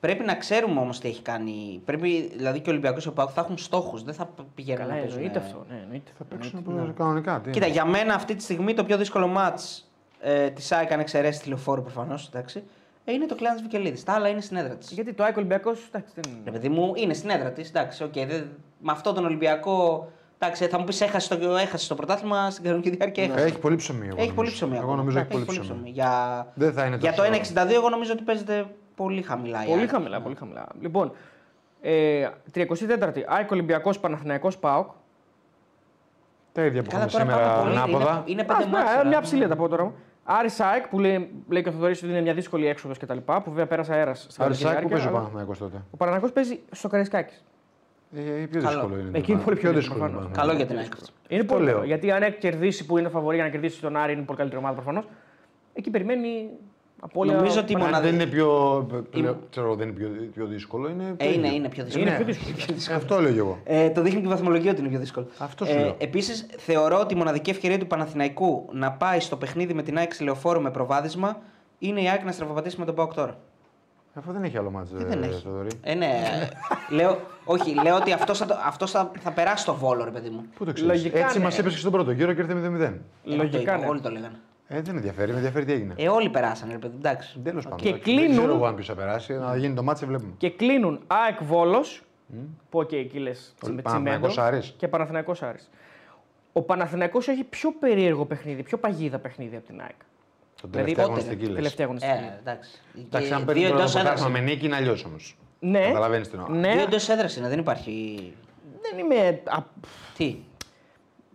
Πρέπει να ξέρουμε όμως τι έχει κάνει. Πρέπει δηλαδή και ο Ολυμπιακός και ο ΠΑΟΚ θα έχουν στόχους. Δεν θα πηγαίνουν Καλά, να παίζουν. εννοείται αυτό. Ναι, εννοείται. Θα παίξουν Εννοείται. ναι. κανονικά. Τι Κοίτα, είναι. για μένα αυτή τη στιγμή το πιο δύσκολο μάτς ε, τη ΑΕΚ, αν εξαιρέσει τη λεωφόρο προφανώς, ε, είναι το Κλεάνθης Βικελίδης. Τα άλλα είναι στην έδρα της. Γιατί το ΑΕΚ Ολυμπιακός, εντάξει, δεν Ρε είναι. παιδί μου, είναι στην έδρα της. Εντάξει, οκ. δεν- με αυτό τον Ολυμπιακό. Εντάξει, θα μου πεις έχασε το, έχασε το πρωτάθλημα στην κανονική διάρκεια. έχασε. Έχει πολύ ψωμί. εγώ Έχει πολύ νομίζω. ψωμί. Εγώ ακόμα. νομίζω έχει Εντάξει, πολύ ψωμί. Για, Δεν θα είναι για το τόσο- 1,62 εγώ νομίζω ότι παίζεται πολύ χαμηλά. η Πολύ ΑΕΚ. χαμηλά, πολύ χαμηλά. Λοιπόν, ε, 34η, ΑΕΚ Ολυμπιακός Παναθηναϊκός ΠΑΟΚ. Τα ίδια που Καλά, είχαμε τώρα πάμε σήμερα πολύ. ανάποδα. Είναι, είναι Ας, πέντε ναι, μάτς. μια τώρα. ψηλή θα πω τώρα. Άρης ΑΕΚ που λέει, λέει και ο Θοδωρής ότι είναι μια δύσκολη έξοδος κτλ. Που βέβαια πέρασε αέρας στην Άρα, τελευταία Σάκ, πού διάρκεια, παίζει ο αλλά Παναθηναϊκός τότε; Ο Παναθηναϊκός παίζει στο Καραϊσκάκης. Ε, πιο Καλό. δύσκολο είναι. Εκεί είναι πολύ πιο δύσκολο, είναι. προφανώς. Καλό για την ΑΕΚ. Είναι Αυτό πολύ λέω. καλό. Γιατί αν έχει κερδίσει που είναι φαβορή για να κερδίσει τον Άρη, είναι πολύ καλύτερη ομάδα προφανώς. Εκεί περιμένει απόλυτα. Νομίζω ότι η Μα μοναδική- Δεν είναι πιο, πλέον- ξέρω, δεν είναι πιο, πιο δύσκολο. Είναι, το Ε, είναι, ίδιο. είναι πιο δύσκολο. Είναι Ναι. πιο δύσκολο. Ε, Αυτό λέω κι εγώ. Ε, το δείχνει και η βαθμολογία ότι είναι πιο δύσκολο. Αυτό σου λέω. Επίσης, θεωρώ ότι η μοναδική ευκαιρία του Παναθηναϊκού να πάει στο παιχνίδι με την ΑΕΚ σε λεωφόρο με προβάδισμα είναι η ΑΕΚ να στραβοπατήσει με τον ΠΑΟΚ τώρα. Αυτό δεν έχει άλλο μάτς, Ε, δεν ε, έχει. Θοδωρή. Ε, ναι. ε, λέω, όχι, λέω ότι αυτός θα, το- αυτός θα, θα περάσει το βόλο, ρε παιδί μου. Πού το ξέρεις. Λογικά, Έτσι ναι. μας είπε και στον πρώτο γύρο και ήρθε 0-0. Ε, αυτό Λογικά είπα, ναι. Όλοι το λέγανε. Ε, δεν ενδιαφέρει, με ενδιαφέρει τι έγινε. Ε, όλοι περάσανε, ρε παιδί. Εντάξει. Τέλος πάντων. και εντάξει. κλείνουν- Δεν ξέρω εγώ αν ποιος θα περάσει. Να γίνει το ματς, βλέπουμε. Και κλείνουν ΑΕΚ Βόλος. Που οκ, εκεί λες. Παναθηναϊκός Άρης. Και Παναθηναϊκός Άρης. Ο Παναθηναϊκός έχει πιο περίεργο παιχνίδι, πιο παγίδα παιχνίδι από την ΑΕΚ. Τον Δηλαδή, τελευταίο πότε, αγωνιστική λες. Τελευταία αγωνιστική. Ε, εντάξει. Εντάξει, Και αν δύο παίρνει το εντό πρωτάθλημα έδρα. με νίκη είναι αλλιώς όμως. Ναι, Καταλαβαίνεις την ώρα. ναι. Δύο εντός έδρας είναι, δεν υπάρχει. Δεν είμαι, α, Τι;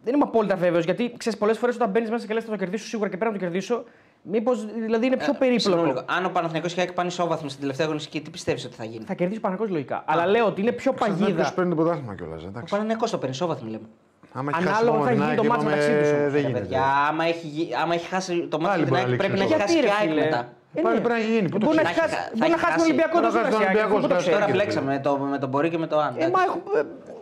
Δεν είμαι απόλυτα βέβαιος γιατί ξέρεις πολλές φορές όταν μπαίνεις μέσα και λες θα το κερδίσω σίγουρα και πρέπει να το κερδίσω. Μήπως δηλαδή είναι πιο Ε, συγγνώμη περίπλοκο. λίγο. Αν ο Παναθηναϊκός και η ΑΕΚ πάνε ισόβαθμο στην τελευταία αγωνιστική, τι πιστεύεις ότι θα γίνει; Θα κερδίσει ο Παναγό λογικά. Αλλά λέω ότι είναι πιο Ποιο παγίδα. παίρνει το πρωτάθλημα κιόλας. Ο Εντάξει. Παναθηναϊκός το παίρνει ισόβαθμο, λέμε. Άμα έχει Ανάλογα χάσει θα ακόμα γίνει την το ΑΕΚ, μάτς είπαμε, μεταξύ τους, Δεν Ρε γίνεται. παιδιά, άμα έχει, γι- άμα έχει χάσει το μάτι Πάλι την μπορεί ΑΕΚ, να πρέπει να λήξει έχει το χάσει Γιατί, και ρε, η ΑΕΚ φίλε. μετά. Ε, Πάλι πρέπει να έχει γίνει. Πού το Μπορεί να ξέρεις. έχει χάσει Θα μπορεί να έχει χάσει τον χάσει. Ολυμπιακό Μπορεί να τόσο χάσει τον Ρωσιακό, Ολυμπιακό, πού το στο ξέρεις. Τώρα Κύριε, μπλέξαμε με το, με τον Μπορεί και με το Αν.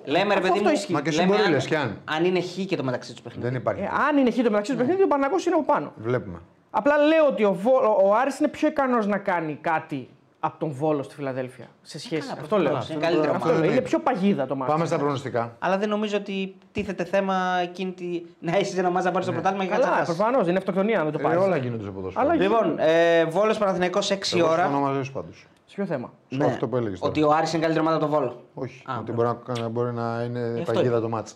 Ε, εντάξει. μα έχω. ε, Λέμε ρε αυτό παιδί μου, ισχύει. Μα και λέμε συμπορεί, αν- λες κι αν. αν είναι χ και το μεταξύ τους παιχνίδι. Δεν υπάρχει. ε, Αν είναι χ το μεταξύ τους παιχνίδι, ο Παναγό είναι από πάνω. Βλέπουμε. Απλά λέω ότι ο, Βο- ο Άρης είναι πιο ικανός να κάνει κάτι από τον Βόλο στη Φιλαδέλφια. Σε σχέση. καλά, αυτό λέω. προφανώς, είναι καλύτερο Αυτό μάτς. λέω. Είναι Ναι. πιο παγίδα το μάτι. Πάμε στα προγνωστικά. Αλλά δεν νομίζω ότι τίθεται θέμα εκείνη τη... να έχεις ένα μάζα να πάρεις το πρωτάθλημα και κάτι να Καλά, χάσεις. προφανώς είναι αυτοκτονία με το Ε, πάρεις. όλα γίνονται στο ποδόσφαιρο. Αλλά- Λοιπόν, ε, Βόλος Παναθηναϊκός 6 Εγώ ώρα. συμφωνώ μαζί σου πάντως. Σε ποιο θέμα; Σε αυτό που έλεγες τώρα. Ότι ο Άρης είναι καλύτερη ομάδα από τον Βόλο. Όχι. Α, Ότι μπορεί να, μπορεί να είναι αυτό παγίδα είπα. το μάτσα.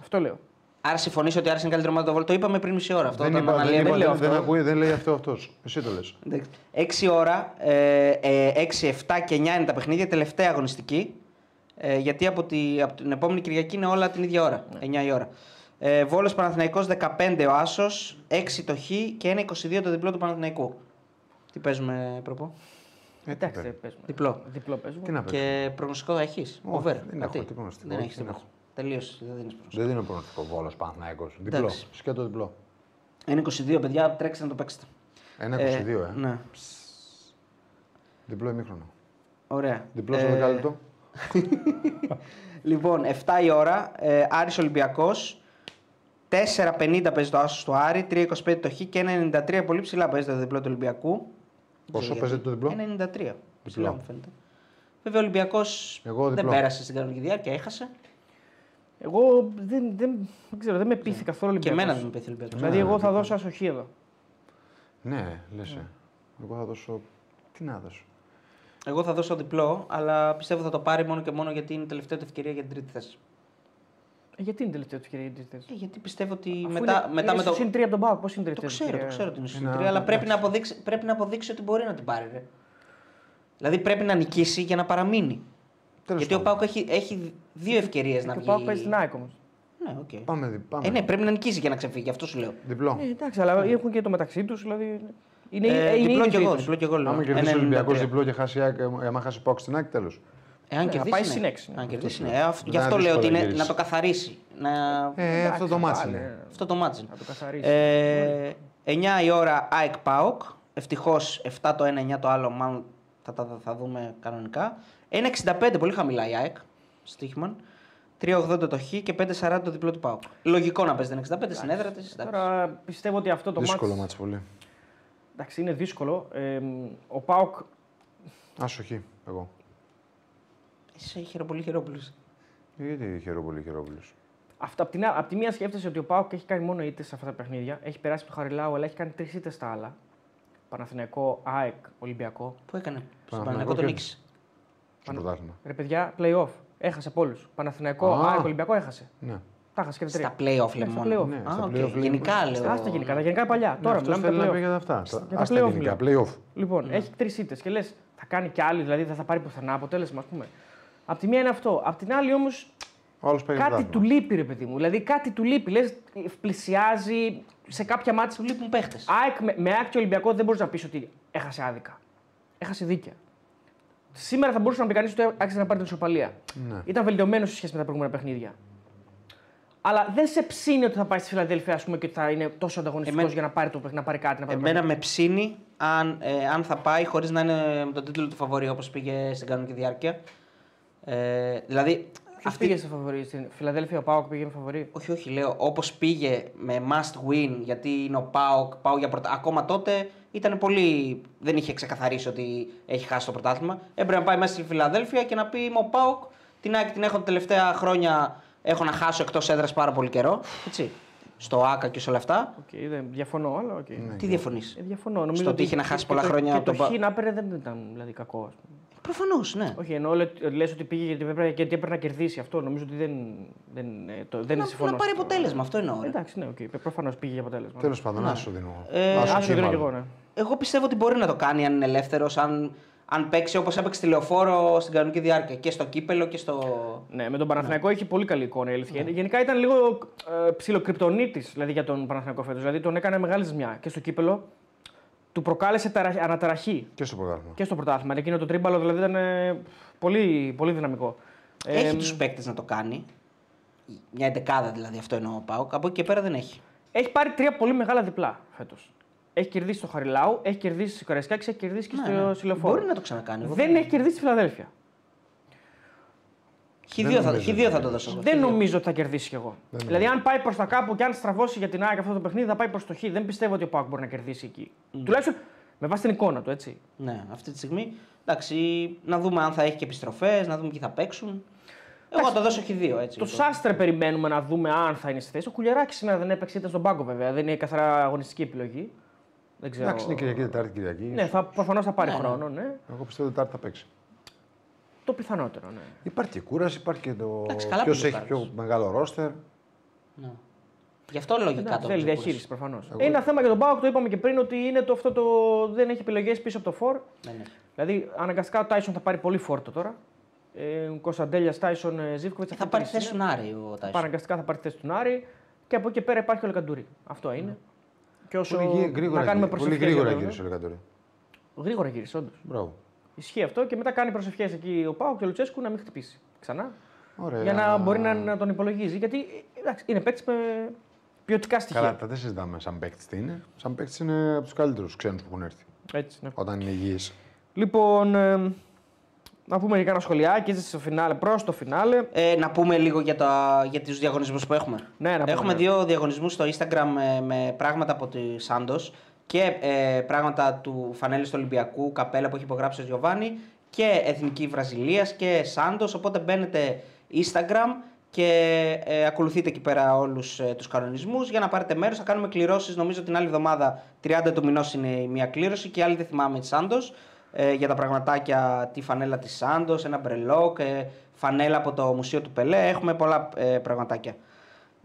Αυτό λέω. Άρα συμφωνείς ότι ο Άρης είναι καλύτερη ομάδα από τον Βόλο. Το είπαμε πριν μισή ώρα. Αυτό Δεν, όταν είπα, δεν, αναλύαμε. είπα, λέω δεν, δεν, αυτό. ακούει, δεν λέει αυτό αυτός. Εσύ το λες. Εντάξει. 6 ώρα, ε, ε, 6, 7 και 9 είναι τα παιχνίδια, τελευταία αγωνιστική. Ε, γιατί από, τη, από την επόμενη Κυριακή είναι όλα την ίδια ώρα, Ναι. 9 η ώρα. Ε, Βόλος Παναθηναϊκός 15 ο Άσος, 6 το Χ και 1 22 το διπλό του Παναθηναϊκού. Τι παίζουμε, προπό; Ε, τι Εντάξει, παίρνει. παίζουμε. Διπλό. Διπλό παίζουμε. Τι να παίξει. Και προγνωστικό έχεις. Όχι, Over. δεν έχω, τι προγνωστικό, Δεν όχι, έχεις δεν τίποτα. έχω. Τελείωσες. Δεν δίνεις προγνωστικό. Δεν δίνω προγνωστικό βόλος Παναθηναϊκός. Διπλό. Εντάξει. Σκέτο διπλό. 1 22, παιδιά, τρέξτε να το παίξετε. 1-22, ε. Ναι, Διπλό ημίχρονο. ωραία. Διπλός Ε, στο δεκάλεπτο. (laughs) Λοιπόν, 7 η ώρα, ε, Άρης Ολυμπιακός. 4.50 παίζει το Άσο του Άρη, 3.25 το Χ και 1.93 πολύ ψηλά παίζει το διπλό του Ολυμπιακού. Πόσο Δεν ξέρω παίζεται γιατί. το διπλό; 1.93. Ψηλά μου φαίνεται. Βέβαια ο Ολυμπιακός Εγώ δεν διπλό. πέρασε στην κανονική διάρκεια, έχασε. Εγώ δεν, δεν, δεν ξέρω, δεν με πείθει καθόλου Και Ολυμπιακός. εμένα δεν με πέθει ο Ολυμπιακός. Δηλαδή, εγώ θα δώσω ασοχή εδώ. Ναι, λες. ε. Εγώ θα δώσω. Τι να δώσω. Εγώ θα δώσω διπλό, αλλά πιστεύω θα το πάρει μόνο και μόνο γιατί είναι η τελευταία του ευκαιρία για την τρίτη θέση. Ε, γιατί είναι η τελευταία του ευκαιρία για την τρίτη θέση. Ε, γιατί πιστεύω ότι Αφού μετά, είναι- μετά είναι με το. στο συν τρία από τον ΠΑΟΚ, πώς είναι η Το τελευταία ξέρω, το ευκαιρία. ξέρω ότι είναι στο Είναι συν τρία, αλλά ένα- πρέπει να, αποδείξει, πρέπει να αποδείξει ότι μπορεί να την πάρει. Ρε. Δηλαδή πρέπει να νικήσει για να παραμείνει. Τέλος γιατί ο πάντων. ΠΑΟΚ έχει, έχει δύο ευκαιρίες να Και ο βγει. ΠΑΟΚ παίζει στην ΑΕΚ όμως. Ναι, οκ. Πάμε, δι- πάμε. Ε, ναι, πρέπει να νικήσει για να ξεφύγει, αυτό σου λέω. Διπλό. Ε, εντάξει, αλλά έχουν και το μεταξύ τους. Δηλαδή... Είναι, Ε, είναι διπλό ήδη κι εγώ, τρίτος. διπλό κι εγώ λέω. Άμα κερδίσει ο 1,93. Ολυμπιακό διπλό και χάσει η ΑΕΚ, ε, άμα χάσει ο ΠΑΟΚ στην ΑΕΚ, τέλος. Ε, αν Ναι, θα κερδίσει. πάει ναι. στην έξι, ναι. Αν κερδίσει, Αυτό ναι. Ε, σου αυ- λέω. Γι' αυτό Να λέω ότι δύσκολα είναι, γυρίσει. να το καθαρίσει. Να... Ε, Εντάξει, αυτό το ματς πάλι, είναι. ε, Αυτό το ματς. είναι. Να το καθαρίσει. Ε, 9 η ώρα ΑΕΚ ΠΑΟΚ. Ευτυχώς 7 το ένα, 9 το άλλο, μάλλον θα τα θα δούμε κανονικά. 1,65 πολύ χαμηλά η ΑΕΚ. Στίχημαν. 3,80 το Χ και 5,40 το διπλό του ΠΑΟΚ. Λογικό να παίζει την 65 στην έδρα τη. Τώρα πιστεύω ότι αυτό το Δύσκολο μάτς, μάτσι πολύ. Εντάξει, είναι δύσκολο. Ε, ο Πάοκ Άσοχη, εγώ. Είσαι χειροπολί χειρόπουλο. Γιατί χαιρόπολη χαιρόπουλο. Αυτό, απ, την, α- απ' τη μία σκέφτεσαι ότι ο Πάοκ έχει κάνει μόνο ήττες σε αυτά τα παιχνίδια. Έχει περάσει από το Χαριλάου, αλλά έχει κάνει τρεις ήττες στα άλλα. Παναθηναϊκό, ΑΕΚ, Ολυμπιακό. Πού έκανε; Στον Παναθηναϊκό Παναγικό τον κέρδισε. νίκησε. Στο πρωτάθλημα. Ρε παιδιά, playoff. Έχασε από όλους. Παναθηναϊκό, Α. ΑΕΚ, Ολυμπιακό έχασε. Ναι. Τα έχασε και τα Στα τρία. playoff λέμε στα μόνο. play-off. Ναι, Α, στα OK. play-off λέει- Γενικά λέω. Στα γενικά, τα γενικά παλιά. Ναι, Τώρα αυτός μιλάμε θέλει να για πει τα για playoff. αυτά. Για Α, τα στα playoff γενικά. μιλάω. Playoff. Λοιπόν, έχει τρεις ήττες και λες, θα κάνει κι άλλη, δηλαδή δεν θα πάρει πουθενά αποτέλεσμα, ας πούμε. Απ' τη μία είναι αυτό. Απ' την άλλη όμως Ο άλλος παίρνει κάτι πρωτάθλημα. του λείπει, ρε παιδί μου. Δηλαδή κάτι του λείπει. Λες, πλησιάζει σε κάποια ματς. Του λείπουν παίχτες. ΑΕΚ, με, με ΑΕΚ και Ολυμπιακό δεν μπορείς να πεις ότι έχασε άδικα. Έχασε δίκαια. Σήμερα θα μπορούσε να πει κανείς ότι άξιζε να πάρει την ισοπαλία. Ναι. Ήταν βελτιωμένος σε σχέση με τα προηγούμενα παιχνίδια. Αλλά δεν σε ψήνει ότι θα πάει στη Φιλαδέλφια ας πούμε, και ότι θα είναι τόσο ανταγωνιστικός Εμένα- για να πάρει, το, να πάρει κάτι. Να πάρει Εμένα με ψήνει αν, ε, αν θα πάει χωρίς να είναι με τον τίτλο του φαβορή όπως πήγε στην κανονική διάρκεια. Ε, δηλαδή. Ποιος πήγε σε φαβορή, στην Φιλαδέλφια, ο Πάοκ πήγε με φαβορή. Όχι, όχι, λέω όπως πήγε με must win γιατί είναι ο Πάοκ, πάω για πρωτα... Ακόμα τότε ήταν πολύ. Δεν είχε ξεκαθαρίσει ότι έχει χάσει το πρωτάθλημα. Έπρεπε να πάει μέσα στη Φιλαδέλφια και να πει Είμαι ο Πάοκ. Την ΑΕΚ την έχω τα τελευταία χρόνια. Έχω να χάσω εκτός έδρας πάρα πολύ καιρό. Έτσι. Στο ΟΑΚΑ και σε όλα αυτά. Okay, δεν διαφωνώ, αλλά οκ. Τι διαφωνείς; Ε, διαφωνώ. Νομίζω Στο ότι ότι είχε να χάσει και πολλά το- χρόνια Και από το τον Πα- Χ να έπαιρνε δεν ήταν δηλαδή κακό. Ας πούμε. Προφανώς, ναι. Όχι, εννοώ λε ότι πήγε γιατί έπρεπε, γιατί έπρεπε να κερδίσει αυτό. Νομίζω ότι δεν, δεν, ε, το, δεν Να, συμφωνώ. να πάρει σε αυτό. αποτέλεσμα, αυτό εννοώ. ρε. Εντάξει, ναι, okay. προφανώς πήγε για αποτέλεσμα. Τέλος πάντων, άσο δίνω. Ε, Άσο Άσο και δίνω κι μάλλον. εγώ, ναι. Εγώ πιστεύω ότι μπορεί να το κάνει αν είναι ελεύθερος, αν, αν παίξει όπως έπαιξε τη λεωφόρο στην κανονική διάρκεια. Και στο κύπελο και στο. Ναι, με τον Παναθηναϊκό είχε πολύ καλή εικόνα η αλήθεια. είναι. Γενικά ήταν λίγο ε, ψιλοκρυπτονίτης δηλαδή, για τον Παναθηναϊκό φέτος. Δηλαδή τον έκανε μεγάλη ζημιά και στο κύπελο. Του προκάλεσε ταρα- αναταραχή Και στο πρωτάθλημα. και στο πρωτάθλημα. Εκείνο το τρίμπαλο δηλαδή ήταν ε, πολύ, πολύ δυναμικό. Ε, Έχει τους παίκτες να το κάνει. Μια εντεκάδα δηλαδή, αυτό εννοώ ο Πάουκ. Από εκεί και πέρα δεν έχει. Έχει πάρει τρία πολύ μεγάλα διπλά φέτος. Έχει κερδίσει στο Χαριλάου, έχει κερδίσει στο Καραϊσκάκη, έχει κερδίσει και Ναι, στο ναι. Σιλοφόρο. Μπορεί να το ξανακάνει. Εγώ Δεν έχει κερδίσει στη Φιλαδέλφια. Χ2 θα, νομίζω Χ2 θα το δώσω. εγώ. Δεν Χ2. νομίζω ότι θα κερδίσει κι εγώ. δηλαδή, αν πάει προς τα κάπου και αν στραβώσει για την ΑΕΚ αυτό το παιχνίδι, θα πάει προς το Χ. Δεν πιστεύω ότι ο Πάουκ μπορεί να κερδίσει εκεί. Τουλάχιστον με βάση την εικόνα του, έτσι. Ναι, αυτή τη στιγμή. Εντάξει, να δούμε αν θα έχει και επιστροφές, να δούμε ποιοι θα παίξουν. Εγώ θα το δώσω Χ2 έτσι. Το λοιπόν. Σάστρε περιμένουμε να δούμε αν θα είναι στη θέση. Ο Κουλιαράκης σήμερα δεν έπαιξε, ήταν στον πάγκο βέβαια. Δεν είναι καθαρά αγωνιστική επιλογή. Δεν ξέρω. Εντάξει, είναι Κυριακή, Τετάρτη, Κυριακή. Ναι, θα, προφανώς θα πάρει Ναι, ναι. χρόνο, ναι. Εγώ πιστεύω Τετάρτη θα παίξει. Το πιθανότερο, ναι. Υπάρχει και κούραση, υπάρχει και το. Εντάξει, καλά Ποιος πήγε έχει πάλι. πιο μεγάλο ρόστερ. Ναι. Γι' αυτό λογικά Εντάξει, το θέλει ξεκούρασε. διαχείριση προφανώς. Εγώ- Είναι ένα θέμα για τον Πάοκ, το είπαμε και πριν, ότι είναι το, αυτό το. Δεν έχει επιλογές πίσω από το φόρ. Ναι, ναι. Δηλαδή, αναγκαστικά ο Τάισον θα πάρει πολύ φόρτο τώρα. Ε, Κωνσταντέλιας, Τάισον, Ζήφκοβιτς. Θα πάρει θέση του Νάρη ο Τάισον. Αναγκαστικά θα πάρει θέση του Νάρη και από εκεί και πέρα υπάρχει και ο Λεκαντούρη. Αυτό είναι. Και όσο Πολύ γρή- γρήγορα, να κάνουμε γύρι- πολύ προσευχές γρήγορα για γύρισε τον- ο Λεκατορή. Γρήγορα γύρισε, όντως. Μπράβο. Ισχύει αυτό και μετά κάνει προσευχές εκεί ο Πάο και ο Λουτσέσκου να μην χτυπήσει ξανά. Ωραία. Για να μπορεί να, να τον υπολογίζει. Γιατί ε, εντάξει, είναι παίκτης με ποιοτικά στοιχεία. Καλά, τα δεν συζητάμε σαν παίκτης τι είναι. Σαν παίκτης είναι από τους καλύτερους ξένους που έχουν έρθει. Έτσι, ναι. Όταν είναι υγιή. Λοιπόν, ε, να πούμε μερικά σχολιάκια στο φινάλε, προς το φινάλε. Ε, να πούμε λίγο για, τα, για τους διαγωνισμούς που έχουμε. Ναι, να πούμε, έχουμε ναι. δύο διαγωνισμούς στο Instagram ε, με πράγματα από τη Σάντος και ε, πράγματα του Φανέλη του Ολυμπιακού, καπέλα που έχει υπογράψει ο Γιωβάνι και Εθνική Βραζιλίας και Σάντος, οπότε μπαίνετε Instagram και ε, ακολουθείτε εκεί πέρα όλους ε, τους κανονισμούς για να πάρετε μέρος. Θα κάνουμε κληρώσεις νομίζω την άλλη εβδομάδα, 30 του μηνός είναι η μία κλήρωση και η άλλη δεν θυμάμαι της Σάντος ε, για τα πραγματάκια, τη φανέλα της Σάντος, ένα μπρελόκ, ε, φανέλα από το Μουσείο του Πελέ. Έχουμε πολλά ε, πραγματάκια.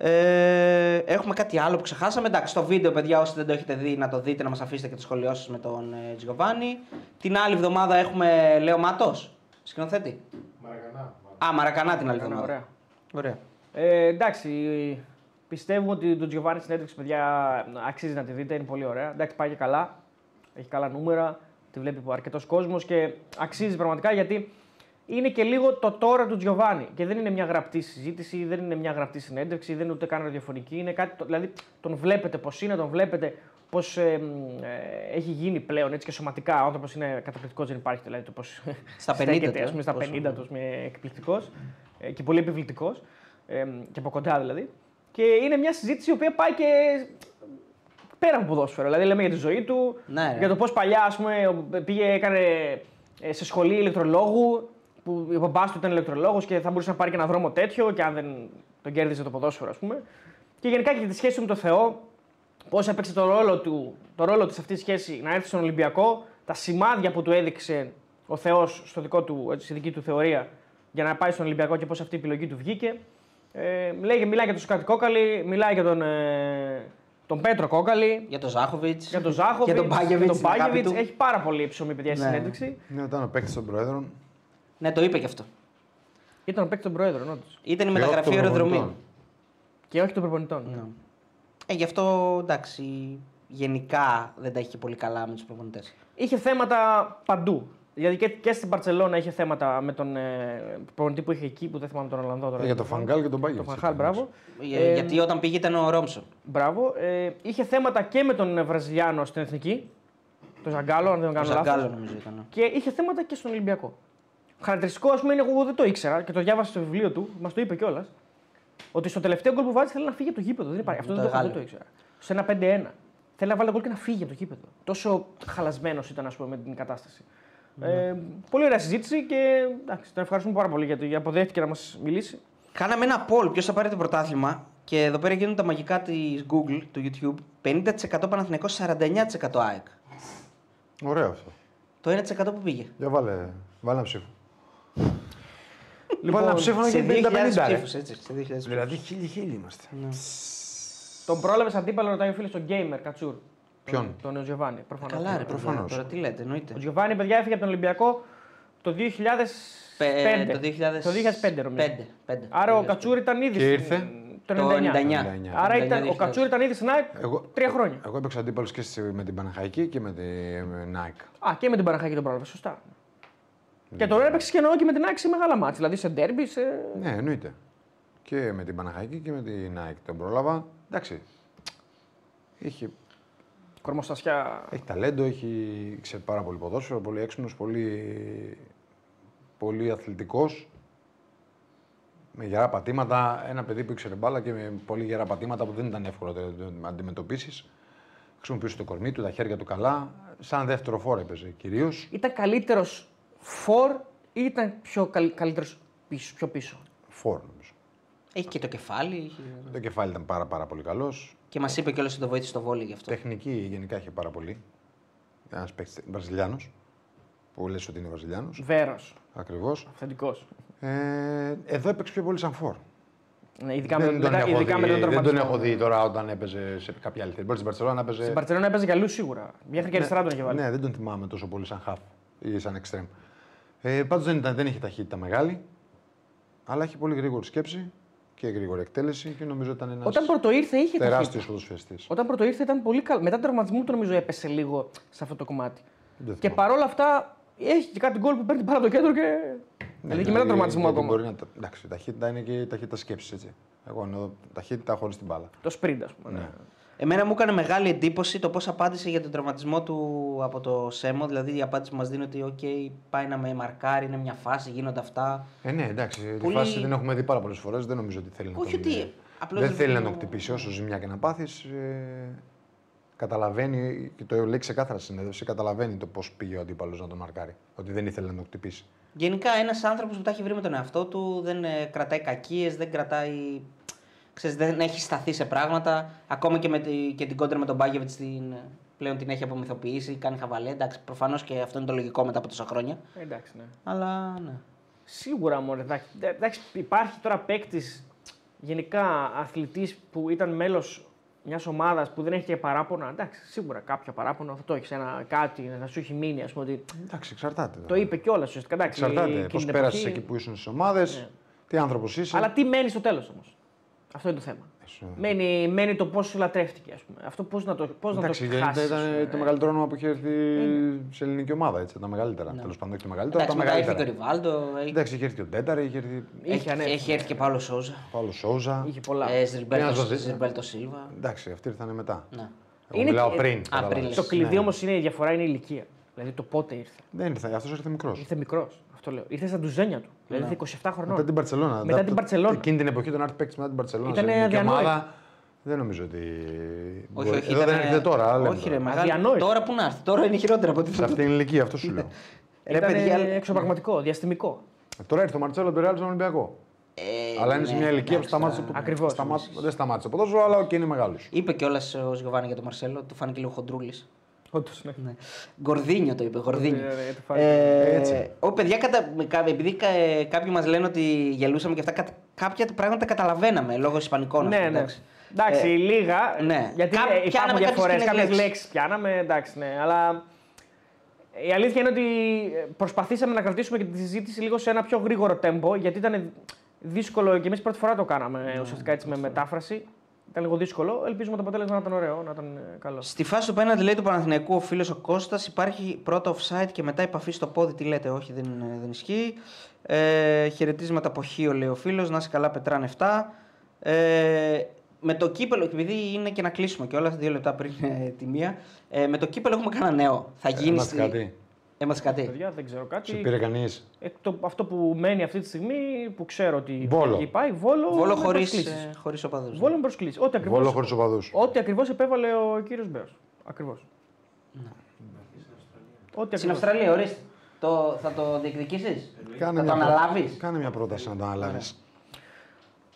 Ε, έχουμε κάτι άλλο που ξεχάσαμε. Εντάξει, το βίντεο, παιδιά, όσοι δεν το έχετε δει, να το δείτε, να μας αφήσετε και τις σχολιώσεις με τον ε, Τζιοβάνι. Την άλλη εβδομάδα έχουμε Λέο Μάτος, σκηνοθέτη. Μαρακανά. Α, Μαρακανά την άλλη Ωραία, εβδομάδα. ωραία. Ωραία. Ε, εντάξει, πιστεύουμε ότι το Giovanni συνέντευξη, παιδιά, αξίζει να τη δείτε, είναι πολύ ωραία. Εντάξει, πάει και καλά, έχει καλά νούμερα, τη βλέπει αρκετός κόσμος και αξίζει πραγματικά γιατί είναι και λίγο το τώρα του Giovanni. Και δεν είναι μια γραπτή συζήτηση, δεν είναι μια γραπτή συνέντευξη, δεν είναι ούτε καν ραδιοφωνική. Είναι κάτι, το- δηλαδή τον βλέπετε πώς είναι, τον βλέπετε πώς ε, μ, ε, έχει γίνει πλέον έτσι και σωματικά. Ο άνθρωπος είναι καταπληκτικός, δεν υπάρχει δηλαδή το πώς. Στα (laughs) 50 του, ας πούμε, στα πόσο. 50 του, με εκπληκτικός ε, και πολύ επιβλητικός. Ε, και από κοντά δηλαδή. Και είναι μια συζήτηση η οποία πάει και πέρα από ποδόσφαιρο. Δηλαδή λέμε για τη ζωή του, Ναι, ρε. για το πώς παλιά ας πούμε, πήγε, έκανε ε, σε σχολή ηλεκτρολόγου, που ο μπαμπά του ήταν ηλεκτρολόγος και θα μπορούσε να πάρει και ένα δρόμο τέτοιο και αν δεν τον κέρδιζε το ποδόσφαιρο, ας πούμε. Και γενικά και για τη σχέση του με τον Θεό, πώς έπαιξε το ρόλο του, το ρόλο της αυτής τη σχέση να έρθει στον Ολυμπιακό, τα σημάδια που του έδειξε ο Θεός στο δικό του, έτσι, στη δική του θεωρία για να πάει στον Ολυμπιακό και πώς αυτή η επιλογή του βγήκε. Ε, λέει, μιλάει για τον Σκατικόκαλη, μιλάει για τον, ε, τον Πέτρο Κόκαλη, Για τον Ζάχοβιτς. για τον Ζάχοβιτς, Για τον Μπάγεβιτ. Μπάγεβιτς. Έχει πάρα πολύ ψωμί, παιδιά, στη Ναι. συνέντευξη. Ναι, ήταν ο παίκτης των Προέδρων. Ναι, το είπε και αυτό. Ήταν ο παίκτης των Προέδρων, όντως. Ήταν η Και όχι μεταγραφή των αεροδρομίου. προπονητών. Και όχι των προπονητών. Ναι. Ε, γι' αυτό εντάξει. Γενικά δεν τα έχει και πολύ καλά με τους προπονητές. Είχε θέματα παντού. Δηλαδή και, και στην Παρσελώνα είχε θέματα με τον ε, προπονητή που είχε εκεί, που δεν θυμάμαι τον Ολλανδό τώρα. Ε, Για τον Φαγκάλ και τον Το Μπάγκεβιτ. Φανχάλ, μπράβο. Ε, γιατί όταν πήγε ήταν ο Ρόμσον. Μπράβο. Ε, είχε θέματα και με τον Βραζιλιάνο στην εθνική. Τον Ζαγκάλο, αν δεν Ο κάνω Ζαγκάλο λάθος. νομίζω ήταν. Και είχε θέματα και στον Ολυμπιακό. Χαρακτηριστικό, ας πούμε, είναι εγώ δεν το ήξερα και το διάβασα στο βιβλίο του, μας το είπε κιόλας. Ότι στο τελευταίο γκολ που βάζει θέλει να φύγει από το γήπεδο. Δεν υπάρχει. Αυτό Το δεν το, δεν Γάλλο. το ήξερα. Σε ένα 5-1. Θέλει να βάλει γκολ και να φύγει από το γήπεδο. Τόσο χαλασμένος ήταν, ας πούμε, με την κατάσταση. Ε, πολύ ωραία συζήτηση και εντάξει, τον ευχαριστούμε πάρα πολύ γιατί αποδέχτηκε να μας μιλήσει. Κάναμε ένα poll ποιος θα πάρει το πρωτάθλημα και εδώ πέρα γίνονται τα μαγικά της Google, του YouTube. 50% Παναθηναϊκός, 49% ΑΕΚ. Ωραίο αυτό. Το 1% που πήγε. Για βάλε, βάλε ένα ψήφο. Λοιπόν, Βάλε ένα ψήφο να σε γίνει 2.000 50-50. ρε. ψήφους, έτσι. Σε 2.000 ψήφους. Δηλαδή χίλιοι-χίλιοι είμαστε. Τον πρόλαβες αντίπαλο, ρωτάει ο φίλος τον Gamer Κατσούρ. Ποιον; Τον, τον Giovanni. Προφανώς. Καλά, ρε, Προφανώς. προφανώς. Τώρα τι λέτε, εννοείται. Ο Giovanni, παιδιά, έφυγε από τον Ολυμπιακό το 2005. Πε- το 2000... Το 2005 νομίζω. Πέντε, πέντε. Άρα ο 2005. Κατσούρ ήταν ήδη. Και στην- ήρθε; Το 99. Το 99. Άρα ήταν, 99, ο Κατσούρ ήταν ήδη στην ΑΕΚ Εγώ, τρία χρόνια. Εγώ έπαιξα αντίπαλος και στη- με την Παναχαϊκή και με την Nike. Α, και με την Παναχάκη τον πρόλαβες, σωστά. Και τώρα έπαιξες και εννοώ και με την ΑΕΚ σε μεγάλα μάτια. Δηλαδή σε ντέρμπι, σε. Ναι, εννοείται. Και με την Παναχαϊκή και με την Nike τον πρόλαβα. Εντάξει. Είχε, Κορμοστασιά. έχει ταλέντο, έχει ξέρει πάρα πολύ ποδόσφαιρο, πολύ έξυπνος, πολύ, πολύ αθλητικός. Με γερά πατήματα. Ένα παιδί που ήξερε μπάλα και με πολύ γερά πατήματα που δεν ήταν εύκολο να το αντιμετωπίσεις. Χρησιμοποιούσε το κορμί του, τα χέρια του καλά. Σαν δεύτερο φόρο έπαιζε κυρίως. Ήταν καλύτερος φορ ή ήταν πιο καλ, καλύτερος πίσω, πιο πίσω. Φόρ νομίζω. Έχει και το κεφάλι. Έχει... Το κεφάλι ήταν πάρα, πάρα πολύ καλός. Και μας είπε κιόλας ότι το βοήθησε στο βόλιο γι' αυτό. Τεχνική γενικά είχε πάρα πολύ. Ένας παίκτης Βραζιλιάνος. Που λες ότι είναι Βραζιλιάνος. Βέρος. Ακριβώς. Αυθεντικός. Ε, εδώ έπαιξε πιο πολύ σαν φόρ. Ναι, ειδικά δεν, με, τον μετά, έχω ειδικά δει, με τον δεν τον τραυματισμό. έχω δει τώρα όταν έπαιζε σε κάποια άλλη θέση. Μπορεί στην Παρσελόνα έπαιζε. Στην Παρσελόνα έπαιζε για αλλούς σίγουρα. Μέχρι και αριστερά τον είχε βάλει. Ναι, δεν τον θυμάμαι τόσο πολύ σαν χαφ ή σαν εξτρέμ. Ε, Πάντως δεν, ήταν- δεν είχε ταχύτητα μεγάλη. Αλλά έχει πολύ γρήγορη σκέψη και γρήγορη εκτέλεση και νομίζω ήταν ένας Όταν πρώτο ήρθε είχε τεράστιος ταχύτητα. ποδοσφαιριστής. Όταν πρώτο ήρθε ήταν πολύ καλό. Μετά τον τραυματισμό του νομίζω έπεσε λίγο σε αυτό το κομμάτι. Δεν Και παρόλα αυτά έχει και κάτι γκολ που παίρνει πάρα το κέντρο και. δηλαδή και μετά τον τραυματισμό ακόμα. Μπορεί να, τα- εντάξει, η ταχύτητα είναι και η ταχύτητα σκέψης. Έτσι. Εγώ εννοώ ταχύτητα χωρίς την μπάλα. Το sprint, ας πούμε. Ναι. Εμένα μου έκανε μεγάλη εντύπωση το πώς απάντησε για τον τραυματισμό του από το ΣΕΜΟ. Δηλαδή η απάντηση που μας δίνει ότι OK, πάει να με μαρκάρει, είναι μια φάση, γίνονται αυτά. Ε, ναι, εντάξει. Πολύ- Τη φάση την έχουμε δει πάρα πολλές φορές. Δεν νομίζω ότι θέλει να Όχι τον... ότι, απλώς δεν δεν θέλει να θέλω- τον χτυπήσει. Όσο ζημιά και να πάθεις, ε, καταλαβαίνει και το λέει ξεκάθαρα στη συνέντευξη. Καταλαβαίνει το πώς πήγε ο αντίπαλος να τον μαρκάρει. Ότι δεν ήθελε να τον χτυπήσει. Γενικά ένας άνθρωπος που τα έχει βρει με τον εαυτό του, δεν ε, κρατάει κακίες, δεν κρατάει. Ξέρεις, δεν έχει σταθεί σε πράγματα. Ακόμα και, με τη, και την κόντρα με τον Μπάγεβιτς την, πλέον την έχει απομυθοποιήσει, κάνει χαβαλέ. Εντάξει, προφανώς και αυτό είναι το λογικό μετά από τόσα χρόνια. Εντάξει, ναι. Αλλά ναι. Σίγουρα μόνο. Εντάξει, εντάξει, υπάρχει τώρα παίκτης γενικά αθλητής που ήταν μέλος μιας ομάδας που δεν έχει και παράπονα. Εντάξει, σίγουρα κάποιο παράπονο θα το έχεις. Ένα κάτι να σου έχει μείνει, ας πούμε. Ότι Εντάξει, εξαρτάται. το είπε κιόλας ουσιαστικά. Εντάξει, Εξαρτάται εκείνη πώς την πέρασες εποχή- εκεί που ήσουν στις ομάδες, τι άνθρωπος είσαι. Αλλά τι μένει στο τέλος όμως. Αυτό είναι το θέμα. Σου- Μένει, μένει το πώς σου λατρεύτηκε, ας πούμε. Αυτό πώς να το, πώς να το Εντάξει, γιατί χάσεις, ήταν ας πούμε. το μεγαλύτερο όνομα που είχε έρθει σε ελληνική ομάδα. Έτσι, τα μεγαλύτερα. Τέλος πάντων, όχι το μεγαλύτερο, Εντάξει, τα μετά ήρθε και ο μεγαλύτερα. Ριβάλντο. Έχει, Εντάξει, είχε έρθει και ο Τέταρη, είχε έρθει Είχε έχει, ανέβει. έχει έρθει και Παύλο Σόζα. Παύλο Σόουζα. Είχε πολλά. Ε, Ένας Βαζί- Ζερμπέλτο Σίλβα. Εντάξει, αυτοί ήρθαν μετά. Ναι. Εγώ Είναι μιλάω και- πριν. Α, κατάλαβες. πριν λες. Το κλειδί Ναι. όμως είναι η διαφορά είναι η ηλικία. Δηλαδή το πότε ήρθε. Δεν ήρθε, αυτός ήρθε μικρός. Ήρθε μικρός. Αυτό λέω. Ήρθε στα ντουζένια του. Δηλαδή ήρθε 27 χρονών. Μετά την Παρσελόνα. Μετά την Μπαρτσελώνα. Εκείνη την εποχή τον άρθει παίκτη μετά την Παρσελόνα. Ήτανε σε ελληνική αδιανόητο. ομάδα. Δεν νομίζω ότι. Όχι, μπορεί- όχι. Εδώ δεν ήτανε- έρχεται τώρα. αλλά λέμε Όχι, ρε, τώρα. μεγάλη. Αδιανόητο. Τώρα που να έρθει. Τώρα είναι χειρότερα από ό,τι Σε θα αυτήν την ηλικία, αυτό σου λέω. (laughs) Ρε, Ήταν παιδιά, εξωπραγματικό, διαστημικό. Τώρα ήρθε ο Μαρτσέλο από τον Ρεάλ στον Ολυμπιακό. Ε, Αλλά είναι σε ναι, μια ηλικία που εντάξει, σταμάτησε. τώρα. Ακριβώς. σταμά- Δεν σταμάτησε το ποδόσφαιρο, αλλά και είναι μεγάλος. Είπε κιόλας ο Γιωβάνι για τον Μαρσέλο, του φάνηκε λίγο χοντρούλης. Όντως, ναι. Ναι. Γκορδίνιο το είπε, Γορδίνιο. Ε, ε, το φάει. Ε, Έτσι. Ω, παιδιά, κατα... κα- επειδή κα- ε, κάποιοι μας λένε ότι γελούσαμε και αυτά, κα- κάποια πράγματα καταλαβαίναμε λόγω Ισπανικών. Ναι, ας πούμε, ναι. εντάξει. Εντάξει, Ε, λίγα. ναι. Γιατί Κά- ε, υπάρχουν πιάναμε κάποιες διαφορέ. κοινές Κάποιε λέξεις. λέξεις πιάναμε, εντάξει, ναι. Αλλά η αλήθεια είναι ότι ε, προσπαθήσαμε να κρατήσουμε και τη συζήτηση λίγο σε ένα πιο γρήγορο τέμπο, γιατί ήταν δύσκολο και εμείς πρώτη φορά το κάναμε Ναι, ουσιαστικά έτσι με μετάφραση. Ήταν λίγο δύσκολο. Ελπίζουμε το αποτέλεσμα να ήταν ωραίο, να ήταν ε, καλό. Στη φάση του πέναντι λέει του Παναθηναϊκού ο φίλος ο Κώστας υπάρχει πρώτα offside και μετά επαφή στο πόδι. Τι λέτε, Όχι, δεν, δεν ισχύει. Ε, χαιρετίσματα από Χίο λέει ο φίλος. Να είσαι καλά, Πετράνε 7. Ε, με το κύπελο, και επειδή είναι και να κλείσουμε και όλα δύο λεπτά πριν ε, τη μία, ε, με το κύπελο έχουμε κανένα νέο. Θα γίνει. Έμαθες κάτι; Έμαθες κάτι; Παιδιά, δεν ξέρω κάτι. Σου πήρε κανείς; Εκ το, αυτό που μένει αυτή τη στιγμή, που ξέρω ότι Βόλο. εκεί πάει, βόλο, Βόλο με χωρίς προσκλήσεις. χωρίς οπαδούς. Βόλο με προσκλήσεις. Ό,τι ακριβώ Βόλο χωρίς οπαδούς. ό,τι ακριβώς επέβαλε ο κύριος Μπέος. Ακριβώς. Ό,τι Στην ακριβώς. Αυστραλία, ορίστε. Το, θα το διεκδικήσεις; Κάνε Θα το μια, αναλάβεις; πρό- κάνε μια πρόταση να το αναλάβεις.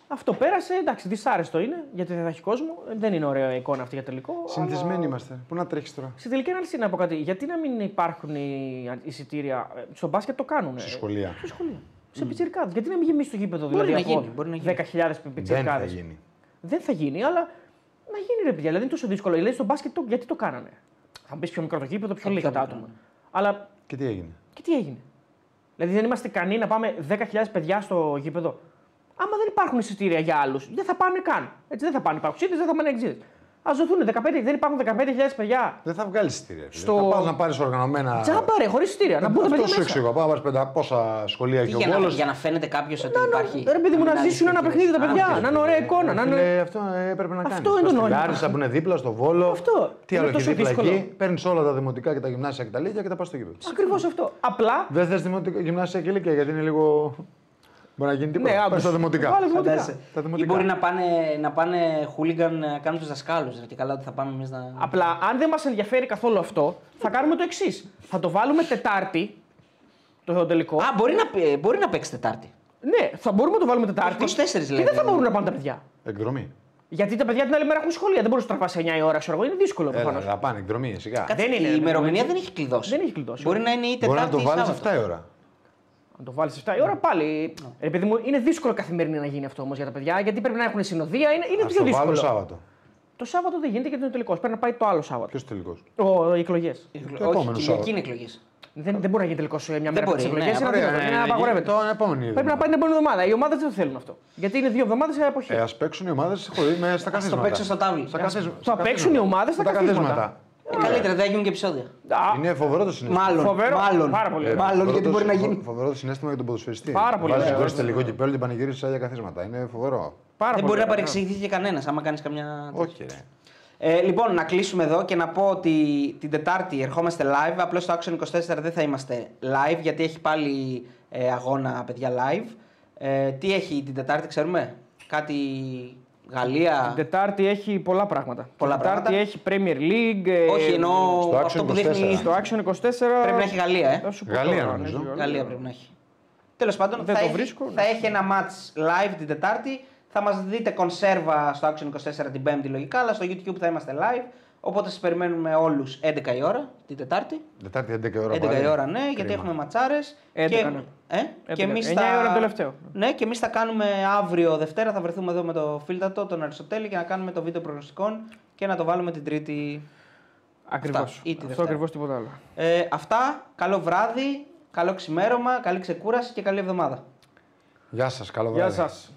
Αυτό πέρασε, εντάξει, δυσάρεστο είναι γιατί δεν θα έχει κόσμο. Δεν είναι ωραία εικόνα αυτή για τελικό. Συνηθισμένοι αλλά- είμαστε. Πού να τρέχει τώρα; Στη τελική ανάλυση να πω κάτι. Γιατί να μην υπάρχουν οι εισιτήρια; ε, Στο μπάσκετ το κάνουν. Στη σχολεία. Σε σχολεία. Σε πιτσιρικάδες. Γιατί να μην γεμίσει το γήπεδο Μπορεί δηλαδή να από γίνει, μπορεί να γίνει. 10.000 Δεν θα πιτσιρικάδες. γίνει. Δεν θα γίνει, αλλά να γίνει ρε παιδιά. Δηλαδή είναι τόσο δύσκολο. Δηλαδή στο μπάσκετ το, γιατί το κάνανε; Θα μου πει πιο μικρό το γήπεδο, πιο Ε, λίγα πιο τα μικρό, άτομα. Αλλά Και τι έγινε; και τι έγινε; Δηλαδή δεν είμαστε ικανοί να πάμε 10.000 παιδιά στο γήπεδο; Άμα δεν υπάρχουν εισιτήρια για άλλους, δεν θα πάνε καν. Έτσι δεν θα πάνε. Υπάρχουν δεν θα πάνε εξής. Α δοθούν 15, δεν υπάρχουν 15.000 παιδιά. Δεν θα βγάλεις εισιτήρια. Στο- Στο... Θα πας να πάρεις οργανωμένα. Τζάμπα ρε, χωρίς εισιτήρια. Να μπουν τα Αυτό παιδιά σου μέσα. εξηγώ. Πάω να πάρει 500 σχολεία Τι, έχει ο για, να, Βόλος. για να φαίνεται κάποιος ότι υπάρχει. Ρε παιδί μου, να Μην ζήσουν ένα άλλες παιχνίδι τα εικόνες. παιδιά. Α, Να είναι ωραία εικόνα. Να είναι... Φίλε, αυτό ε, έπρεπε να κάνεις. Αυτό είναι το Στην νόημα. Λάρισα που είναι δίπλα στο Βόλο. Αυτό. Τι Είναι άλλο έχει τόσο δίπλα δύσκολο. εκεί. Παίρνεις όλα τα δημοτικά και τα γυμνάσια και τα λίγια και τα πας στο γήπεδο. Ακριβώς αυτό. Απλά. Δεν θε γυμνάσια και ηλικία γιατί είναι λίγο. Μπορεί να γίνει τίποτα. Ναι, Πες άμπως. στα δημοτικά. Βάλε δημοτικά. Φαντάζεσαι. Τα Ή δημοτικά. μπορεί να πάνε, να πάνε χούλιγκαν να κάνουν τους δασκάλους. Και καλά ότι θα πάμε εμείς να. Απλά, αν δεν μας ενδιαφέρει καθόλου αυτό, θα κάνουμε το εξής. Θα το βάλουμε Τετάρτη, το τελικό. Α, μπορεί να, πε- μπορεί να παίξει Τετάρτη. Ναι, θα μπορούμε να το βάλουμε Τετάρτη. 24 Και λέει, δεν θα δηλαδή. μπορούν να πάνε τα παιδιά. Εκδρομή. Γιατί τα παιδιά την άλλη μέρα έχουν σχολεία. Δεν μπορείς να του τραβάς 9 η ώρα, ξέρω εγώ. Είναι δύσκολο Έλα, προφανώς. να πάνε εκδρομή, σιγά. Κάτσε, Δεν είναι, η δεν ημερομηνία είναι. δεν έχει κλειδώσει. Δεν έχει κλειδώσει. Μπορεί να είναι ή Μπορεί να Τετάρτη το ή βάλεις Σάββατο. 7 η ώρα. Αν το βάλεις 7 η ώρα πάλι. Επειδή μου είναι δύσκολο καθημερινή να γίνει αυτό όμως για τα παιδιά, γιατί πρέπει να έχουν συνοδεία. Είναι, είναι Α πιο το δύσκολο. βάλω Σάββατο. Το Σάββατο δεν γίνεται γιατί είναι ο τελικός. Πρέπει να πάει το άλλο Σάββατο. Ποιος τελικός; Ο, οι εκλογές. Το επόμενο Όχι, Σάββατο. Κυριακή είναι εκλογές. Δεν, δεν μπορεί να γίνει τελικός σε μια μέρα μπορεί, τις εκλογές. ναι, είναι ωραία, αδύνατο, είναι απαγορεύεται. Το επόμενη. Πρέπει να πάει την επόμενη εβδομάδα. Οι ομάδες δεν το θέλουν αυτό. Γιατί είναι δύο εβδομάδες σε εποχή. Ε, ας παίξουν οι ομάδες στα καθίσματα. παίξουν στο τάβλι. Στα Ας- καθίσματα. θα παίξουν οι ομάδες στα καθίσματα. Ε, καλύτερα, δεν γίνουν και επεισόδια. Α, Είναι φοβερό το συνέστημα. Μάλλον. Φοβερό. Μάλλον. Πάρα πολύ. Ε, Μάλλον Φοβερό γιατί το- μπορεί να γίνει. Φοβερό το συνέστημα για τον ποδοσφαιριστή. Πάρα πολύ Βάζει ωραίο. γκολ στο τελικό κυπέλο και πανηγυρίζει σε ίδια καθίσματα. Είναι φοβερό. πάρα Δεν πολύ μπορεί να ωραίο. παρεξηγηθεί και κανένας άμα κάνεις καμιά. Όχι, ρε. Ε, λοιπόν, να κλείσουμε εδώ και να πω ότι την Τετάρτη ερχόμαστε live. Απλώς στο Action 24 δεν θα είμαστε live γιατί έχει πάλι ε, αγώνα παιδιά live. Ε, τι έχει την Τετάρτη, ξέρουμε; Κάτι Γαλλία. Την Τετάρτη έχει πολλά πράγματα. Πολλά Την Τετάρτη πράγματα. έχει Premier League. ε, Όχι, ενώ στο αυτό Action που δείχνει. 24. Στο Action 24. Πρέπει να έχει Γαλλία, ε. Θα σου πω Γαλλία, τώρα, νομίζω. ναι, Γαλλία. Γαλλία πρέπει να έχει. Τέλος πάντων, Δεν θα, το έχει, βρίσκω, θα ναι. έχει ένα match live την Τετάρτη. Θα μας δείτε κονσέρβα στο Action 24 την Πέμπτη λογικά, αλλά στο YouTube θα είμαστε live. Οπότε σας περιμένουμε όλους 11 η ώρα την Τετάρτη. Τετάρτη 11 η ώρα. 11 πάλι. η ώρα, ναι, γιατί Κρίμα. έχουμε ματσάρες. 11, Και, ναι. ε, και 11. εμείς 9 θα... η ώρα τελευταίο. Ναι, και εμείς θα κάνουμε αύριο Δευτέρα. Θα βρεθούμε εδώ με το Φίλτατο, τον Αριστοτέλη και να κάνουμε το βίντεο προγνωστικών και να το βάλουμε την Τρίτη. Ακριβώς. Αυτά, ή τη Αυτό Δευτέρα. ακριβώς τίποτα άλλο. Ε, αυτά. Καλό βράδυ, καλό ξημέρωμα, καλή ξεκούραση και καλή εβδομάδα. Γεια σας, καλό Γεια βράδυ. σας.